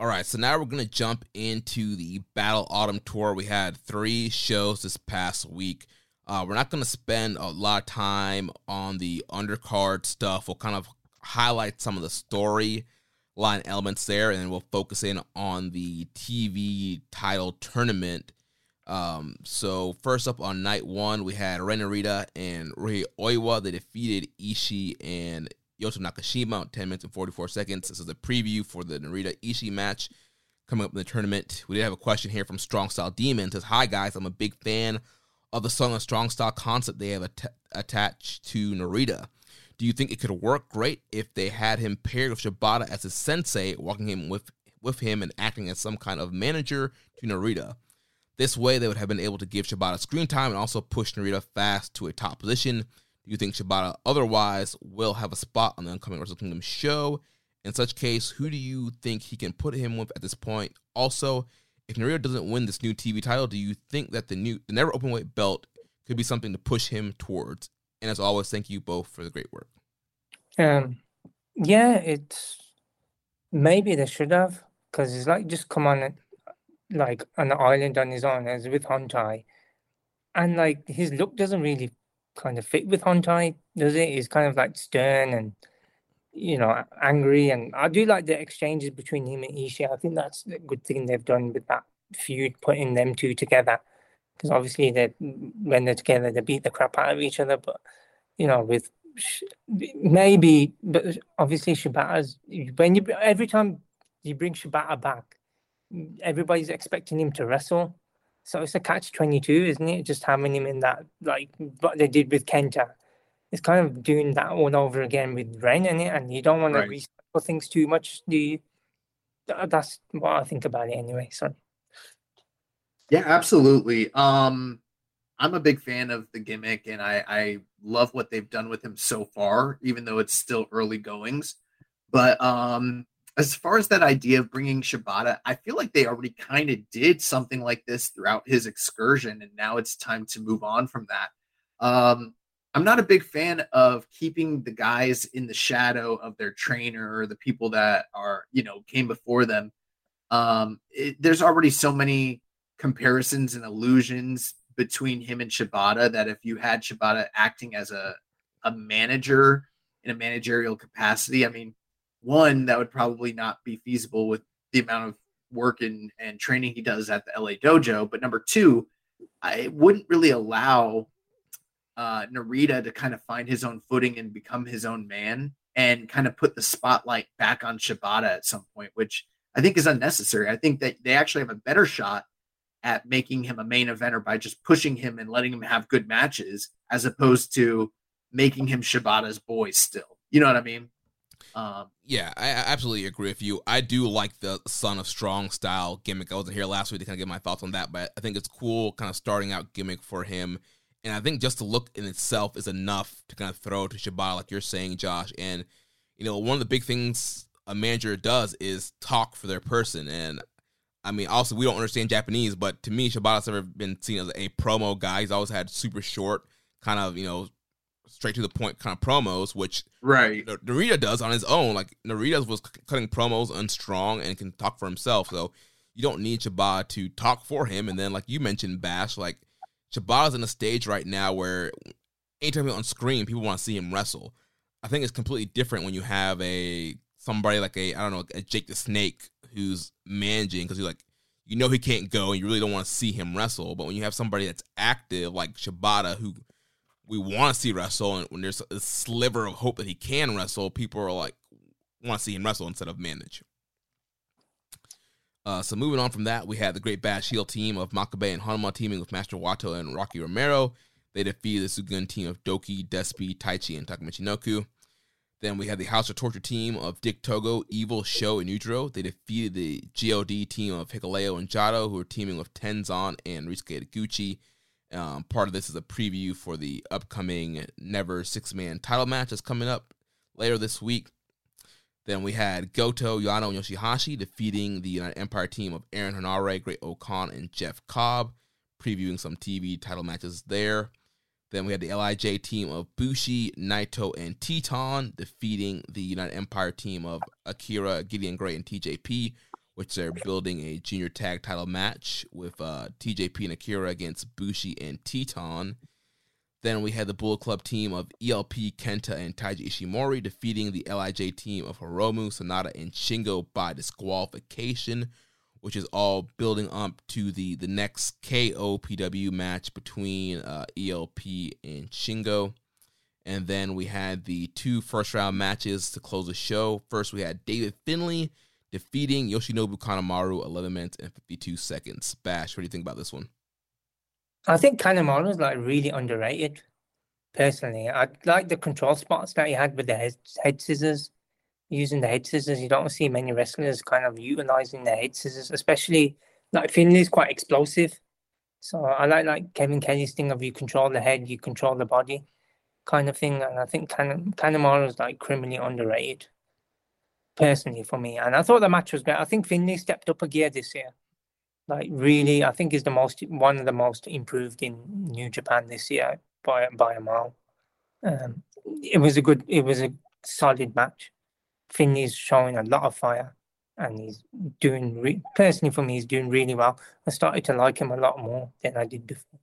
All right, so now we're going to jump into the Battle Autumn Tour. We had three shows this past week. Uh, we're not going to spend a lot of time on the undercard stuff. We'll kind of highlight some of the story line elements there, and then we'll focus in on the TV title tournament. Um, so first up on night one, we had Ren Narita and Ryohei Oiwa. They defeated Ishii and Yuto Nakashima 10 minutes and 44 seconds. This is a preview for the Narita Ishii match coming up in the tournament. We did have a question here from Strong Style Demon. It says, Hi guys, I'm a big fan of the song and Strong Style concept they have at- attached to Narita. Do you think it could work great if they had him paired with Shibata as his sensei, walking him with with him and acting as some kind of manager to Narita? This way, they would have been able to give Shibata screen time and also push Narita fast to a top position you think Shibata otherwise will have a spot on the upcoming Wrestle Kingdom show? In such case, who do you think he can put him with at this point? Also, if Narita doesn't win this new TV title, do you think that the new the never open weight belt could be something to push him towards? And as always, thank you both for the great work. Um, yeah, it's maybe they should have because it's like just come on like on an island on his own as with Hontai, and like his look doesn't really kind of fit with Hontai, does it? He's kind of like stern and you know angry, and I do like the exchanges between him and Ishii. I think that's a good thing they've done with that feud, putting them two together. Because obviously, they when they're together, they beat the crap out of each other. But you know, with maybe, but obviously, Shibata's when you every time you bring Shibata back, everybody's expecting him to wrestle. So it's a catch twenty two, isn't it? Just having him in that like what they did with Kenta. It's kind of doing that all over again with Ren in it, and you don't want right. to recycle things too much, do you? That's what I think about it anyway. Sorry. Yeah, absolutely. Um, I'm a big fan of the gimmick, and I I love what they've done with him so far, even though it's still early goings. But um, as far as that idea of bringing Shibata, I feel like they already kind of did something like this throughout his excursion, and now it's time to move on from that. Um, I'm not a big fan of keeping the guys in the shadow of their trainer or the people that are, you know, came before them. Um, it, there's already so many comparisons and illusions between him and Shibata that if you had Shibata acting as a a manager in a managerial capacity, I mean, one that would probably not be feasible with the amount of work and, and training he does at the LA dojo. But number two, I wouldn't really allow uh, Narita to kind of find his own footing and become his own man and kind of put the spotlight back on Shibata at some point, which I think is unnecessary. I think that they actually have a better shot at making him a main eventer by just pushing him and letting him have good matches as opposed to making him Shibata's boy still. You know what I mean? Um, yeah, I absolutely agree with you. I do like the Son of Strong style gimmick. I wasn't here last week to kind of get my thoughts on that, but I think it's cool kind of starting out gimmick for him. And I think just the look in itself is enough to kind of throw to Shibata, like you're saying, Josh. And, you know, one of the big things a manager does is talk for their person. And I mean, also, we don't understand Japanese, but to me, Shibata's never been seen as a promo guy. He's always had super short, kind of, you know, straight to the point kind of promos, which right Narita does on his own. Like Narita was cutting promos unstrong and can talk for himself. So you don't need Shibata to talk for him. And then, like you mentioned, Bash, like Shibata's in a stage right now where anytime he's on screen, people want to see him wrestle. I think it's completely different when you have a somebody like a I don't know a Jake the Snake who's managing because you're like you know he can't go and you really don't want to see him wrestle. But when you have somebody that's active like Shibata who we want to see wrestle, and when there's a sliver of hope that he can wrestle, people are like want to see him wrestle instead of manage. Uh, so moving on from that, we had the Great Bash Heel team of Makabe and Honma teaming with Master Wato and Rocky Romero. They defeated the Sugun team of Douki, Despi, Taichi, and Taka Michinoku. Then we had the House of Torture team of Dick Togo, Evil, Sho, and Yujiro. They defeated the GOD team of Hikuleo and Jado, who are teaming with Tenzan and Ryusuke Taguchi. Um, part of this is a preview for the upcoming Never Six Man title match that's coming up later this week. Then we had Goto, Yano, and Yoshihashi defeating the United Empire team of Aaron Henare, Great-O-Khan, and Jeff Cobb, previewing some TV title matches there. Then we had the LIJ team of Bushi, Naito, and Titán defeating the United Empire team of Akira, Gideon Grey, and TJP which they're building a junior tag title match with uh, TJP and Akira against Bushi and Titán. Then we had the Bullet Club team of ELP, Kenta, and Taiji Ishimori defeating the LIJ team of Hiromu, Sanada, and Shingo by disqualification, which is all building up to the, the next KOPW match between uh, ELP and Shingo. And then we had the two first round matches to close the show. First, we had David Finlay defeating Yoshinobu Kanemaru 11 minutes and 52 seconds. Bash, what do you think about this one? I think Kanemaru is like really underrated. Personally, I like the control spots that he had with the head, head scissors. Using the head scissors, you don't see many wrestlers kind of utilizing the head scissors, especially like Finlay's quite explosive. So I like like Kevin Kelly's thing of you control the head, you control the body, kind of thing. And I think Kan- Kanemaru is like criminally underrated personally for me. And I thought the match was great. I think Finlay stepped up a gear this year. Like really, I think is the most one of the most improved in New Japan this year by by a mile. Um, it was a good, it was a solid match. Finlay's showing a lot of fire, and he's doing re- personally for me, he's doing really well. I started to like him a lot more than I did before.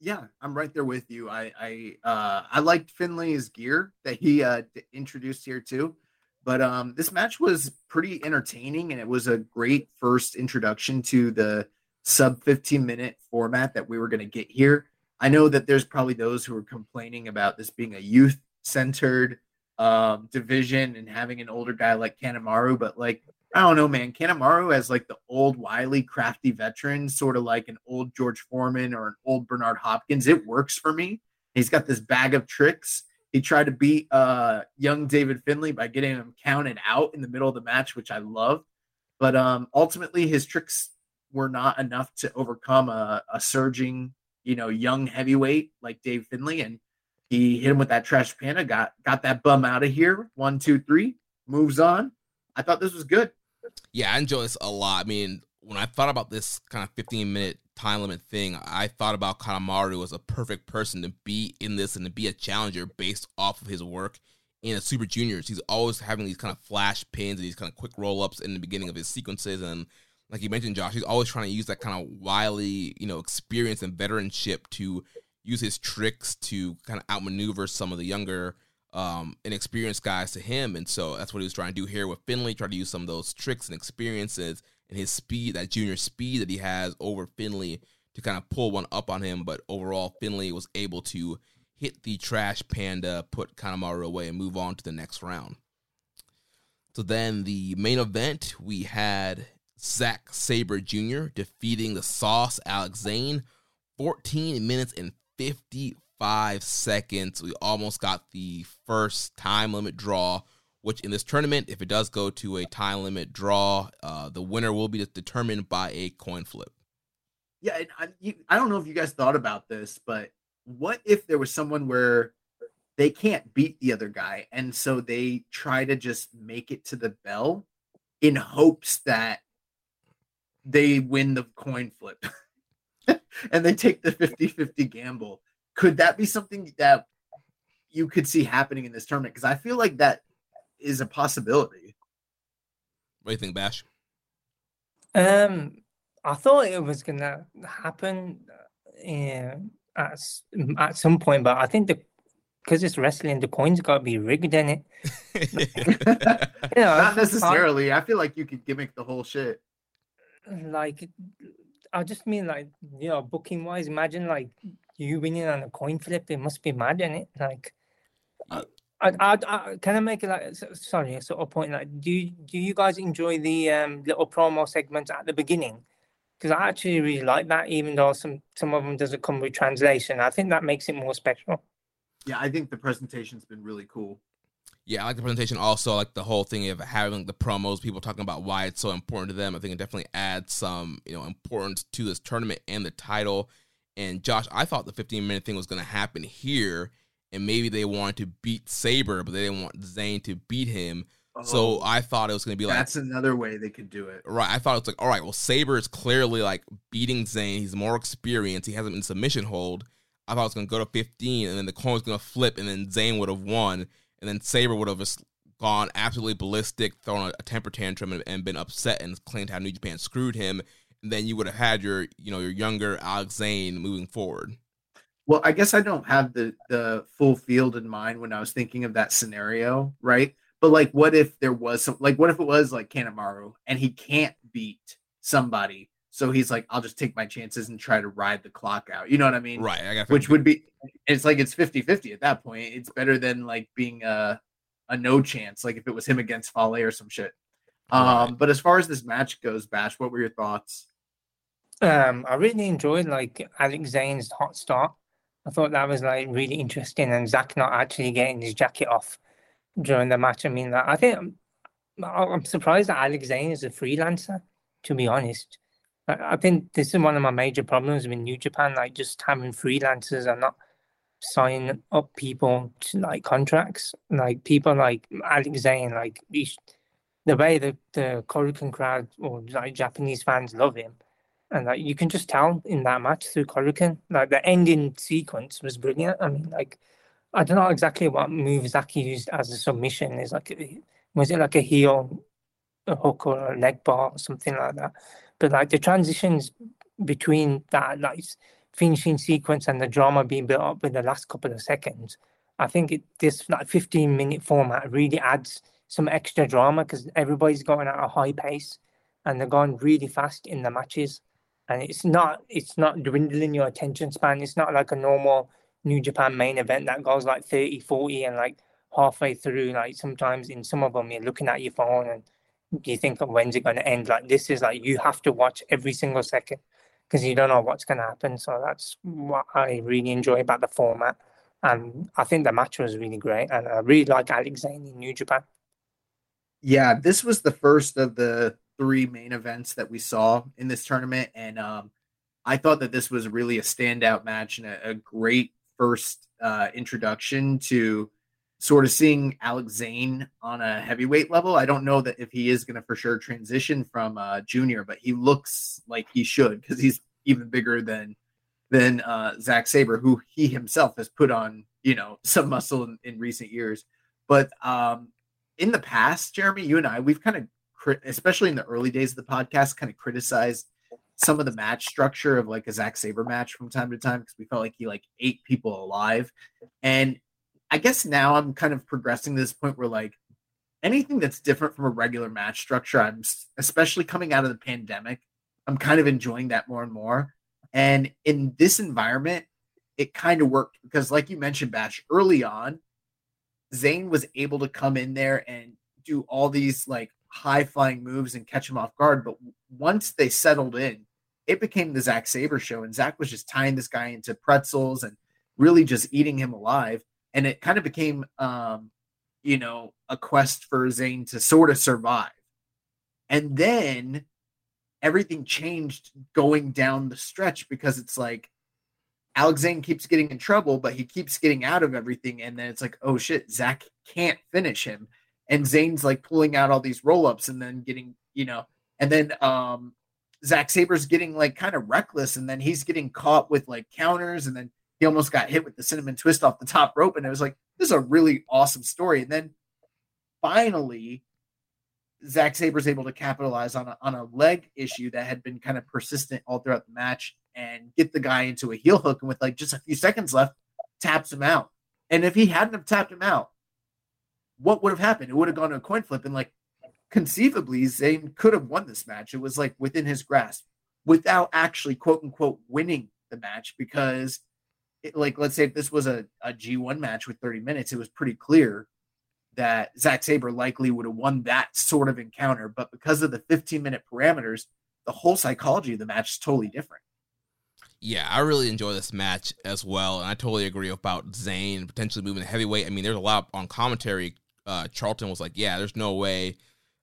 Yeah, I'm right there with you. I I uh, I liked Finlay's gear that he uh, introduced here too. But um, this match was pretty entertaining, and it was a great first introduction to the sub 15 minute format that we were going to get here. I know that there's probably those who are complaining about this being a youth centered um, division and having an older guy like Kanemaru, but like I don't know, man. Kanemaru as like the old wily, crafty veteran, sort of like an old George Foreman or an old Bernard Hopkins. It works for me. He's got this bag of tricks he tried to beat uh, young David Finlay by getting him counted out in the middle of the match, which I love. But um, ultimately, his tricks were not enough to overcome a, a surging, you know, young heavyweight like Dave Finlay. and he hit him with that trash panda. Got got that bum out of here. One, two, three. Moves on. I thought this was good. Yeah, I enjoy this a lot. I mean, when I thought about this kind of 15 minute time limit thing, I thought about Kanemaru as a perfect person to be in this and to be a challenger based off of his work in a Super Juniors. He's always having these kind of flash pins and these kind of quick roll ups in the beginning of his sequences. And like you mentioned, Josh, he's always trying to use that kind of wily, you know, experience and veteranship to use his tricks to kind of outmaneuver some of the younger um, inexperienced guys to him, and so that's what he was trying to do here with Finlay, Try to use some of those tricks and experiences and his speed, that junior speed that he has over Finlay to kind of pull one up on him. But overall, Finlay was able to hit the trash panda, put Kanemaru away, and move on to the next round. So then the main event, we had Zack Sabre Jr. defeating the Sauce Alex Zayne 14 minutes and 55 seconds. We almost got the first time limit draw, which in this tournament, if it does go to a time limit draw, uh, the winner will be determined by a coin flip. Yeah, I, you, I don't know if you guys thought about this, but what if there was someone where they can't beat the other guy, and so they try to just make it to the bell in hopes that they win the coin flip and they take the 50-50 gamble. Could that be something that you could see happening in this tournament? Because I feel like that is a possibility. What do you think, Bash? Um, I thought it was gonna happen uh, at at some point, but I think the because it's wrestling, the coins got to be rigged in it. yeah, not necessarily. I feel like you could gimmick the whole shit. Like, I just mean like you know, booking wise. Imagine like you winning on a coin flip. It must be mad in it. Like, I, I, I, can I make it like sorry, a sort of point. Like, do you, do you guys enjoy the um, little promo segments at the beginning? Because I actually really like that, even though some some of them doesn't come with translation. I think that makes it more special. Yeah, I think the presentation's been really cool. Yeah, I like the presentation. Also, like the whole thing of having the promos, people talking about why it's so important to them. I think it definitely adds some, you know, importance to this tournament and the title. And Josh, I thought the 15 minute thing was going to happen here, and maybe they wanted to beat Sabre, but they didn't want Zayne to beat him. Oh, so I thought it was going to be like that's another way they could do it. Right. I thought it was like, all right, well, Sabre is clearly like beating Zayne. He's more experienced. He hasn't been submission hold. I thought it was going to go to 15, and then the coin was going to flip, and then Zayne would have won, and then Sabre would have just gone absolutely ballistic, thrown a, temper tantrum, and, and, been upset and claimed how New Japan screwed him. And then you would have had your, you know, your younger Alex Zayne moving forward. Well, I guess I don't have the the full field in mind when I was thinking of that scenario, right? But like, what if there was some, like, what if it was like Kanemaru and he can't beat somebody so he's like, I'll just take my chances and try to ride the clock out. You know what I mean? Right. I Which would be, it's like it's 50 50 at that point. It's better than like being a, a no chance, like if it was him against Fale or some shit. Right. Um, but as far as this match goes, Bash, what were your thoughts? Um, I really enjoyed like Alex Zayne's hot start. I thought that was like really interesting, and Zack not actually getting his jacket off during the match. I mean, like, I think I'm, surprised that Alex Zayne is a freelancer. To be honest, I think this is one of my major problems with New Japan, like just having freelancers and not signing up people to like contracts. Like people like Alex Zayne, like the way the the Korakuen crowd or like Japanese fans love him, and like you can just tell in that match through Korakuen, like the ending sequence was brilliant. I mean, like I don't know exactly what move Zaki used as a submission. Is like was it like a heel, a hook or a leg bar or something like that? but like the transitions between that like finishing sequence and the drama being built up in the last couple of seconds, I think it, this like 15 minute format really adds some extra drama because everybody's going at a high pace and they're going really fast in the matches. And it's not it's not dwindling your attention span. It's not like a normal New Japan main event that goes like 30, 40 and like halfway through, like sometimes in some of them you're looking at your phone and you think when's it going to end? Like this is like you have to watch every single second because you don't know what's going to happen. So that's what I really enjoy about the format. And I think the match was really great. And I really like Alex Zayne in New Japan. Yeah, this was the first of the three main events that we saw in this tournament. And um, I thought that this was really a standout match and a, a great first uh, introduction to sort of seeing Alex Zayne on a heavyweight level. I don't know that if he is going to for sure transition from uh, junior, but he looks like he should because he's even bigger than than uh, Zack Sabre, who he himself has put on you know some muscle in, in recent years. But um, in the past, Jeremy, you and I, we've kind of, especially in the early days of the podcast, kind of criticized some of the match structure of like a Zack Sabre match from time to time because we felt like he like ate people alive. And I guess now I'm kind of progressing to this point where like anything that's different from a regular match structure, I'm especially coming out of the pandemic, I'm kind of enjoying that more and more. And in this environment, it kind of worked because, like you mentioned, Bash, early on, Zayne was able to come in there and do all these like high flying moves and catch him off guard. But once they settled in, it became the Zack Sabre show, and Zack was just tying this guy into pretzels and really just eating him alive. And it kind of became, um, you know, a quest for Zayne to sort of survive. And then everything changed going down the stretch because it's like Alex Zayne keeps getting in trouble, but he keeps getting out of everything. And then it's like, oh shit, Zack can't finish him. And Zayne's like pulling out all these roll ups and then getting, you know, and then um Zack Sabre's getting like kind of reckless, and then he's getting caught with like counters, and then he almost got hit with the cinnamon twist off the top rope. And it was like, this is a really awesome story. And then finally, Zack Sabre's able to capitalize on a, on a leg issue that had been kind of persistent all throughout the match and get the guy into a heel hook. And with like just a few seconds left, taps him out. And if he hadn't have tapped him out, what would have happened? It would have gone to a coin flip. And like conceivably, Zayne could have won this match. It was like within his grasp without actually quote unquote winning the match because it, like let's say if this was a, a G1 match with 30 minutes, it was pretty clear that Zack Sabre likely would have won that sort of encounter. But because of the 15 minute parameters, the whole psychology of the match is totally different. Yeah, I really enjoy this match as well, and I totally agree about Zayne potentially moving to heavyweight. I mean, there's a lot on commentary. Uh, Charlton was like, "Yeah, there's no way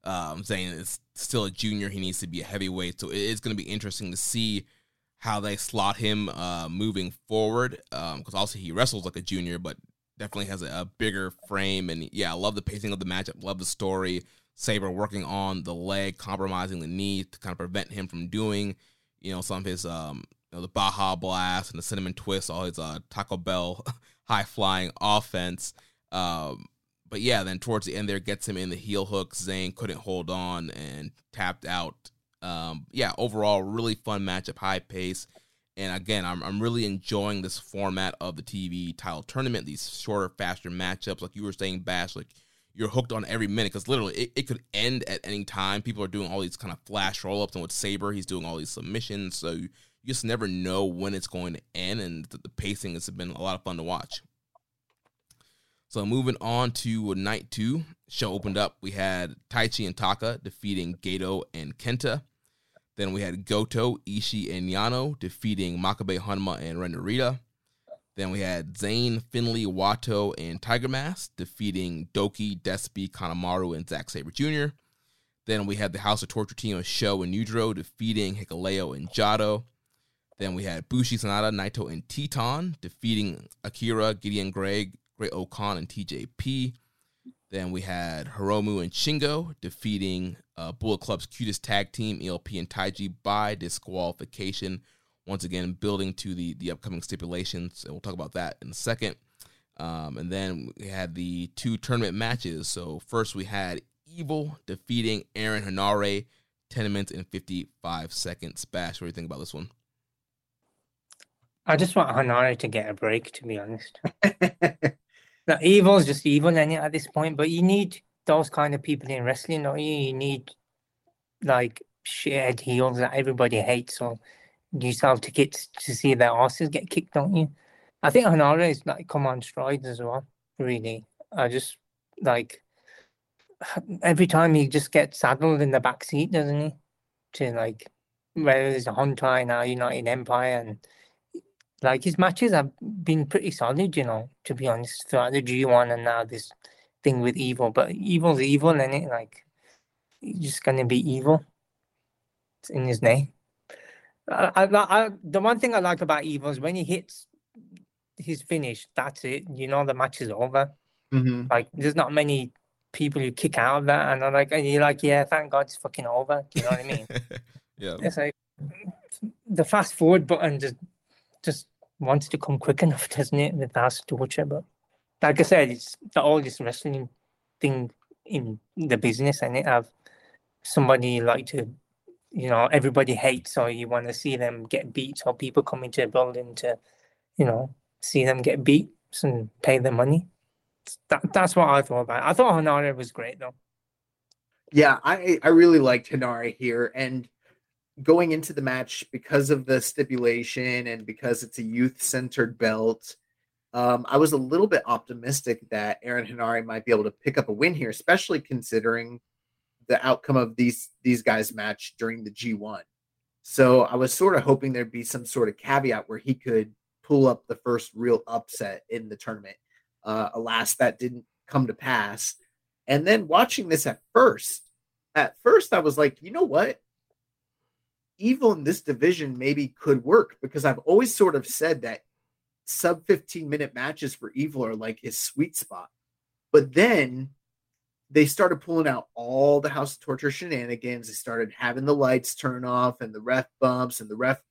um, Zayne is still a junior. He needs to be a heavyweight." So it is going to be interesting to see how they slot him uh, moving forward. Because um, also he wrestles like a junior, but definitely has a, a, bigger frame. And yeah, I love the pacing of the matchup. Love the story. Sabre working on the leg, compromising the knee to kind of prevent him from doing, you know, some of his, um, you know, the Baja Blast and the Cinnamon Twist, all his uh, Taco Bell high flying offense. Um, but yeah, then towards the end there, gets him in the heel hook. Zayne couldn't hold on and tapped out um, yeah, overall, really fun matchup, high pace. And again, I'm, I'm really enjoying this format of the TV title tournament, these shorter, faster matchups. Like you were saying, Bash, like you're hooked on every minute because literally it, it could end at any time. People are doing all these kind of flash roll ups, and with Sabre, he's doing all these submissions. So you, you just never know when it's going to end, and the, the pacing has been a lot of fun to watch. So moving on to night two, show opened up. We had Taichi and Taka defeating Gedo and Kenta. Then we had Goto, Ishi, and Yano defeating Makabe Honma and Ren Narita. Then we had Zayne, Finlay, Wato, and Tiger Mask defeating Douki, Despi, Kanemaru, and Zack Sabre Jr. Then we had the House of Torture team of Sho and Yujiro defeating Hikuleo and Jado. Then we had Bushi Sanada, Naito, and Titán defeating Akira, Gideon Grey, Great-O-Khan, and TJP. Then we had Hiromu and Shingo defeating uh, Bullet Club's cutest tag team, ELP and Taiji, by disqualification. Once again, building to the the upcoming stipulations, and we'll talk about that in a second. Um, and then we had the two tournament matches. So first we had Evil defeating Aaron Henare, 10 minutes and 55 seconds. Bash, what do you think about this one? I just want Henare to get a break, to be honest. no, evil's just evil and at this point, but you need those kind of people in wrestling, don't you? You need like shared heels that everybody hates, so you sell tickets to see their asses get kicked, don't you? I think Henare is like come on strides as well. Really, I just like every time he just gets saddled in the back seat, doesn't he? To like whether it's a Hontai now, United Empire, and like his matches have been pretty solid, you know, to be honest, throughout the G1 and now this thing with evil, but evil's evil, and it like he's just gonna be evil. It's in his name. I, I, I, the one thing I like about evil is when he hits his finish, that's it. You know the match is over. Mm-hmm. Like there's not many people who kick out of that, and I'm like, and you're like, yeah, thank God it's fucking over. You know what I mean? yeah. It's like the fast forward button just just wants to come quick enough, doesn't it? With fast torture, but like I said, it's the oldest wrestling thing in the business, and it have somebody like to, you know, everybody hates, or you want to see them get beat, or people come into a building to, you know, see them get beat and pay the money. that, that's what I thought about. I thought Henare was great though. Yeah, I I really liked Henare here, and going into the match because of the stipulation and because it's a youth centered belt. Um, I was a little bit optimistic that Aaron Henare might be able to pick up a win here, especially considering the outcome of these these guys' match during the G1. So I was sort of hoping there'd be some sort of caveat where he could pull up the first real upset in the tournament. Uh, alas, that didn't come to pass. And then watching this at first, at first I was like, you know what? Evil in this division maybe could work because I've always sort of said that sub 15 minute matches for Evil are like his sweet spot. But then they started pulling out all the House of Torture shenanigans. They started having the lights turn off and the ref bumps and the ref,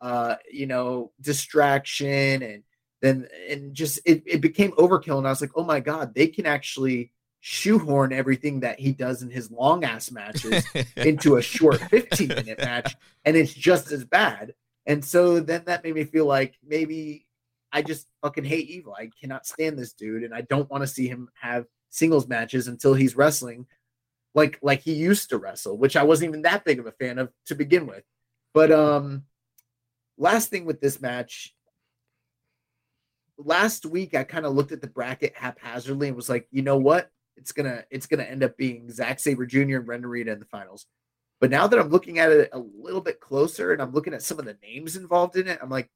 uh, you know, distraction and then and just it, it became overkill. And I was like, oh my god, they can actually shoehorn everything that he does in his long ass matches into a short 15 minute match, and it's just as bad. And so then that made me feel like maybe I just fucking hate evil. I cannot stand this dude, and I don't want to see him have singles matches until he's wrestling like like he used to wrestle, which I wasn't even that big of a fan of to begin with. But um last thing with this match last week I kind of looked at the bracket haphazardly and was like, you know what? It's gonna it's gonna end up being Zack Sabre Jr. and Ren Narita in the finals. But now that I'm looking at it a little bit closer and I'm looking at some of the names involved in it, I'm like,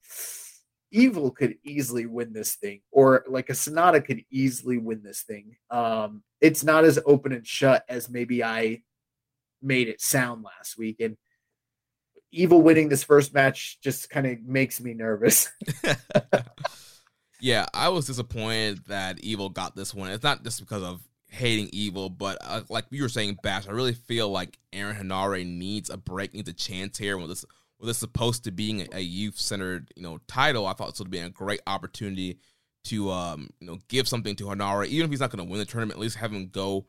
Evil could easily win this thing, or like a Sanada could easily win this thing. Um, it's not as open and shut as maybe I made it sound last week. And Evil winning this first match just kind of makes me nervous. yeah, I was disappointed that Evil got this one. It's not just because of hating Evil, but uh, like you were saying, Bash, I really feel like Aaron Henare needs a break, needs a chance here with this with this supposed to being a youth centered, you know, title, I thought this would be a great opportunity to, um, you know, give something to Henare, even if he's not going to win the tournament, at least have him go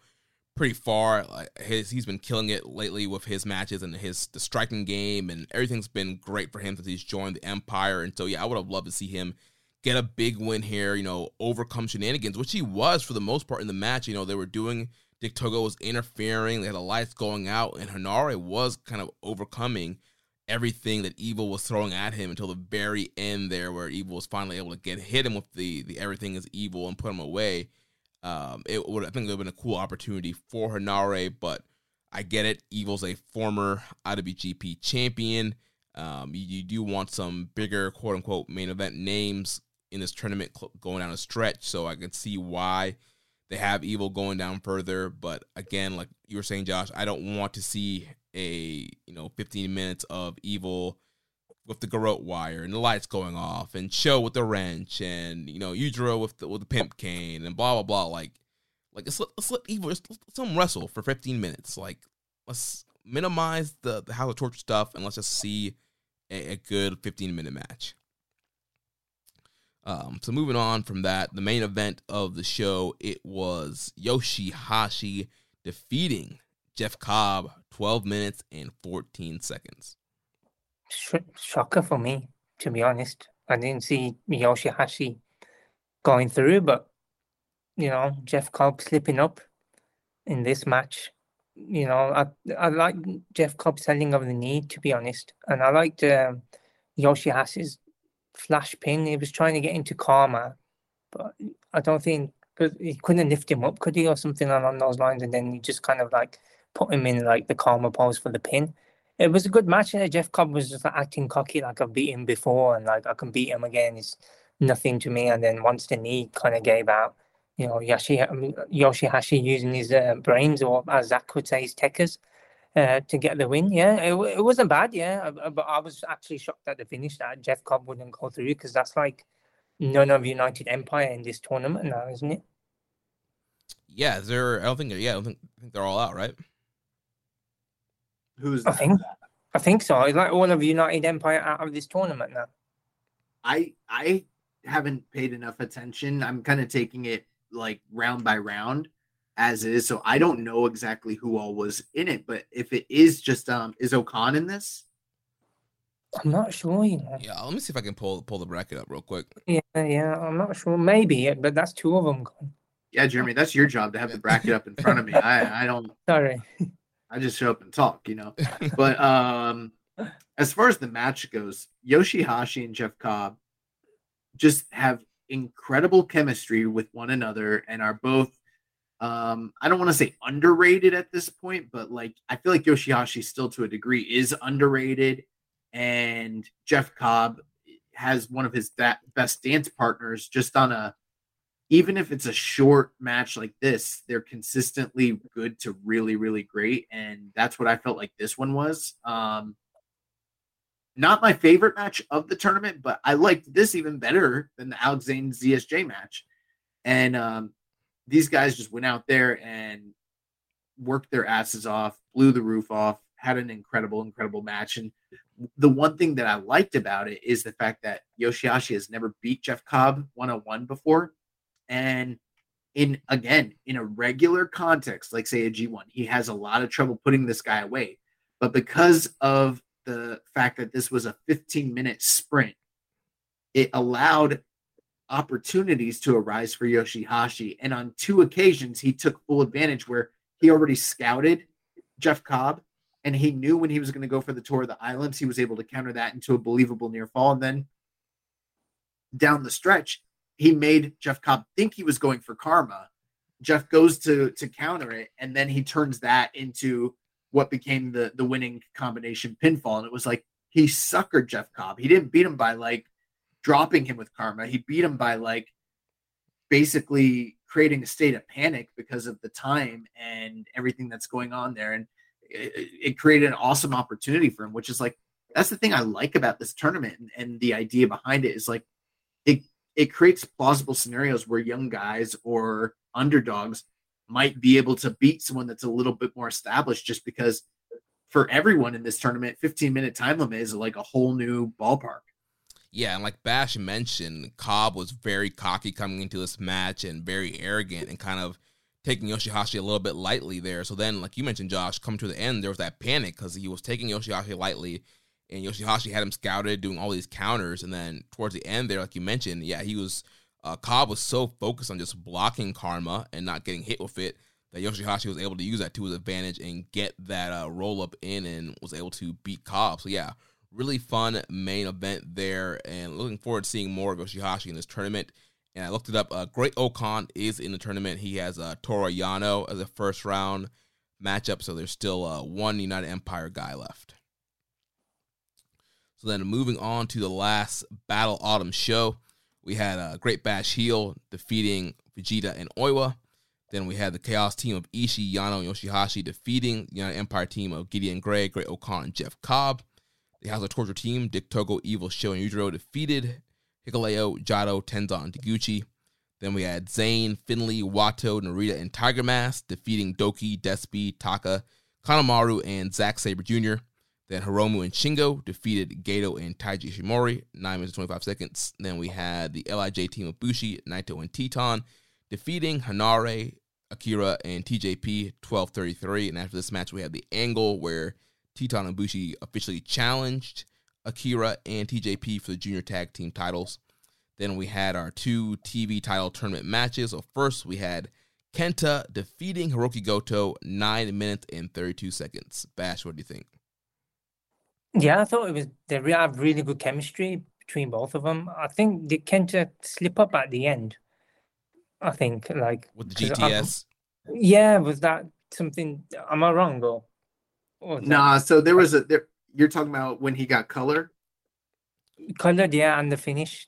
pretty far. Like his, he's been killing it lately with his matches and his the striking game, and everything's been great for him since he's joined the Empire. And so, yeah, I would have loved to see him get a big win here. You know, overcome shenanigans, which he was for the most part in the match. You know, they were doing. Dick Togo was interfering. They had the lights going out, and Henare was kind of overcoming everything that Evil was throwing at him until the very end there, where Evil was finally able to get hit him with the the everything is evil and put him away. Um, it would I think it would have been a cool opportunity for Henare, but I get it. Evil's a former IWGP champion. Um, you, you do want some bigger quote unquote main event names in this tournament going down a stretch, so I can see why they have Evil going down further. But again, like you were saying, Josh, I don't want to see a you know 15 minutes of evil with the garrote wire and the lights going off and show with the wrench and you know Yujiro with the with the pimp cane and blah blah blah. Like like let's let, evil just let wrestle for 15 minutes. Like let's minimize the the House of Torture stuff and let's just see a, a good 15 minute match um, so moving on from that, the main event of the show, it was Yoshihashi defeating Jeff Cobb, 12 minutes and 14 seconds. Shocker for me, to be honest. I didn't see Yoshihashi going through, but you know, Jeff Cobb slipping up in this match. You know, I I like Jeff Cobb selling of the knee, to be honest, and I liked um, Yoshihashi's flash pin. He was trying to get into Karma, but I don't think he couldn't lift him up, could he, or something along those lines, and then he just kind of like put him in like the Karma pose for the pin. It was a good match. And Jeff Cobb was just like, acting cocky, like I've beat him before, and like I can beat him again. It's nothing to me. And then once the knee kind of gave out, you know, Yoshi, um, Yoshihashi using his uh, brains, or as Zack would say, his techers, uh, to get the win. Yeah, it, it wasn't bad. Yeah, uh, but I was actually shocked at the finish that Jeff Cobb wouldn't go through because that's like none of United Empire in this tournament now, isn't it? Yeah, they're. I don't think. Yeah, I don't think, I think they're all out, right? Who's I think I think so. It's like all of United Empire out of this tournament now. I I haven't paid enough attention. I'm kind of taking it like round by round as it is. So I don't know exactly who all was in it, but if it is just um is O-Khan in this? I'm not sure, you know. Yeah, let me see if I can pull pull the bracket up real quick. Yeah, yeah, I'm not sure. Maybe, but that's two of them gone. Yeah, Jeremy, that's your job to have the bracket up in front of me. I, I don't. Sorry. I just show up and talk, you know. But um, as far as the match goes, Yoshihashi and Jeff Cobb just have incredible chemistry with one another and are both um I don't want to say underrated at this point, but like I feel like Yoshihashi still to a degree is underrated and Jeff Cobb has one of his that best dance partners just on a even if it's a short match like this, they're consistently good to really, really great. And that's what I felt like this one was. Um, not my favorite match of the tournament, but I liked this even better than the Alex Zayne ZSJ match. And um, these guys just went out there and worked their asses off, blew the roof off, had an incredible, incredible match. And the one thing that I liked about it is the fact that Yoshihashi has never beat Jeff Cobb one on one before. And in again, in a regular context, like say a G1, he has a lot of trouble putting this guy away. But because of the fact that this was a 15 minute sprint, it allowed opportunities to arise for Yoshihashi. And on two occasions, he took full advantage where he already scouted Jeff Cobb and he knew when he was going to go for the tour of the islands, he was able to counter that into a believable near fall. And then down the stretch, he made Jeff Cobb think he was going for karma. Jeff goes to to counter it, and then he turns that into what became the the winning combination pinfall. And it was like he suckered Jeff Cobb. He didn't beat him by like dropping him with karma. He beat him by like basically creating a state of panic because of the time and everything that's going on there. And it, it created an awesome opportunity for him, which is like that's the thing I like about this tournament and, and the idea behind it is like it it creates plausible scenarios where young guys or underdogs might be able to beat someone that's a little bit more established just because for everyone in this tournament 15 minute time limit is like a whole new ballpark yeah and like bash mentioned cobb was very cocky coming into this match and very arrogant and kind of taking yoshihashi a little bit lightly there so then like you mentioned josh come to the end there was that panic because he was taking yoshihashi lightly and Yoshihashi had him scouted, doing all these counters, and then towards the end there, like you mentioned, yeah, he was uh, Cobb was so focused on just blocking Karma and not getting hit with it that Yoshihashi was able to use that to his advantage and get that uh, roll up in and was able to beat Cobb. So yeah, really fun main event there, and looking forward to seeing more of Yoshihashi in this tournament. And I looked it up. Uh, Great-O-Khan is in the tournament. He has uh, Toru Yano as a first round matchup, so there's still uh, one United Empire guy left. So then moving on to the last Battle Autumn show, we had uh, Great Bash Heel defeating Vegeta and Oiwa. Then we had the Chaos team of Ishii, Yano, and Yoshihashi defeating the United Empire team of Gideon Grey, Great-O-Khan, and Jeff Cobb. The House of Torture team, Dick Togo, Evil Sho, and Yujiro defeated Hikuleo, Jado, Tenzan, and Taguchi. Then we had Zayne, Finlay, Wato, Narita, and Tiger Mask defeating Douki, Despi, Taka, Kanemaru, and Zack Sabre Jr. Then Hiromu and Shingo defeated Gedo and Taiji Ishimori, 9 minutes and 25 seconds. Then we had the LIJ team of Bushi, Naito, and Titán defeating Henare, Akira, and TJP 1233. And after this match, we had the angle where Titán and Bushi officially challenged Akira and TJP for the junior tag team titles. Then we had our two TV title tournament matches. So first we had Kenta defeating Hiroki Goto 9 minutes and 32 seconds. Bash, what do you think? Yeah, I thought it was they have really good chemistry between both of them. I think they Kenta slip up at the end. I think like with the GTS. I, yeah, was that something? Am I wrong or? Or nah, so there was a there. You're talking about when he got color. Colored, yeah, and the finish,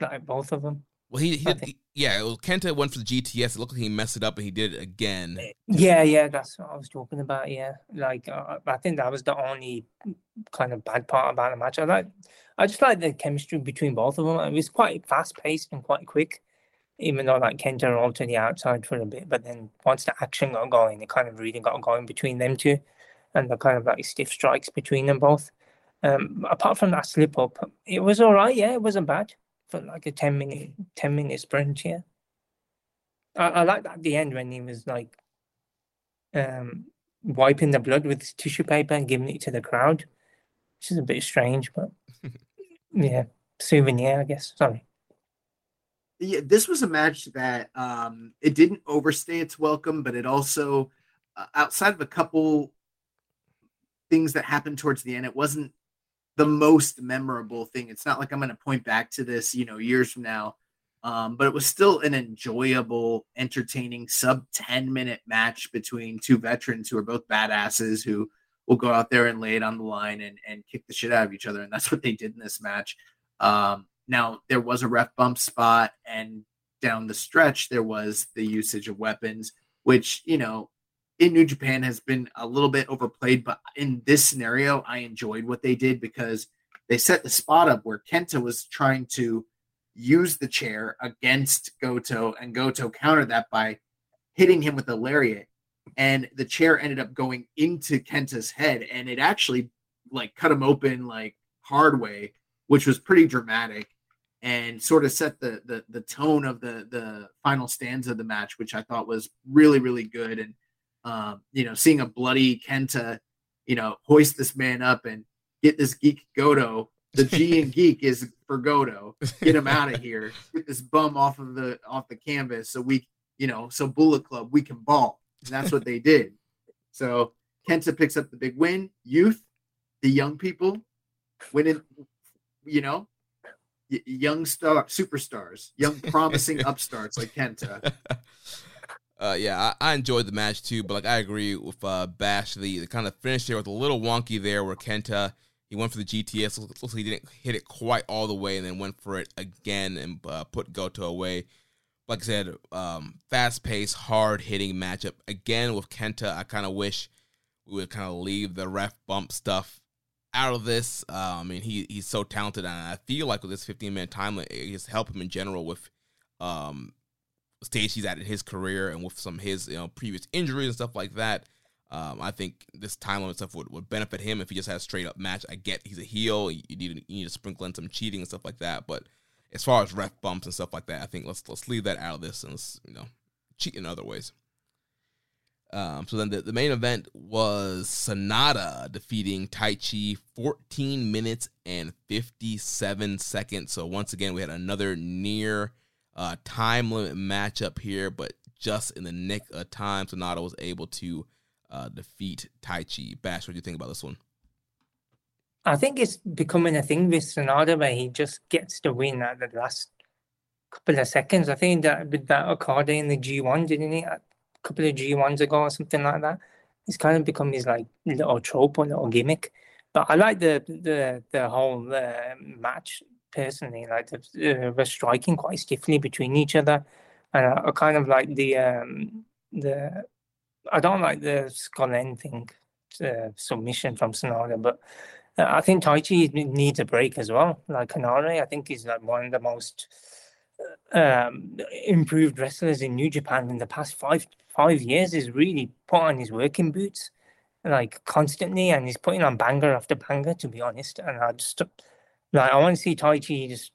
like both of them. Well, he, he, yeah, was, Kenta went for the GTS. It looked like he messed it up, and he did it again. Eh, yeah, yeah, that's what I was talking about. Yeah, like uh, I think that was the only kind of bad part about the match. I like, I just like the chemistry between both of them. It was quite fast paced and quite quick, even though like Kenta rolled to the outside for a bit. But then once the action got going, it kind of really got going between them two, and the kind of like stiff strikes between them both. Um, apart from that slip up, it was all right. Yeah, it wasn't bad for like a 10 minute 10 minute sprint yeah I, I like that at the end when he was like um wiping the blood with tissue paper and giving it to the crowd which is a bit strange but yeah souvenir i guess sorry yeah, this was a match that um, it didn't overstay its welcome, but it also, uh, outside of a couple things that happened towards the end, it wasn't the most memorable thing. It's not like I'm going to point back to this, you know, years from now. Um, but it was still an enjoyable, entertaining sub 10 minute match between two veterans who are both badasses who will go out there and lay it on the line and, and kick the shit out of each other. And that's what they did in this match. Um, now, there was a ref bump spot, and down the stretch, there was the usage of weapons, which, you know, in New Japan has been a little bit overplayed. But in this scenario, I enjoyed what they did because they set the spot up where Kenta was trying to use the chair against Goto, and Goto countered that by hitting him with a lariat. And the chair ended up going into Kenta's head, and it actually like cut him open like hard way, which was pretty dramatic and sort of set the, the the tone of the the final stanza of the match, which I thought was really really good. And um, you know, seeing a bloody Kenta, you know, hoist this man up and get this geek Goto. The G and geek is for Goto. Get him out of here. Get this bum off of the off the canvas so we, you know, so Bullet Club we can ball. And that's what they did. So Kenta picks up the big win. Youth, the young people, winning. You know, young star superstars, young promising upstarts like Kenta. Uh, yeah, I, I, enjoyed the match too, but like I agree with uh, Bash. The, the kind of finish there was a little wonky there, where Kenta he went for the GTS, looks like he didn't hit it quite all the way, and then went for it again and uh, put Goto away. Like I said, um, fast paced, hard hitting matchup again with Kenta. I kind of wish we would kind of leave the ref bump stuff out of this. Uh, I mean, he he's so talented, and I feel like with this 15 minute time, it just helped him in general with um, stage he's at in his career and with some his you know previous injuries and stuff like that. Um, I think this time limit stuff would, would benefit him if he just had a straight up match. I get he's a heel, you need you need to sprinkle in some cheating and stuff like that, but as far as ref bumps and stuff like that, I think let's let's leave that out of this and you know cheat in other ways. Um, so then the, the main event was Sanada defeating Taichi 14 minutes and 57 seconds. So once again, we had another near uh, time limit matchup here, but just in the nick of time, Sanada was able to uh, defeat Taichi. Bash, what do you think about this one? I think it's becoming a thing with Sanada where he just gets the win at the last couple of seconds. I think that with that Okada in the G1, didn't he? A couple of G1s ago or something like that. It's kind of become his like little trope or little gimmick. But I like the the the whole uh, match personally. Like the, uh, striking quite stiffly between each other, and I, I kind of like the um the. I don't like the skull thing, uh, submission from Sanada, but uh, I think Taichi needs a break as well. Like Henare, I think he's like one of the most um, improved wrestlers in New Japan in the past five five years is really put on his working boots like constantly and he's putting on banger after banger to be honest and I just like I want to see Taichi just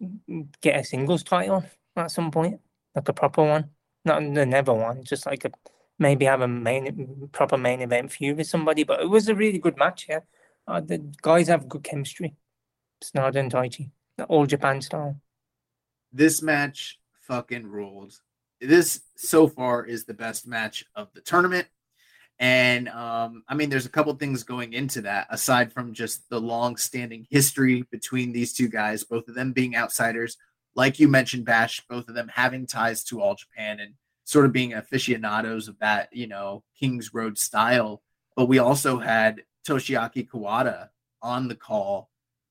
get a singles title at some point like a proper one. Not the never one just like a maybe have a main proper main event feud with somebody but it was a really good match yeah. Uh, the guys have good chemistry Sanada and Taichi all Japan style. This match fucking ruled. This so far is the best match of the tournament. And um, I mean, there's a couple things going into that aside from just the long standing history between these two guys, both of them being outsiders. Like you mentioned, Bash, both of them having ties to All Japan and sort of being aficionados of that, you know, King's Road style. But we also had Toshiaki Kawada on the call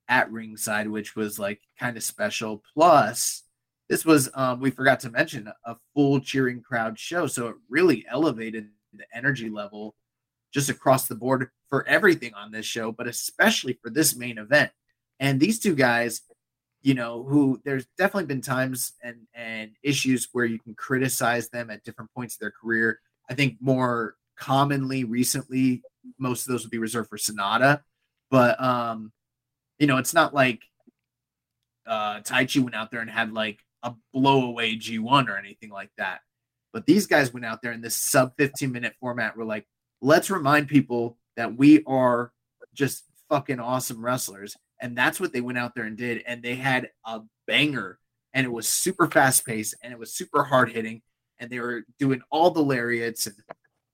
at ringside, which was like kind of special. Plus, this was um, we forgot to mention a full cheering crowd show so it really elevated the energy level just across the board for everything on this show but especially for this main event and these two guys you know who there's definitely been times and and issues where you can criticize them at different points of their career i think more commonly recently most of those would be reserved for Sanada. but um you know it's not like uh Taichi went out there and had like a blowaway G1 or anything like that. But these guys went out there in this sub 15 minute format. We're like, let's remind people that we are just fucking awesome wrestlers. And that's what they went out there and did. And they had a banger. and it was super fast paced and it was super hard hitting and they were doing all the lariats and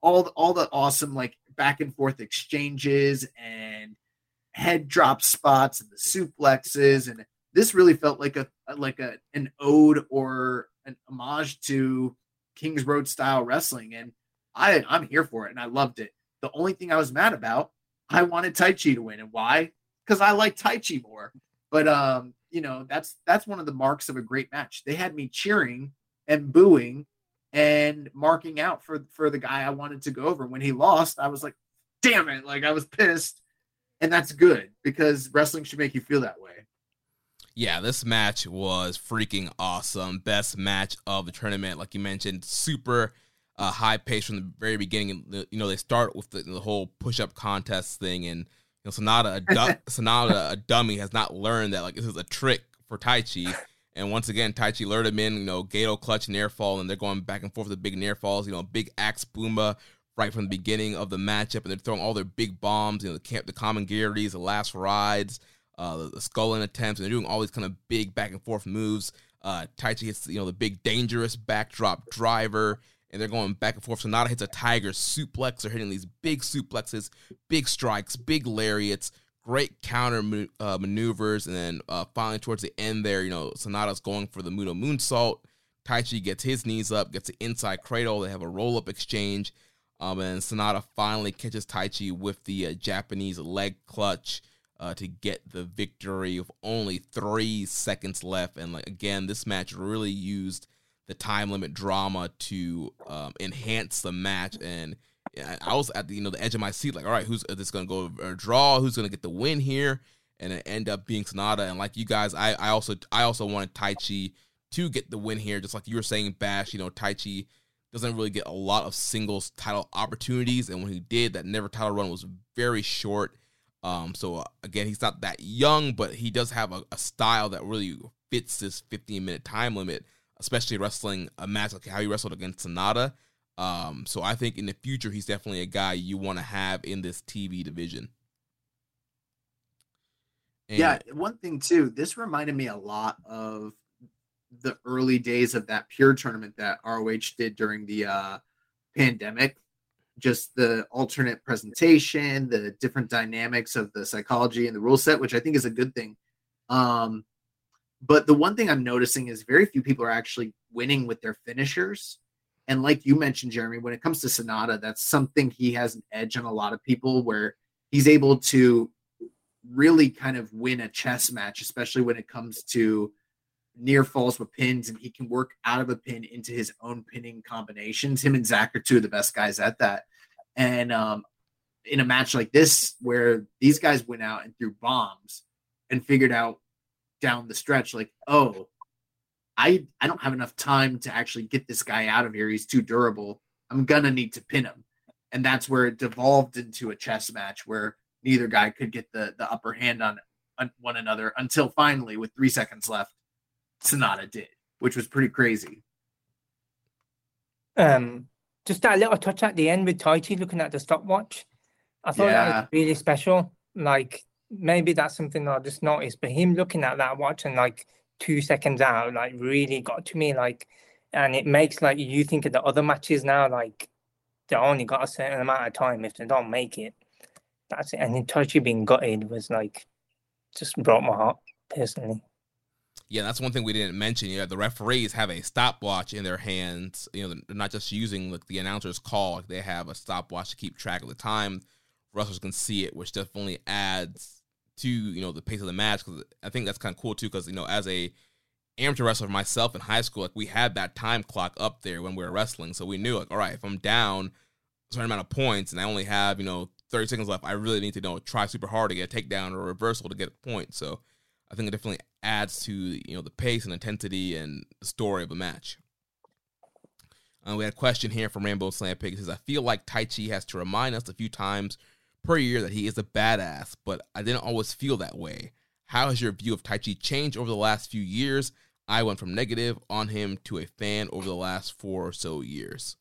all the, all the awesome like back and forth exchanges and head drop spots and the suplexes and this really felt like a like a an ode or an homage to Kings Road style wrestling and I I'm here for it and I loved it. The only thing I was mad about, I wanted Taichi to win and why? Cuz I like Taichi more. But um, you know, that's that's one of the marks of a great match. They had me cheering and booing and marking out for for the guy I wanted to go over. When he lost, I was like, "Damn it!" Like I was pissed, and that's good because wrestling should make you feel that way. Yeah, this match was freaking awesome. Best match of the tournament, like you mentioned, super uh, high pace from the very beginning. You know, they start with the, the whole push up contest thing, and you know, Sanada, a du- Sanada, a dummy, has not learned that like this is a trick for Taichi. And once again, Taichi lured him in, you know, Gedo clutch near fall, and they're going back and forth with the big near falls, you know, big axe boomba right from the beginning of the matchup, and they're throwing all their big bombs, you know, the camp, the Komangiri's, the last rides, uh, the, skull attempts, and they're doing all these kind of big back and forth moves. Uh, Taichi hits, you know, the big dangerous backdrop driver, and they're going back and forth. Sanada hits a tiger suplex. They're hitting these big suplexes, big strikes, big lariats, great counter uh, maneuvers, and then uh, finally towards the end there, you know, Sanada's going for the Muto moonsault. Taichi gets his knees up, gets the inside cradle. They have a roll up exchange, um, and Sanada finally catches Taichi with the uh, Japanese leg clutch uh, to get the victory with only three seconds left. And like again, this match really used the time limit drama to um, enhance the match and I was at the you know the edge of my seat, like, all right, who's this going to go draw? Who's going to get the win here? And it end up being Sanada. And like you guys, I, I also I also wanted Taichi to get the win here, just like you were saying, Bash. You know, Taichi doesn't really get a lot of singles title opportunities, and when he did, that never title run was very short. Um, so uh, again, he's not that young, but he does have a, a style that really fits this 15 minute time limit, especially wrestling a match like how he wrestled against Sanada. Um, so I think in the future he's definitely a guy you want to have in this TV division. And yeah, one thing too, this reminded me a lot of the early days of that pure tournament that ROH did during the uh, pandemic. Just the alternate presentation, the different dynamics of the psychology and the rule set, which I think is a good thing. Um, but the one thing I'm noticing is very few people are actually winning with their finishers. And like you mentioned, Jeremy, when it comes to Sanada, that's something he has an edge on a lot of people where he's able to really kind of win a chess match, especially when it comes to near falls with pins, and he can work out of a pin into his own pinning combinations. Him and Zack are two of the best guys at that. And um, in a match like this, where these guys went out and threw bombs and figured out down the stretch, like, oh, I I don't have enough time to actually get this guy out of here. He's too durable. I'm gonna need to pin him. And that's where it devolved into a chess match where neither guy could get the the upper hand on, on one another until finally, with three seconds left, Sanada did, which was pretty crazy. Um, just that little touch at the end with Taichi looking at the stopwatch. I thought yeah. that was really special. Like maybe that's something that I just noticed, but him looking at that watch and like two seconds out like really got to me like and it makes like you think of the other matches now like they only got a certain amount of time if they don't make it that's it and Itachi being gutted was like just broke my heart personally yeah, that's one thing we didn't mention. You know, the referees have a stopwatch in their hands. You know, they're not just using like the announcer's call; they have a stopwatch to keep track of the time. Wrestlers can see it, which definitely adds to you know the pace of the match because I think that's kind of cool too because you know as a amateur wrestler myself in high school like we had that time clock up there when we were wrestling so we knew like all right if I'm down a certain amount of points and I only have you know 30 seconds left I really need to you know try super hard to get a takedown or a reversal to get a point so I think it definitely adds to you know the pace and intensity and story of a match. Uh, we had a question here from Rainbow Slam Pig. It says, I feel like Taichi has to remind us a few times per year that he is a badass, but I didn't always feel that way. How has your view of Taichi changed over the last few years? I went from negative on him to a fan over the last four or so years.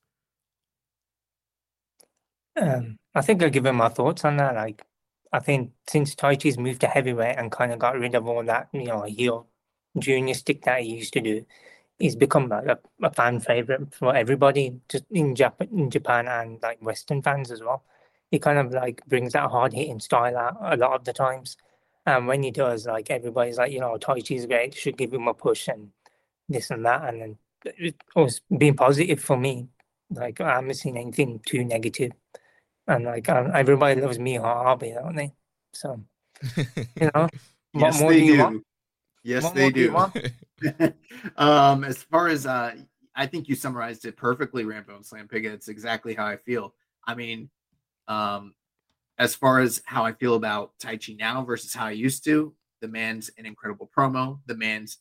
Um, I think I'll give him my thoughts on that. Like, I think since Taichi's moved to heavyweight and kind of got rid of all that, you know, heel junior stick that he used to do, he's become like a, a fan favorite for everybody, just in Japan, in Japan and like Western fans as well. He kind of like brings that hard hitting style out a lot of the times. And when he does, like everybody's like, you know, Taichi's great, should give him a push and this and that. And then it was being positive for me. Like I haven't seen anything too negative. And like um, everybody loves me Harvey, don't they? So you know, yes, they do. do yes, what they do. do um, as far as uh, I think you summarized it perfectly, Rambo and Slam Pig. It's exactly how I feel. I mean, um, as far as how I feel about Taichi now versus how I used to, the man's an incredible promo. The man's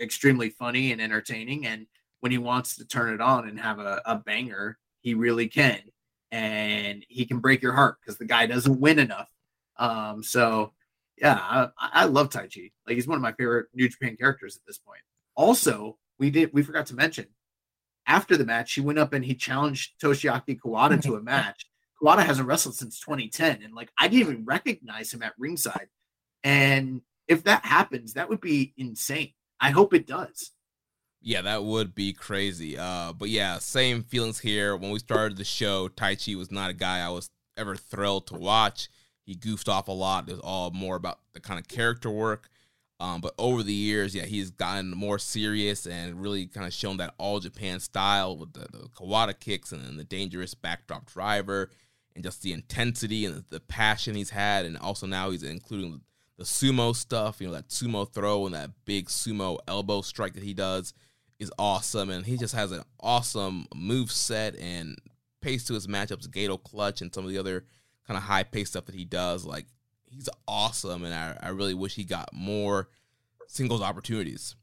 extremely funny and entertaining. And when he wants to turn it on and have a, a banger, he really can. And he can break your heart because the guy doesn't win enough. Um, so yeah, I, I love Taichi. Like he's one of my favorite New Japan characters at this point. Also, we did we forgot to mention after the match, he went up and he challenged Toshiaki Kawada to a match. Kawada hasn't wrestled since 2010, and like I didn't even recognize him at ringside. And if that happens, that would be insane. I hope it does. Yeah, that would be crazy. Uh, but yeah, same feelings here. When we started the show, Taichi was not a guy I was ever thrilled to watch. He goofed off a lot. It was all more about the kind of character work. Um, but over the years, yeah, he's gotten more serious and really kind of shown that all Japan style with the, the Kawada kicks and the dangerous backdrop driver and just the intensity and the, passion he's had. And also now he's including the sumo stuff, you know, that sumo throw and that big sumo elbow strike that he does is awesome. And he just has an awesome move set and pace to his matchups, Gedo clutch and some of the other kind of high paced stuff that he does. Like he's awesome, and I, I really wish he got more singles opportunities.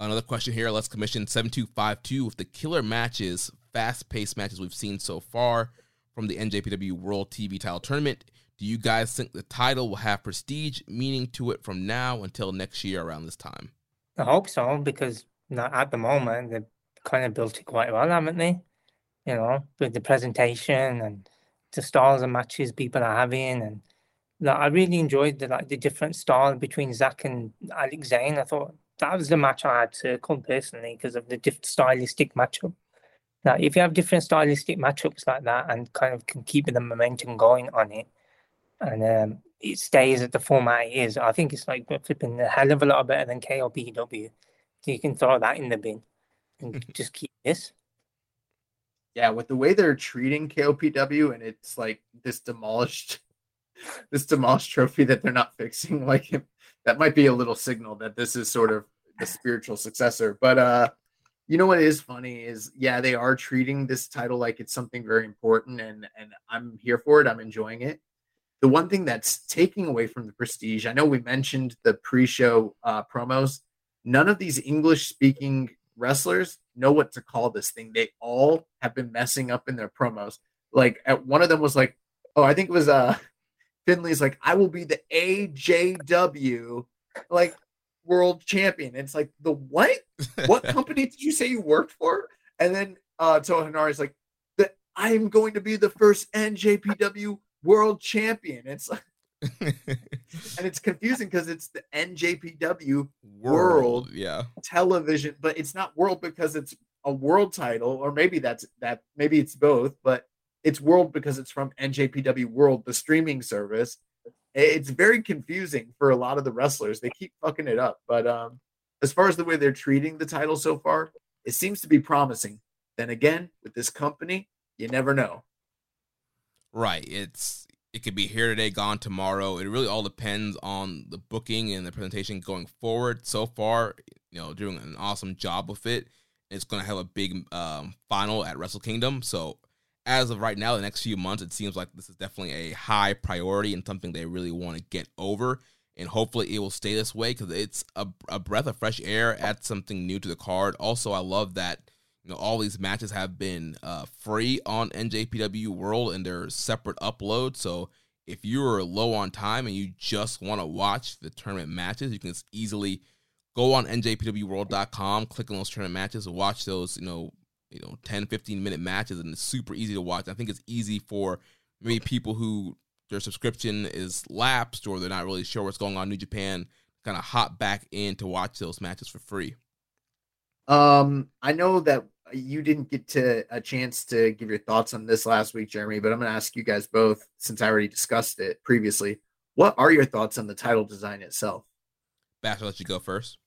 Another question here. Let's commission 7252 with the killer matches, fast paced matches we've seen so far from the NJPW World TV title tournament. Do you guys think the title will have prestige meaning to it from now until next year around this time? I hope so because at the moment they've kind of built it quite well, haven't they? You know, with the presentation and the styles and matches people are having, and like, I really enjoyed the like the different style between Zack and Alex Zayne. I thought that was the match I had circled personally because of the different stylistic matchup. Now, if you have different stylistic matchups like that and kind of can keep the momentum going on it, and um, it stays at the format it is, I think it's like flipping a hell of a lot better than KOPW. So you can throw that in the bin and just keep this yeah, with the way they're treating KOPW and it's like this demolished this demolished trophy that they're not fixing, like that might be a little signal that this is sort of the spiritual successor. But uh you know what is funny is yeah, they are treating this title like it's something very important and and I'm here for it. I'm enjoying it. The one thing that's taking away from the prestige, I know we mentioned the pre-show uh, promos. None of these English speaking wrestlers know what to call this thing. They all have been messing up in their promos. Like at one of them was like, oh, I think it was uh Finlay's like, I will be the AJW like world champion. It's like the what? What company did you say you worked for? And then uh Toa is like, that I am going to be the first NJPW world champion. It's like and it's confusing because it's the NJPW World, World, yeah, television, but it's not World because it's a world title, or maybe that's that. Maybe it's both, but it's World because it's from NJPW World, the streaming service. It's very confusing for a lot of the wrestlers. They keep fucking it up, but um, as far as the way they're treating the title so far, it seems to be promising. Then again, with this company, you never know. Right. It's it could be here today, gone tomorrow. It really all depends on the booking and the presentation going forward. So far, you know, doing an awesome job with it. It's going to have a big um, final at Wrestle Kingdom. So, as of right now, the next few months, it seems like this is definitely a high priority and something they really want to get over. And hopefully, it will stay this way because it's a, a breath of fresh air, adds something new to the card. Also, I love that you know all these matches have been uh, free on NJPW World and they're separate uploads. So if you're low on time and you just want to watch the tournament matches, you can just easily go on njpwworld.com, click on those tournament matches, and watch those. You know, you know, 10, 15 minute matches, and it's super easy to watch. I think it's easy for maybe people who their subscription is lapsed or they're not really sure what's going on in New Japan kind of hop back in to watch those matches for free? Um, I know that you didn't get to a chance to give your thoughts on this last week, Jeremy, but I'm going to ask you guys both since I already discussed it previously. What are your thoughts on the title design itself? Bash, I'll let you go first.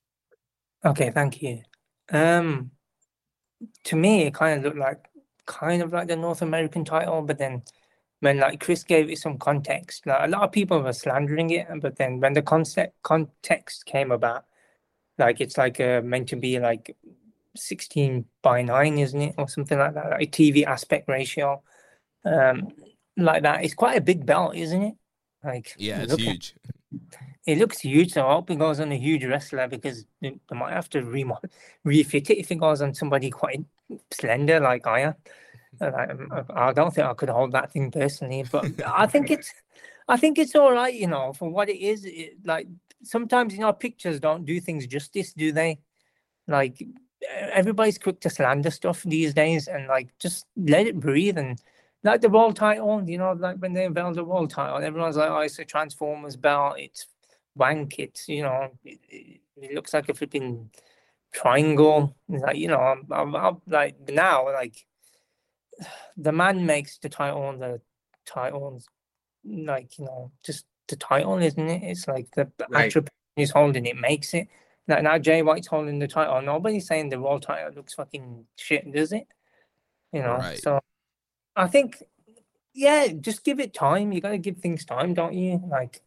Okay, thank you. Um, to me, it kind of looked like kind of like the North American title, but then when like Chris gave it some context, like a lot of people were slandering it, but then when the concept context came about, like it's like uh, meant to be like 16 by 9 isn't it? Or something like that like tv aspect ratio. Um like that. It's quite a big belt isn't it? Like yeah it's huge at, it looks huge so i hope it goes on a huge wrestler because they, might have to re- refit it if it goes on somebody quite slender like i am. I don't think I could hold that thing personally, but I think it's, I think it's all right, you know, for what it is. It, like sometimes, you know, pictures don't do things justice, do they? Like everybody's quick to slander stuff these days and like just let it breathe and like the world title, you know, like when they unveiled the world title, everyone's like, oh, it's a Transformers belt, it's wank, it's, you know, it, it looks like a flipping triangle. It's like, you know, I'm, I'm, I'm, like now, like the man makes the title and the titles, like, you know, just the title, isn't it? It's like the right. actual is holding it makes it. Now, now Jay White's holding the title. Nobody's saying the world title looks fucking shit, does it? You know, right. so I think, yeah, just give it time. You got to give things time, don't you? Like,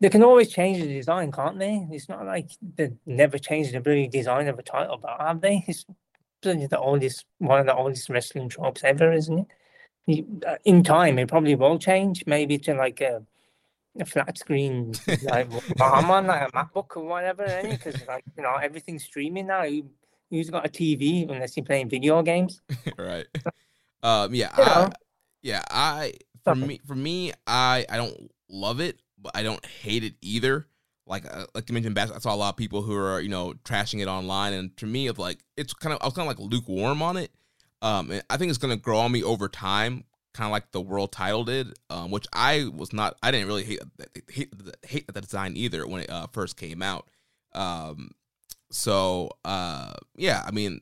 they can always change the design, can't they? It's not like they never changed the bloody design of a title, but have they? It's the oldest, one of the oldest wrestling tropes ever, isn't it? Uh, in time, it probably will change, maybe to like a a flat screen like I'm on like a MacBook or whatever, because like you know everything's streaming now. You, who's got a TV unless you're playing video games? right. Um. Yeah. I, yeah. I for me for me I I don't love it, but I don't hate it either. Like uh, like you mentioned, I saw a lot of people who are you know trashing it online, and to me, of like it's kind of I was kind of like lukewarm on it. Um, I think it's gonna grow on me over time kind of like the world title did, um, which I was not. I didn't really hate hate, hate the design either when it uh, first came out. Um, so uh, yeah, I mean,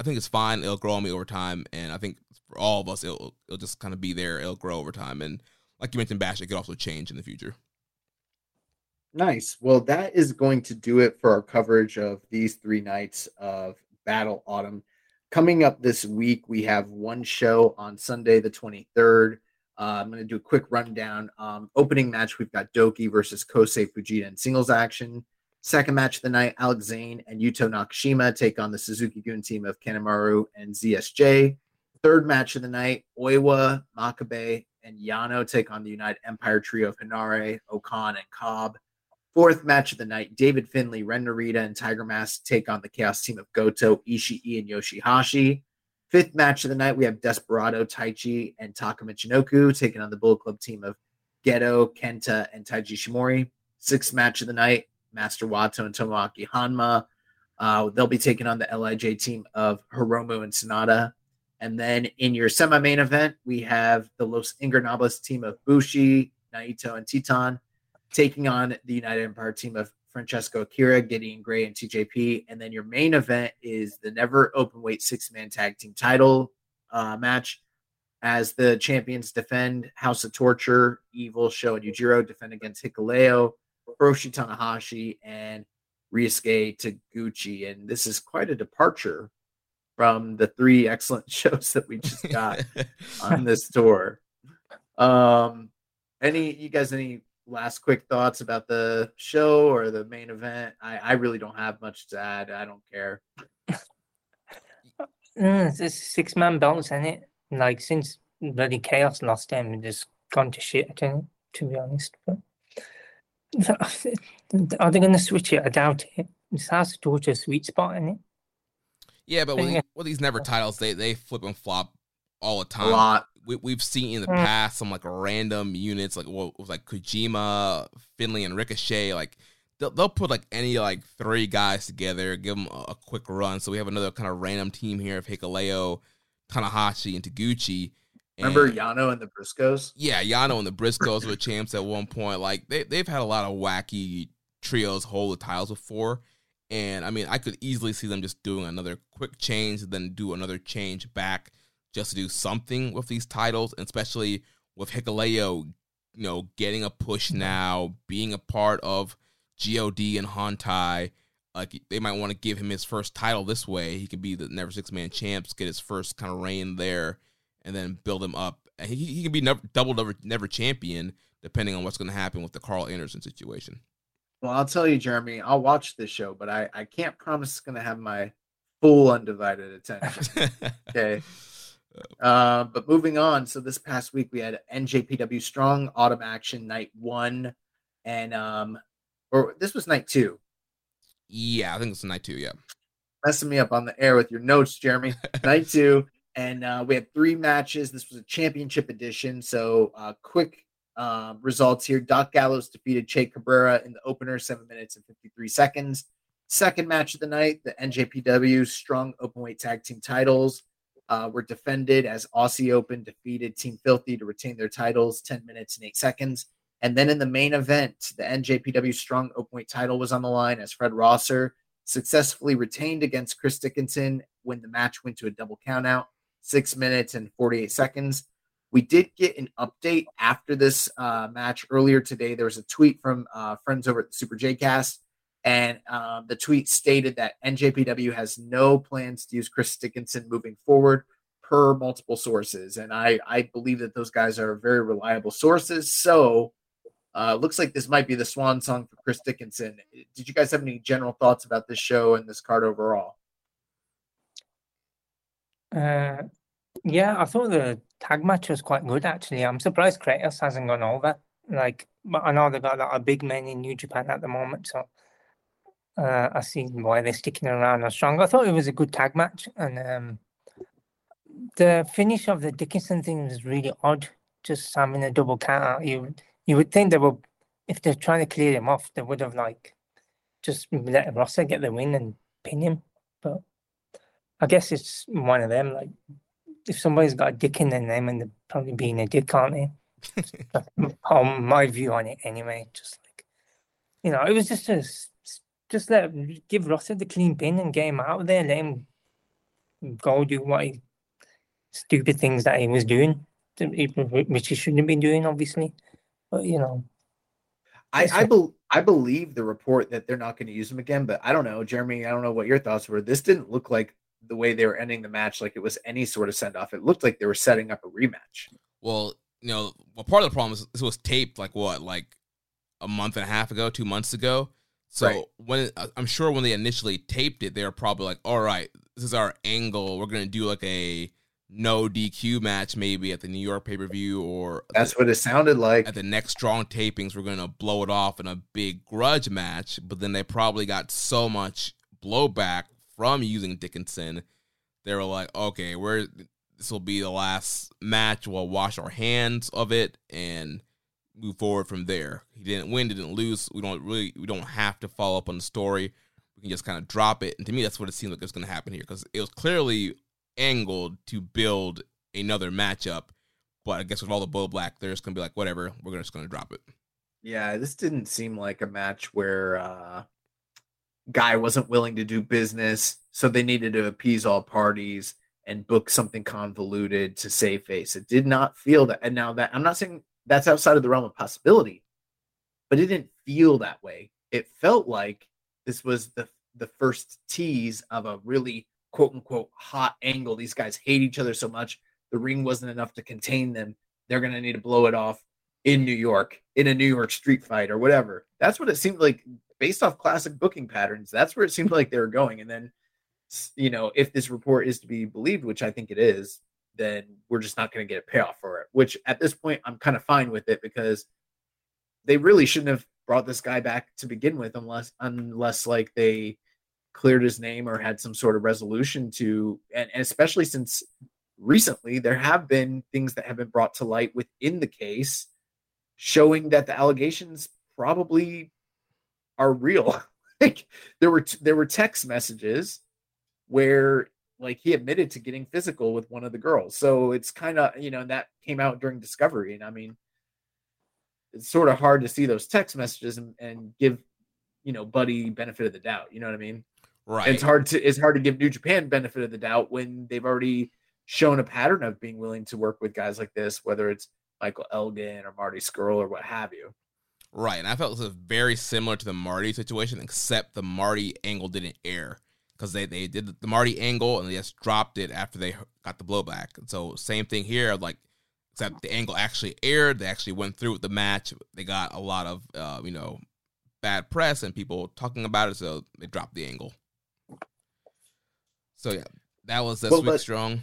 I think it's fine. It'll grow on me over time, and I think for all of us, it'll it'll just kind of be there. It'll grow over time, and like you mentioned, Bash, it could also change in the future. Nice. Well, that is going to do it for our coverage of these three nights of Battle Autumn. Coming up this week, we have one show on Sunday, the 23rd. Uh, I'm going to do a quick rundown. Um, opening match, we've got Douki versus Kosei Fujita in singles action. Second match of the night, Alex Zayne and Yuto Nakashima take on the Suzuki-gun team of Kanemaru and ZSJ. Third match of the night, Oiwa, Makabe, and Yano take on the United Empire trio of Henare, O-Khan, and Cobb. Fourth match of the night, David Finlay, Ren Narita, and Tiger Mask take on the Chaos team of Goto, Ishii, and Yoshihashi. Fifth match of the night, we have Desperado, Taichi, and Taka Michinoku taking on the Bullet Club team of Gedo, Kenta, and Taiji Ishimori. Sixth match of the night, Master Wato and Tomoaki Honma. Uh, they'll be taking on the LIJ team of Hiromu and Sanada. And then in your semi main event, we have the Los Ingobernables team of Bushi, Naito, and Titán taking on the United Empire team of Francesco Akira, Gideon Grey, and TJP. And then your main event is the never open weight six man tag team title uh, match as the champions defend House of Torture, Evil, Sho, and Yujiro defend against Hikuleo, Hiroshi Tanahashi, and Ryusuke Taguchi. And this is quite a departure from the three excellent shows that we just got on this tour. Um, any you guys any last quick thoughts about the show or the main event? I, I really don't have much to add. I don't care. Mm, it's six man belts in it. Like since bloody chaos lost them, it just gone to shit. To, to be honest, but are they going to switch it? I doubt it. It's House of Torture sweet spot in it. Yeah, but with, with these never titles, they they flip and flop all the time. A lot we, we've seen in the mm. past some like random units like what was like Kojima, Finlay, and Ricochet. Like they'll, they'll put like any like three guys together, give them a, a quick run. So we have another kind of random team here of Hikuleo, Tanahashi, and Taguchi. Remember Yano and the Briscoes? Yeah, Yano and the Briscoes were champs at one point. Like they they've had a lot of wacky trios hold the titles before. And I mean, I could easily see them just doing another quick change, then do another change back just to do something with these titles, and especially with Hikuleo, you know, getting a push mm-hmm. now, being a part of God and Hontai. Like they might want to give him his first title this way. He could be the Never Six Man champs, get his first kind of reign there, and then build him up. He he can be never, double never never champion depending on what's going to happen with the Karl Anderson situation. Well, I'll tell you, Jeremy, I'll watch this show, but I, I can't promise it's going to have my full undivided attention. okay. Uh, but moving on. So this past week we had NJPW Strong Autumn Action Night One, and um, or this was Night Two. Yeah, I think it's Night Two. Yeah, messing me up on the air with your notes, Jeremy. night Two, and uh, we had three matches. This was a championship edition. So uh, quick um, results here. Doc Gallows defeated Che Cabrera in the opener, seven minutes and 53 seconds. Second match of the night, the NJPW Strong Openweight Tag Team titles uh, were defended as Aussie Open defeated Team Filthy to retain their titles, 10 minutes and 8 seconds. And then in the main event, the NJPW Strong Openweight title was on the line as Fred Rosser successfully retained against Chris Dickinson when the match went to a double countout, six minutes and 48 seconds. We did get an update after this uh, match earlier today. There was a tweet from uh, friends over at the Super J Cast, and um, the tweet stated that NJPW has no plans to use Chris Dickinson moving forward, per multiple sources. And I, I believe that those guys are very reliable sources. So, uh, looks like this might be the swan song for Chris Dickinson. Did you guys have any general thoughts about this show and this card overall? Uh, yeah, I thought the tag match was quite good actually. I'm surprised Kratos hasn't gone over. Like, but I know they've got like, a big man in New Japan at the moment, so uh, I see why they're sticking around as strong. I thought it was a good tag match, and um, the finish of the Dickinson thing was really odd. Just having a double count out. You you would think they were, if they're trying to clear him off, they would have like just let Rosser get the win and pin him. But I guess it's one of them. Like if somebody's got a dick in their name and they're probably being a dick, aren't they? on my view on it, anyway. Just like you know, it was just a, just let give Rosser the clean pin and get him out of there. Let him go do what he, stupid things that he was doing, which he shouldn't have been doing, obviously. But you know, I I, be, I believe the report that they're not going to use him again, but I don't know, Jeremy. I don't know what your thoughts were. This didn't look like the way they were ending the match like it was any sort of send off. It looked like they were setting up a rematch. Well, you know, well, part of the problem is this was taped like what, like a month and a half ago, two months ago. So right. when uh, I'm sure when they initially taped it, they were probably like, "All right, this is our angle. We're gonna do like a no DQ match maybe at the New York pay per view, or that's the, what it sounded like. At the next strong tapings, we're gonna blow it off in a big grudge match. But then they probably got so much blowback from using Dickinson, they were like, okay, we're this will be the last match. We'll wash our hands of it and move forward from there. He didn't win, didn't lose. We don't really we don't have to follow up on the story. We can just kind of drop it. And to me, that's what it seems like it's going to happen here because it was clearly angled to build another matchup. But I guess with all the blowback, they're just going to be like, whatever, we're just going to drop it. Yeah, this didn't seem like a match where uh, guy wasn't willing to do business, so they needed to appease all parties and book something convoluted to save face. It did not feel that. And now that I'm not saying that's outside of the realm of possibility, but it didn't feel that way. It felt like this was the the first tease of a really quote unquote hot angle. These guys hate each other so much. The ring wasn't enough to contain them. They're going to need to blow it off in New York in a New York street fight or whatever. That's what it seemed like based off classic booking patterns, that's where it seemed like they were going. And then, you know, if this report is to be believed, which I think it is, then we're just not going to get a payoff for it. Which at this point, I'm kind of fine with it because they really shouldn't have brought this guy back to begin with, unless unless like they cleared his name or had some sort of resolution to, and, and especially since recently there have been things that have been brought to light within the case showing that the allegations probably are real. like there were t- there were text messages where like he admitted to getting physical with one of the girls. So it's kind of, you know, that came out during discovery and I mean it's sort of hard to see those text messages and, and give you know, Buddy benefit of the doubt. You know what I mean? Right. It's hard to it's hard to give New Japan benefit of the doubt when they've already shown a pattern of being willing to work with guys like this, whether it's Michael Elgin or Marty Scurll or what have you. Right, and I felt it was very similar to the Marty situation, except the Marty angle didn't air because they, they did the Marty angle and they just dropped it after they got the blowback. And so same thing here, like except the angle actually aired. They actually went through with the match. They got a lot of uh, you know bad press and people talking about it, so they dropped the angle. So yeah, that was this Well, week strong.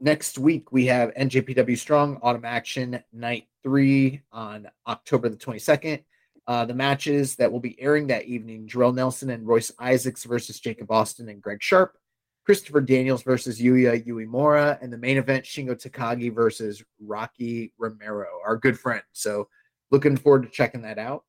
Next week we have NJPW Strong Autumn Action Night Three on October the twenty second. Uh, the matches that will be airing that evening: Jorel Nelson and Royce Isaacs versus Jacob Austin and Greg Sharpe, Christopher Daniels versus Yuya Uemura, and the main event: Shingo Takagi versus Rocky Romero, our good friend. So, looking forward to checking that out.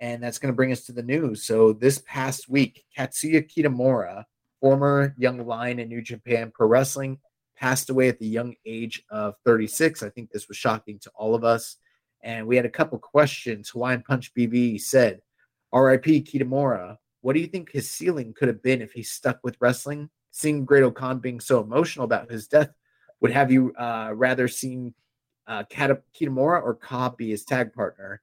And that's going to bring us to the news. So, this past week, Katsuya Kitamura, former Young Lion in New Japan Pro Wrestling, passed away at the young age of 36. I think this was shocking to all of us. And we had a couple questions. Hawaiian Punch BB said, RIP Kitamura, what do you think his ceiling could have been if he stuck with wrestling? Seeing Great Khan being so emotional about his death, would have you uh, rather seen uh, Kitamura or Cobb be his tag partner?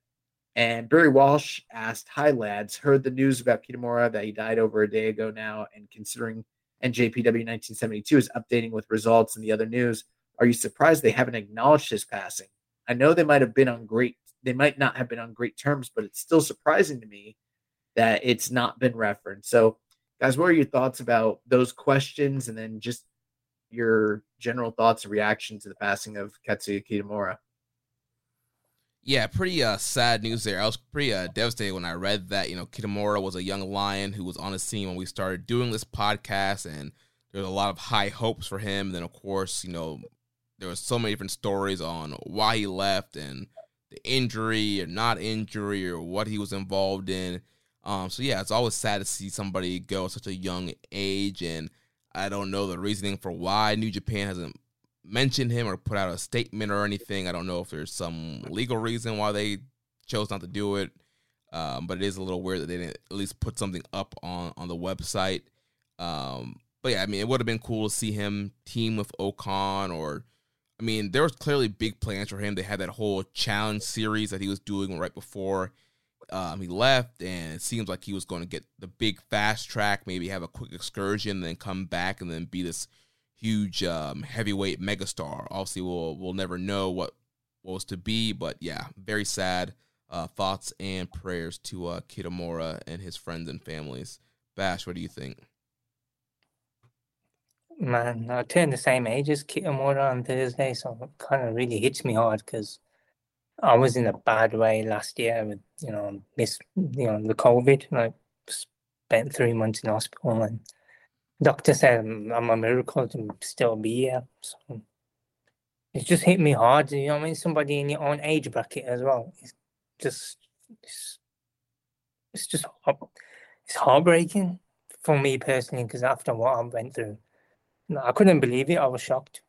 And Barry Walsh asked, Hi, lads. Heard the news about Kitamura that he died over a day ago now. And considering NJPW 1972 is updating with results and the other news, are you surprised they haven't acknowledged his passing? I know they might have been on great, they might not have been on great terms, but it's still surprising to me that it's not been referenced. So, guys, what are your thoughts about those questions and then just your general thoughts and reaction to the passing of Katsuya Kitamura? Yeah, pretty uh, sad news there. I was pretty uh, devastated when I read that. You know, Kitamura was a young lion who was on the scene when we started doing this podcast, and there's a lot of high hopes for him. And then, of course, you know, there was so many different stories on why he left and the injury or not injury or what he was involved in. Um, so yeah, it's always sad to see somebody go at such a young age, and I don't know the reasoning for why New Japan hasn't mentioned him or put out a statement or anything. I don't know if there's some legal reason why they chose not to do it. Um, but it is a little weird that they didn't at least put something up on on the website. Um, but yeah, I mean, it would have been cool to see him team with O-Khan or. I mean, there was clearly big plans for him. They had that whole challenge series that he was doing right before um, he left, and it seems like he was going to get the big fast track, maybe have a quick excursion, then come back and then be this huge um, heavyweight megastar. Obviously, we'll we'll never know what, what was to be, but yeah, very sad. Uh, thoughts and prayers to uh, Kitamura and his friends and families. Bash, what do you think? Man, I turned the same age as Kitamura on Thursday, so it kind of really hits me hard because I was in a bad way last year with, you know, miss, you know, the COVID. and I spent three months in hospital, and doctor said I'm a miracle to still be here. So it's just hit me hard. You know, I mean, somebody in your own age bracket as well. It's just, it's, it's just, it's heartbreaking for me personally because after what I went through. I couldn't believe it. I was shocked.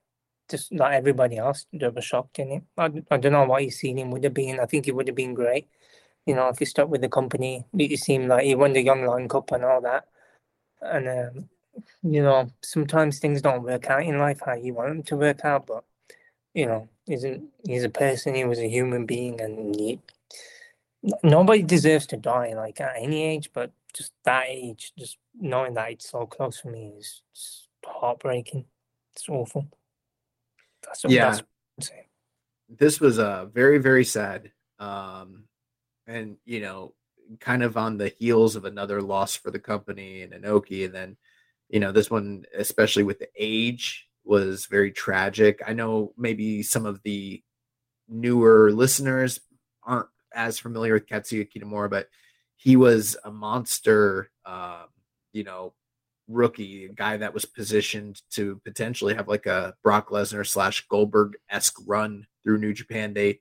Just like everybody else, they were shocked in it. I, I don't know what his ceiling would have been. I think it would have been great. You know, if he stuck with the company, it seemed like he won the Young Lion Cup and all that. And, um, you know, sometimes things don't work out in life how you want them to work out. But, you know, he's a, he's a person, he was a human being, and he, nobody deserves to die like at any age, but just that age, just knowing that it's so close for me is just heartbreaking. It's awful. That's Yeah. That's I'm saying. this was uh very very sad um and you know kind of on the heels of another loss for the company and Inoki and then you know this one especially with the age was very tragic i know maybe some of the newer listeners aren't as familiar with Katsuya Kitamura but he was a monster um you know rookie, a guy that was positioned to potentially have like a Brock Lesnar slash Goldberg esque run through New Japan. They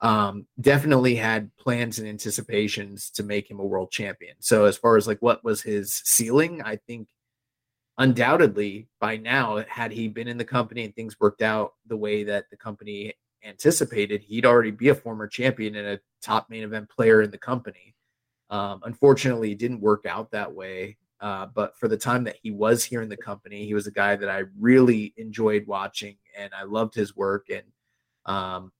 um, definitely had plans and anticipations to make him a world champion. So as far as like what was his ceiling, I think undoubtedly by now, had he been in the company and things worked out the way that the company anticipated, he'd already be a former champion and a top main event player in the company. Um, unfortunately, it didn't work out that way. Uh, but for the time that he was here in the company, he was a guy that I really enjoyed watching, and I loved his work. And um,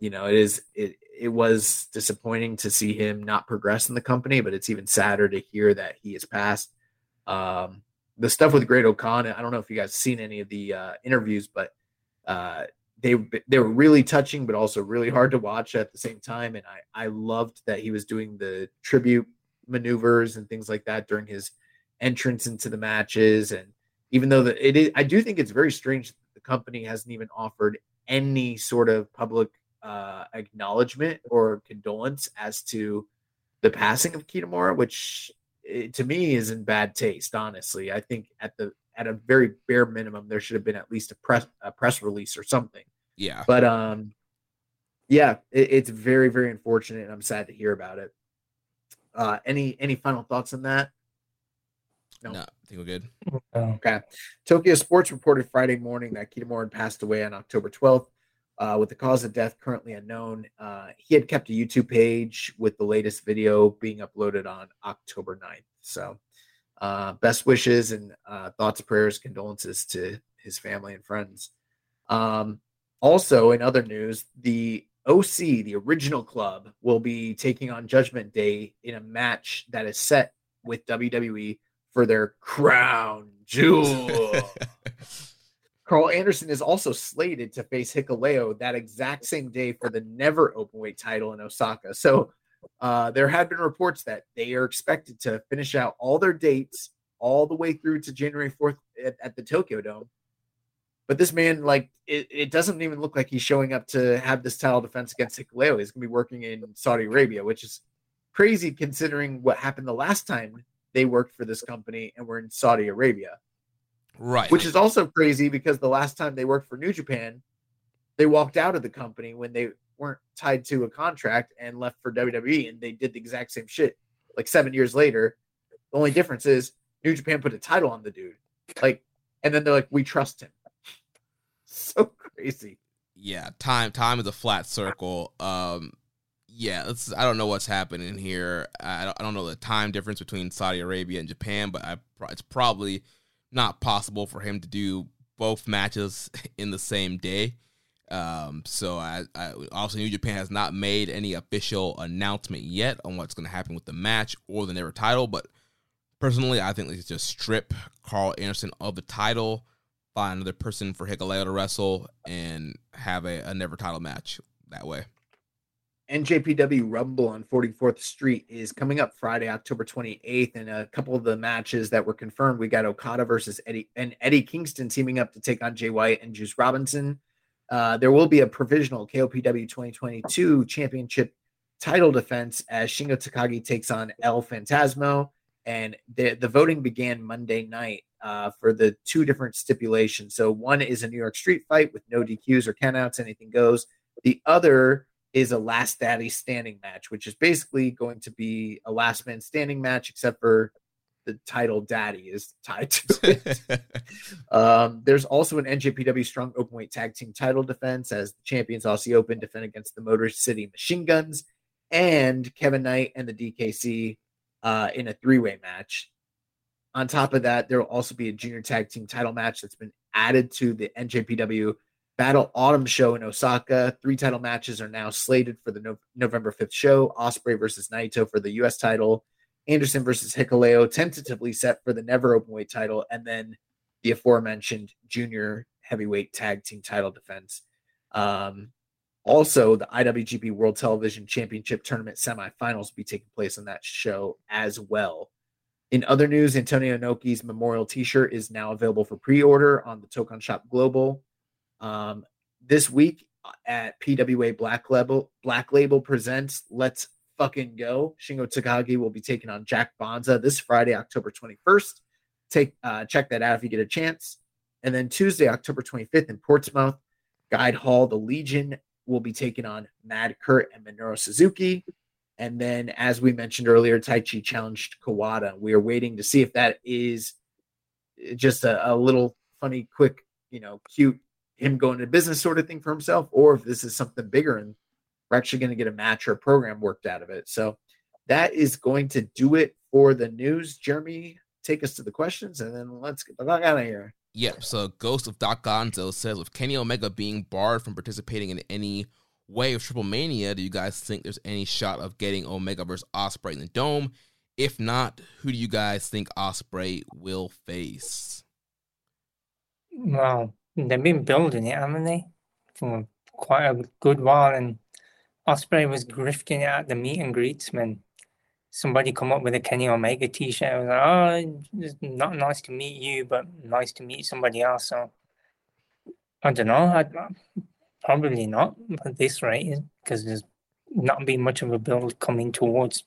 you know, it is it it was disappointing to see him not progress in the company, but it's even sadder to hear that he has passed. Um, the stuff with Great-O-Khan, I don't know if you guys seen any of the uh, interviews, but uh, they they were really touching, but also really hard to watch at the same time. And I I loved that he was doing the tribute maneuvers and things like that during his entrance into the matches. And even though that it is, I do think it's very strange that the company hasn't even offered any sort of public uh, acknowledgement or condolence as to the passing of Kitamura, which it, eh, to me is in bad taste. Honestly, I think at the at a very bare minimum there should have been at least a press a press release or something. Yeah, but um, yeah, it, it's very very unfortunate, and I'm sad to hear about it. Uh, any any final thoughts on that? No, no I think we're good. Okay. Tokyo Sports reported Friday morning that Kitamura passed away on October 12th uh, with the cause of death currently unknown. Uh, he had kept a YouTube page with the latest video being uploaded on October 9th. So, uh, best wishes and uh, thoughts, prayers, condolences to his family and friends. Um, also, in other news, the OC, the original club, will be taking on Judgment Day in a match that is set with WWE for their crown jewel. Karl Anderson is also slated to face Hikuleo that exact same day for the never openweight title in Osaka. So uh, there have been reports that they are expected to finish out all their dates all the way through to January 4th at, at the Tokyo Dome. But this man, like, it, it, doesn't even look like he's showing up to have this title defense against Hikuleo. He's going to be working in Saudi Arabia, which is crazy considering what happened the last time they worked for this company and were in Saudi Arabia. Right. Which is also crazy because the last time they worked for New Japan, they walked out of the company when they weren't tied to a contract and left for WWE and they did the exact same shit like seven years later. The only difference is New Japan put a title on the dude. Like, and then they're like, we trust him. so crazy. Yeah, time time is a flat circle. Um yeah, I don't know what's happening here. I don't, I don't know the time difference between Saudi Arabia and Japan, but I, it's probably not possible for him to do both matches in the same day. Um, so I, I also New Japan has not made any official announcement yet on what's going to happen with the match or the never title. But personally, I think they just strip Karl Anderson of the title, find another person for Hikuleo to wrestle, and have a, a never title match that way. NJPW Rumble on 44th Street is coming up Friday, October 28th, and a couple of the matches that were confirmed. We got Okada versus Eddie and Eddie Kingston teaming up to take on Jay White and Juice Robinson. Uh, there will be a provisional KOPW 2022 championship title defense as Shingo Takagi takes on El Phantasmo. And the, the voting began Monday night uh, for the two different stipulations. So one is a New York street fight with no DQs or countouts, anything goes. The other is a last daddy standing match, which is basically going to be a last man standing match, except for the title daddy is tied to it. um, there's also an NJPW strong openweight tag team title defense as the champions Aussie Open defend against the Motor City Machine Guns and Kevin Knight and the DKC uh, in a three way match. On top of that, there will also be a junior tag team title match that's been added to the NJPW Battle Autumn show in Osaka. Three title matches are now slated for the no- November 5th show. Ospreay versus Naito for the U.S. title. Anderson versus Hikuleo tentatively set for the never openweight title, and then the aforementioned junior heavyweight tag team title defense. Um, also, the IWGP World Television Championship Tournament semifinals will be taking place on that show as well. In other news, Antonio Inoki's memorial T-shirt is now available for pre-order on the Toukon Shop Global. Um, this week at PWA Black Label, Black Label presents Let's Fucking Go. Shingo Takagi will be taking on Jack Bonza this Friday, October 21st. Take uh, check that out if you get a chance. And then Tuesday, October 25th in Portsmouth, Guildhall, the Legion will be taking on Mad Kurt and Minoru Suzuki. And then, as we mentioned earlier, Taichi challenged Kawada. We are waiting to see if that is just a, a little funny, quick, you know, cute him going to business sort of thing for himself, or if this is something bigger and we're actually going to get a match or a program worked out of it. So that is going to do it for the news. Jeremy, take us to the questions and then let's get the fuck out of here. Yep. So Ghost of Doc Gonzo says with Kenny Omega being barred from participating in any way of Triple Mania, do you guys think there's any shot of getting Omega versus Ospreay in the dome? If not, who do you guys think Ospreay will face? Well, they've been building it, haven't they? For quite a good while and Ospreay was grifting it at the meet and greets when somebody come up with a Kenny Omega t-shirt. I was like, oh, it's not nice to meet you, but nice to meet somebody else. So I don't know. I'd, probably not at this rate because there's not been much of a build coming towards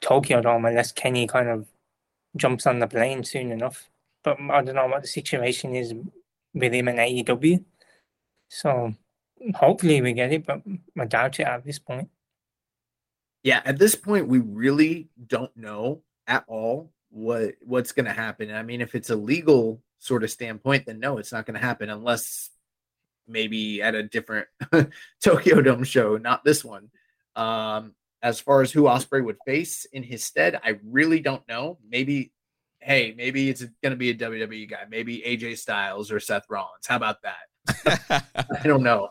Tokyo Dome unless Kenny kind of jumps on the plane soon enough. But I don't know what the situation is with him and AEW. So hopefully we get it, but I doubt it at this point. Yeah, at this point, we really don't know at all what what's going to happen. I mean, if it's a legal sort of standpoint, then no, it's not going to happen unless maybe at a different Tokyo Dome show, not this one. Um, as far as who Ospreay would face in his stead, I really don't know. Maybe, hey, maybe it's going to be a WWE guy. Maybe AJ Styles or Seth Rollins. How about that? I don't know.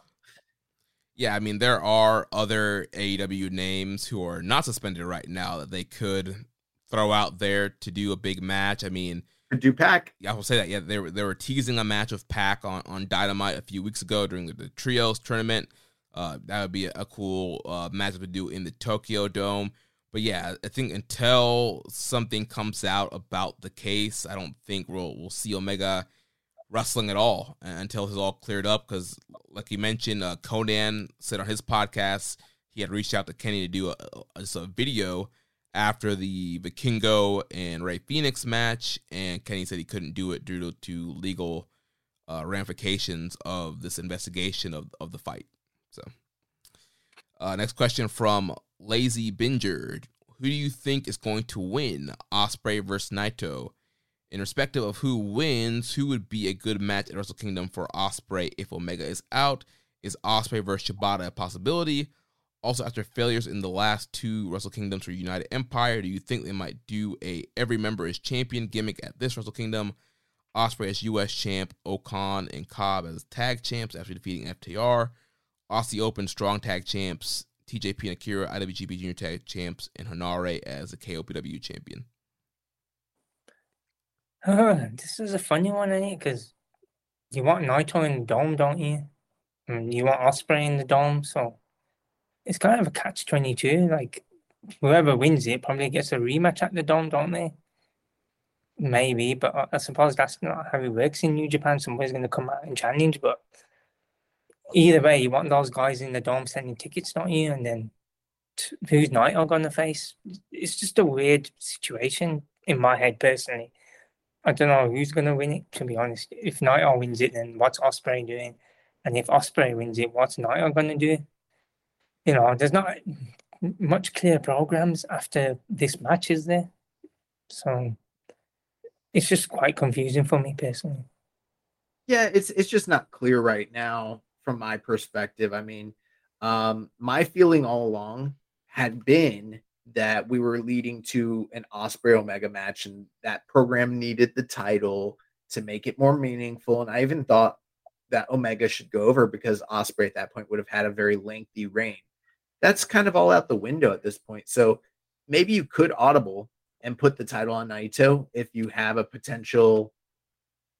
Yeah, I mean, there are other AEW names who are not suspended right now that they could throw out there to do a big match. I mean, do Pac. Yeah, I will say that. Yeah, they were they were teasing a match of Pac on, on Dynamite a few weeks ago during the, the trios tournament. Uh, that would be a, a cool uh, match to do in the Tokyo Dome. But yeah, I think until something comes out about the case, I don't think we'll we'll see Omega wrestling at all until it's all cleared up. Because, like you mentioned, uh, Konnan said on his podcast he had reached out to Kenny to do a, a, a video after the Vikingo and Rey Fénix match, and Kenny said he couldn't do it due to, to legal uh, ramifications of this investigation of, of the fight. So, uh, next question from Lazy Binger: Who do you think is going to win, Ospreay versus Naito? In respective of who wins, who would be a good match at Wrestle Kingdom for Ospreay if Omega is out? Is Ospreay versus Shibata a possibility? Also, after failures in the last two Wrestle Kingdoms for United Empire, do you think they might do a every member is champion gimmick at this Wrestle Kingdom? Ospreay as U.S. champ, O-Khan and Cobb as tag champs after defeating FTR. Aussie Open strong tag champs, TJP and Akira IWGP Junior Tag champs, and Henare as the KOPW champion. Uh, this is a funny one, ain't it? Because you want Naito in the dome, don't you? And you want Ospreay in the dome, so it's kind of a catch twenty two. Like whoever wins it probably gets a rematch at the dome, don't they? Maybe, but I suppose that's not how it works in New Japan. Somebody's going to come out and challenge, but either way, you want those guys in the dome sending tickets, don't you? And then t- who's Naito going to face? It's just a weird situation in my head personally. I don't know who's going to win it, to be honest. If Naito wins it, then what's Ospreay doing? And if Ospreay wins it, what's Naito going to do? You know, there's not much clear programs after this match, is there? So it's just quite confusing for me personally. Yeah, it's it's just not clear right now from my perspective. I mean, um, my feeling all along had been that we were leading to an Ospreay Omega match, and that program needed the title to make it more meaningful. And I even thought that Omega should go over because Ospreay at that point would have had a very lengthy reign. That's kind of all out the window at this point. So maybe you could audible and put the title on Naito if you have a potential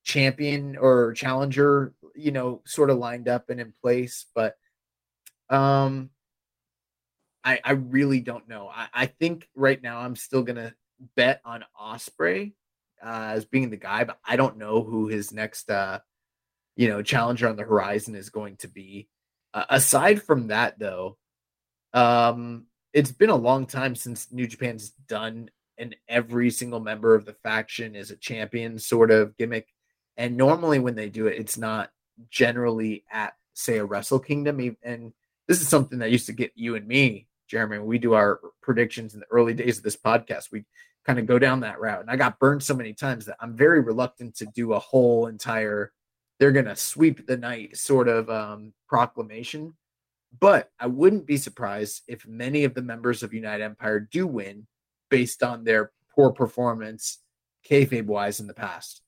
champion or challenger, you know, sort of lined up and in place. But um I, I really don't know. I, I think right now I'm still gonna bet on Ospreay uh, as being the guy, but I don't know who his next uh, you know challenger on the horizon is going to be. Uh, aside from that, though, um, it's been a long time since New Japan's done an every single member of the faction is a champion sort of gimmick. And normally when they do it, it's not generally at say a Wrestle Kingdom. And this is something that used to get you and me Jeremy, we do our predictions in the early days of this podcast, we kind of go down that route. And I got burned so many times that I'm very reluctant to do a whole entire, they're to sweep the night sort of um, proclamation. But I wouldn't be surprised if many of the members of United Empire do win based on their poor performance, kayfabe wise, in the past.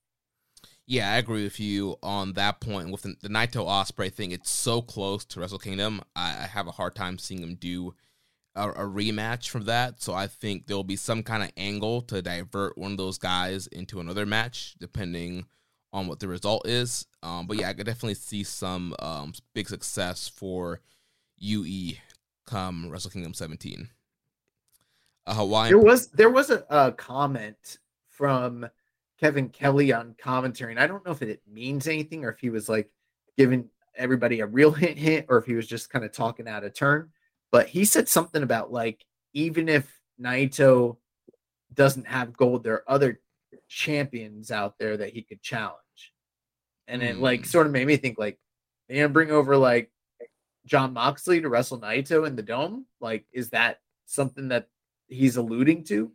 Yeah, I agree with you on that point. With the, the Naito Ospreay thing, it's so close to Wrestle Kingdom. I, I have a hard time seeing them do a, a, rematch from that. So I think there'll be some kind of angle to divert one of those guys into another match, depending on what the result is. Um, but yeah, I could definitely see some um, big success for UE come Wrestle Kingdom 17. A Hawaiian. There was there was a, a comment from Kevin Kelly on commentary, and I don't know if it means anything or if he was like giving everybody a real hint hint or if he was just kind of talking out of turn. But he said something about like even if Naito doesn't have gold, there are other champions out there that he could challenge. And it like hmm. sort of made me think like they gonna bring over like Jon Moxley to wrestle Naito in the dome? Like, is that something that he's alluding to?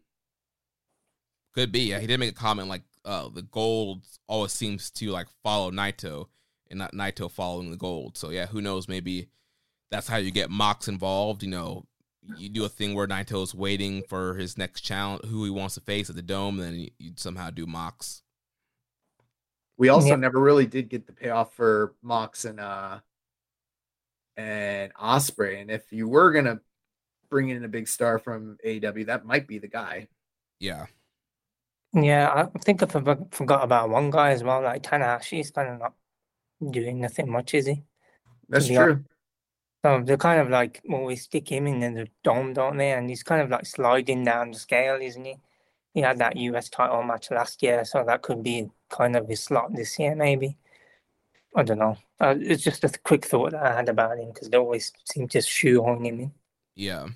Could be. Yeah, he did make a comment like uh, the gold always seems to like follow Naito and not Naito following the gold. So yeah, who knows? Maybe that's how you get Mox involved. You know, you do a thing where Naito's waiting for his next challenge, who he wants to face at the dome, and then you, you somehow do Mox. We also yeah. never really did get the payoff for Mox and uh and Ospreay. And if you were gonna bring in a big star from AEW, that might be the guy. Yeah. Yeah, I think I forgot about one guy as well. Like Tanahashi's kind of not doing nothing much, is he? That's true. So they're kind of like always stick him in the dome, don't they? And he's kind of like sliding down the scale, isn't he? He had that US title match last year, so that could be kind of his slot this year, maybe. I don't know. Uh, it's just a quick thought that I had about him because they always seem to shoehorn him in. Yeah.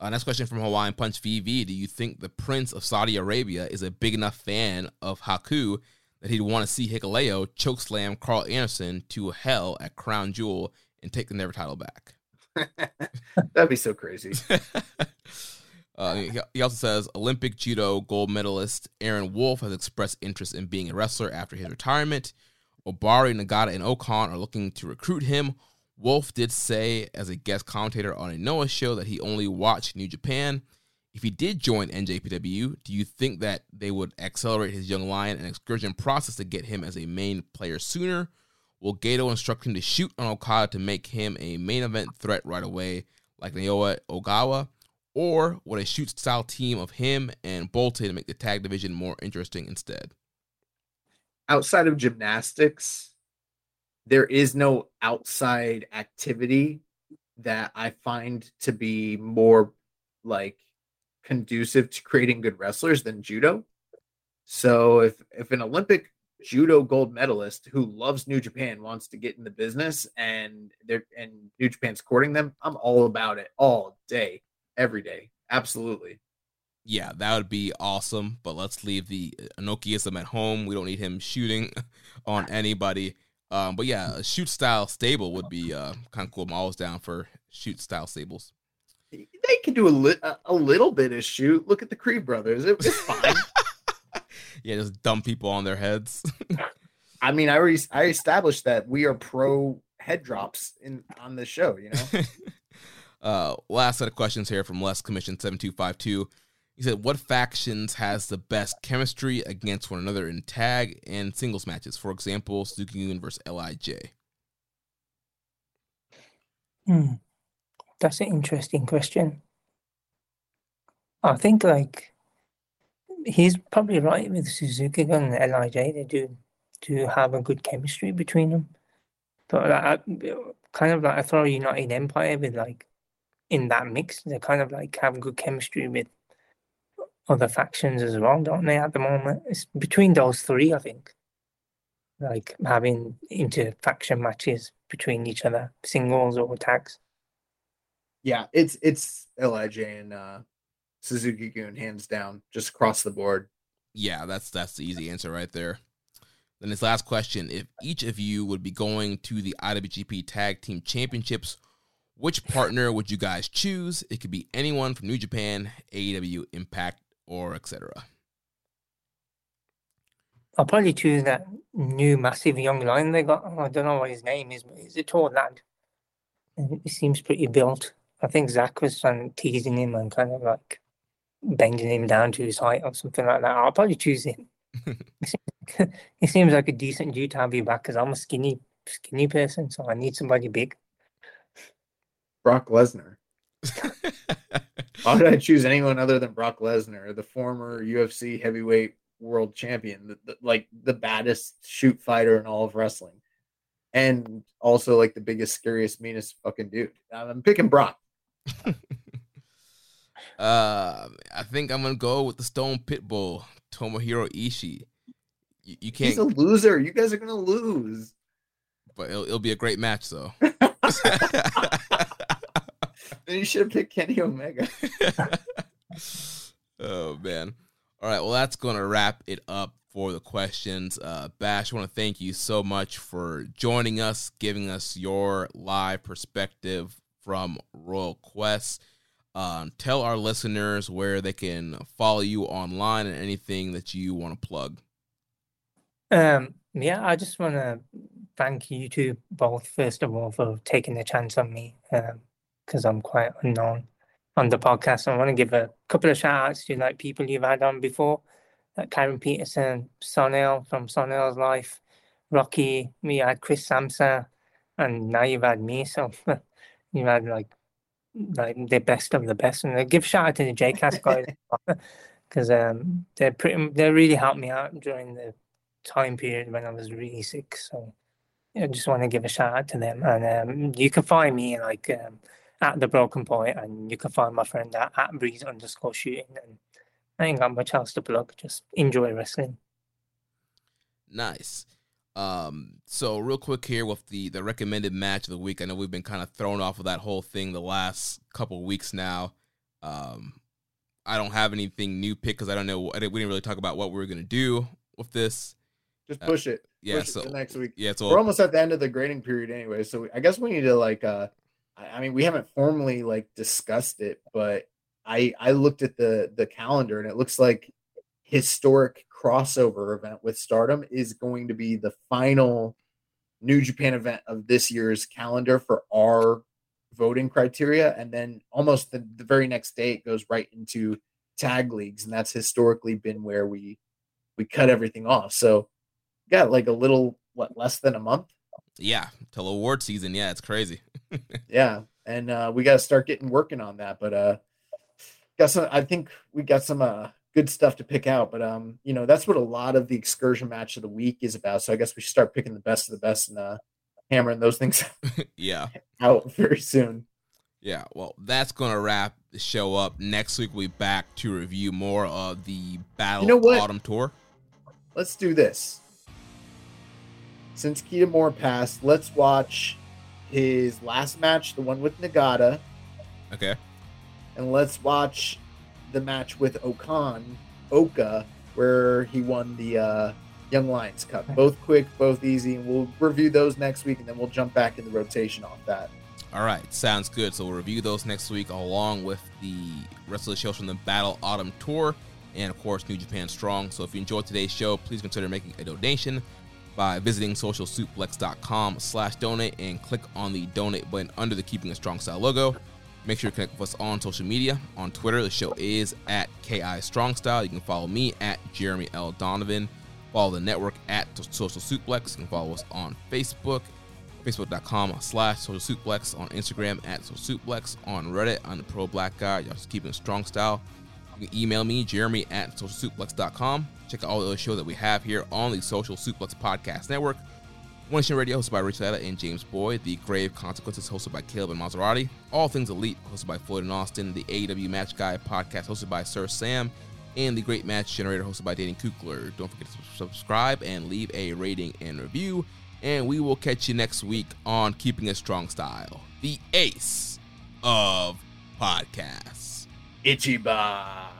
Uh, next question from Hawaiian Punch VV. Do you think the Prince of Saudi Arabia is a big enough fan of Haku that he'd want to see Hikuleo chokeslam Karl Anderson to hell at Crown Jewel and take the Never title back? That'd be so crazy. uh, he also says Olympic judo gold medalist Aaron Wolf has expressed interest in being a wrestler after his retirement. Obari, Nagata, and O-Khan are looking to recruit him Wolf did say as a guest commentator on a Noah show that he only watched New Japan. If he did join NJPW, do you think that they would accelerate his Young Lion and excursion process to get him as a main player sooner? Will Gedo instruct him to shoot on Okada to make him a main event threat right away, like Naoya Ogawa? Or would a shoot style team of him and Boltin make the tag division more interesting instead? Outside of gymnastics, there is no outside activity that I find to be more like conducive to creating good wrestlers than judo. So if if an Olympic judo gold medalist who loves New Japan wants to get in the business and they're and New Japan's courting them, I'm all about it all day, every day. Absolutely. Yeah, that would be awesome. But let's leave the Inokiism at home. We don't need him shooting on ah. anybody. Um, but yeah, a shoot style stable would be uh, kind of cool. I'm always down for shoot style stables. They can do a, li- a little bit of shoot. Look at the Creed brothers. It, it's fine. yeah, just dump people on their heads. I mean, I already I established that we are pro head drops in on the show. You know. uh, last set of questions here from Les Commission seven two five two. He said, "What factions has the best chemistry against one another in tag and singles matches? For example, Suzuki Gun versus Lij." Hmm, that's an interesting question. I think like he's probably right with Suzuki Gun and Lij. They do do have a good chemistry between them, but like, kind of like I throw United Empire with like in that mix. They kind of like have good chemistry with other factions as well, don't they? At the moment, it's between those three, I think. Like having inter faction matches between each other, singles or tags. Yeah, it's it's Lij and uh, Suzuki-gun hands down, just across the board. Yeah, that's that's the easy answer right there. Then this last question: If each of you would be going to the IWGP Tag Team Championships, which partner would you guys choose? It could be anyone from New Japan, AEW, Impact, or etc. I'll probably choose that new massive young lion they got. I don't know what his name is, but he's a tall lad. and he seems pretty built. I think Zack was trying teasing him and kind of like bending him down to his height or something like that. I'll probably choose him. he seems like a decent dude to have you back because I'm a skinny, skinny person, so I need somebody big. Brock Lesnar. Why would I choose anyone other than Brock Lesnar, the former UFC heavyweight world champion, the, the, like the baddest shoot fighter in all of wrestling, and also like the biggest, scariest, meanest fucking dude? I'm picking Brock. uh, I think I'm gonna go with the Stone Pitbull, Tomohiro Ishii. You, you can't. He's a loser. You guys are gonna lose. But it'll, it'll be a great match, though. then you should have picked Kenny Omega. oh man. All right, well that's gonna wrap it up for the questions. Uh, Bash, I want to thank you so much for joining us, giving us your live perspective from Royal Quest. Um, tell our listeners where they can follow you online and anything that you want to plug. Um, yeah, I just want to thank you two both, first of all, for taking the chance on me because I'm quite unknown on the podcast. I want to give a couple of shout outs to like people you've had on before, like Karen Peterson, Sonel from Sonel's Life, Rocky, me, had Chris Samsa, and now you've had me. So you've had like like the best of the best. And I give shout out to the JCast guys because um, they're pretty, they really helped me out during the time period when I was really sick. So I just want to give a shout out to them. And um, you can find me like um, at the Broken Point, and you can find my friend at, at Breeze underscore shooting. And I ain't got much else to plug. Just enjoy wrestling. Nice. Um, so real quick here with the the recommended match of the week. I know we've been kind of thrown off of that whole thing the last couple weeks now. Um, I don't have anything new pick because I don't know. I didn't, we didn't really talk about what we were gonna do with this. Just push it. Yeah. Push so it to next week. yeah. So We're almost at the end of the grading period anyway, so I guess we need to like. uh I mean, we haven't formally like discussed it, but I I looked at the the calendar and it looks like historic crossover event with Stardom is going to be the final New Japan event of this year's calendar for our voting criteria. And then almost the, the very next day, it goes right into tag leagues. And that's historically been where we we cut everything off. So got like a little what less than a month. yeah, till award season. Yeah, it's crazy. Yeah. And uh we gotta start getting working on that. But uh got some I think we got some uh good stuff to pick out. But um, you know, that's what a lot of the excursion match of the week is about. So I guess we should start picking the best of the best and uh hammering those things yeah. out very soon. Yeah, well, that's going to wrap the show up. Next week, we'll be back to review more of the Battle You know what? Autumn Tour. Let's do this. Since Kitamura passed, let's watch his last match, the one with Nagata, Okay. and let's watch the match with Okan, Oka, where he won the uh, Young Lions Cup. Both quick, both easy, and we'll review those next week, and then we'll jump back in the rotation off that. All right, sounds good. So we'll review those next week along with the rest of the shows from the Battle Autumn Tour and, of course, New Japan Strong. So if you enjoyed today's show, please consider making a donation by visiting socialsuplex.com slash donate and click on the donate button under the Keeping a Strong Style logo. Make sure to connect with us on social media. On Twitter, the show is at KI Strong Style. You can follow me at Jeremy L. Donovan. Follow the network at Social Suplex. You can follow us on Facebook, facebook.com slash Social Suplex, on Instagram at Social Suplex, on Reddit, on the Pro Black Guy. Y'all just keeping strong style. You can email me, Jeremy at socialsuplex.com. Check out all the other shows that we have here on the Social Suplex Podcast Network. One Nation Radio, hosted by Rich Latta and James Boyd. The Grave Consequences, hosted by Caleb and Maserati. All Things Elite, hosted by Floyd and Austin. The AEW Match Guy podcast, hosted by Sir Sam. And the Great Match Generator, hosted by Danny Kukler. Don't forget to subscribe and leave a rating and review. And we will catch you next week on Keeping a Strong Style, the ace of podcasts. Ichiba.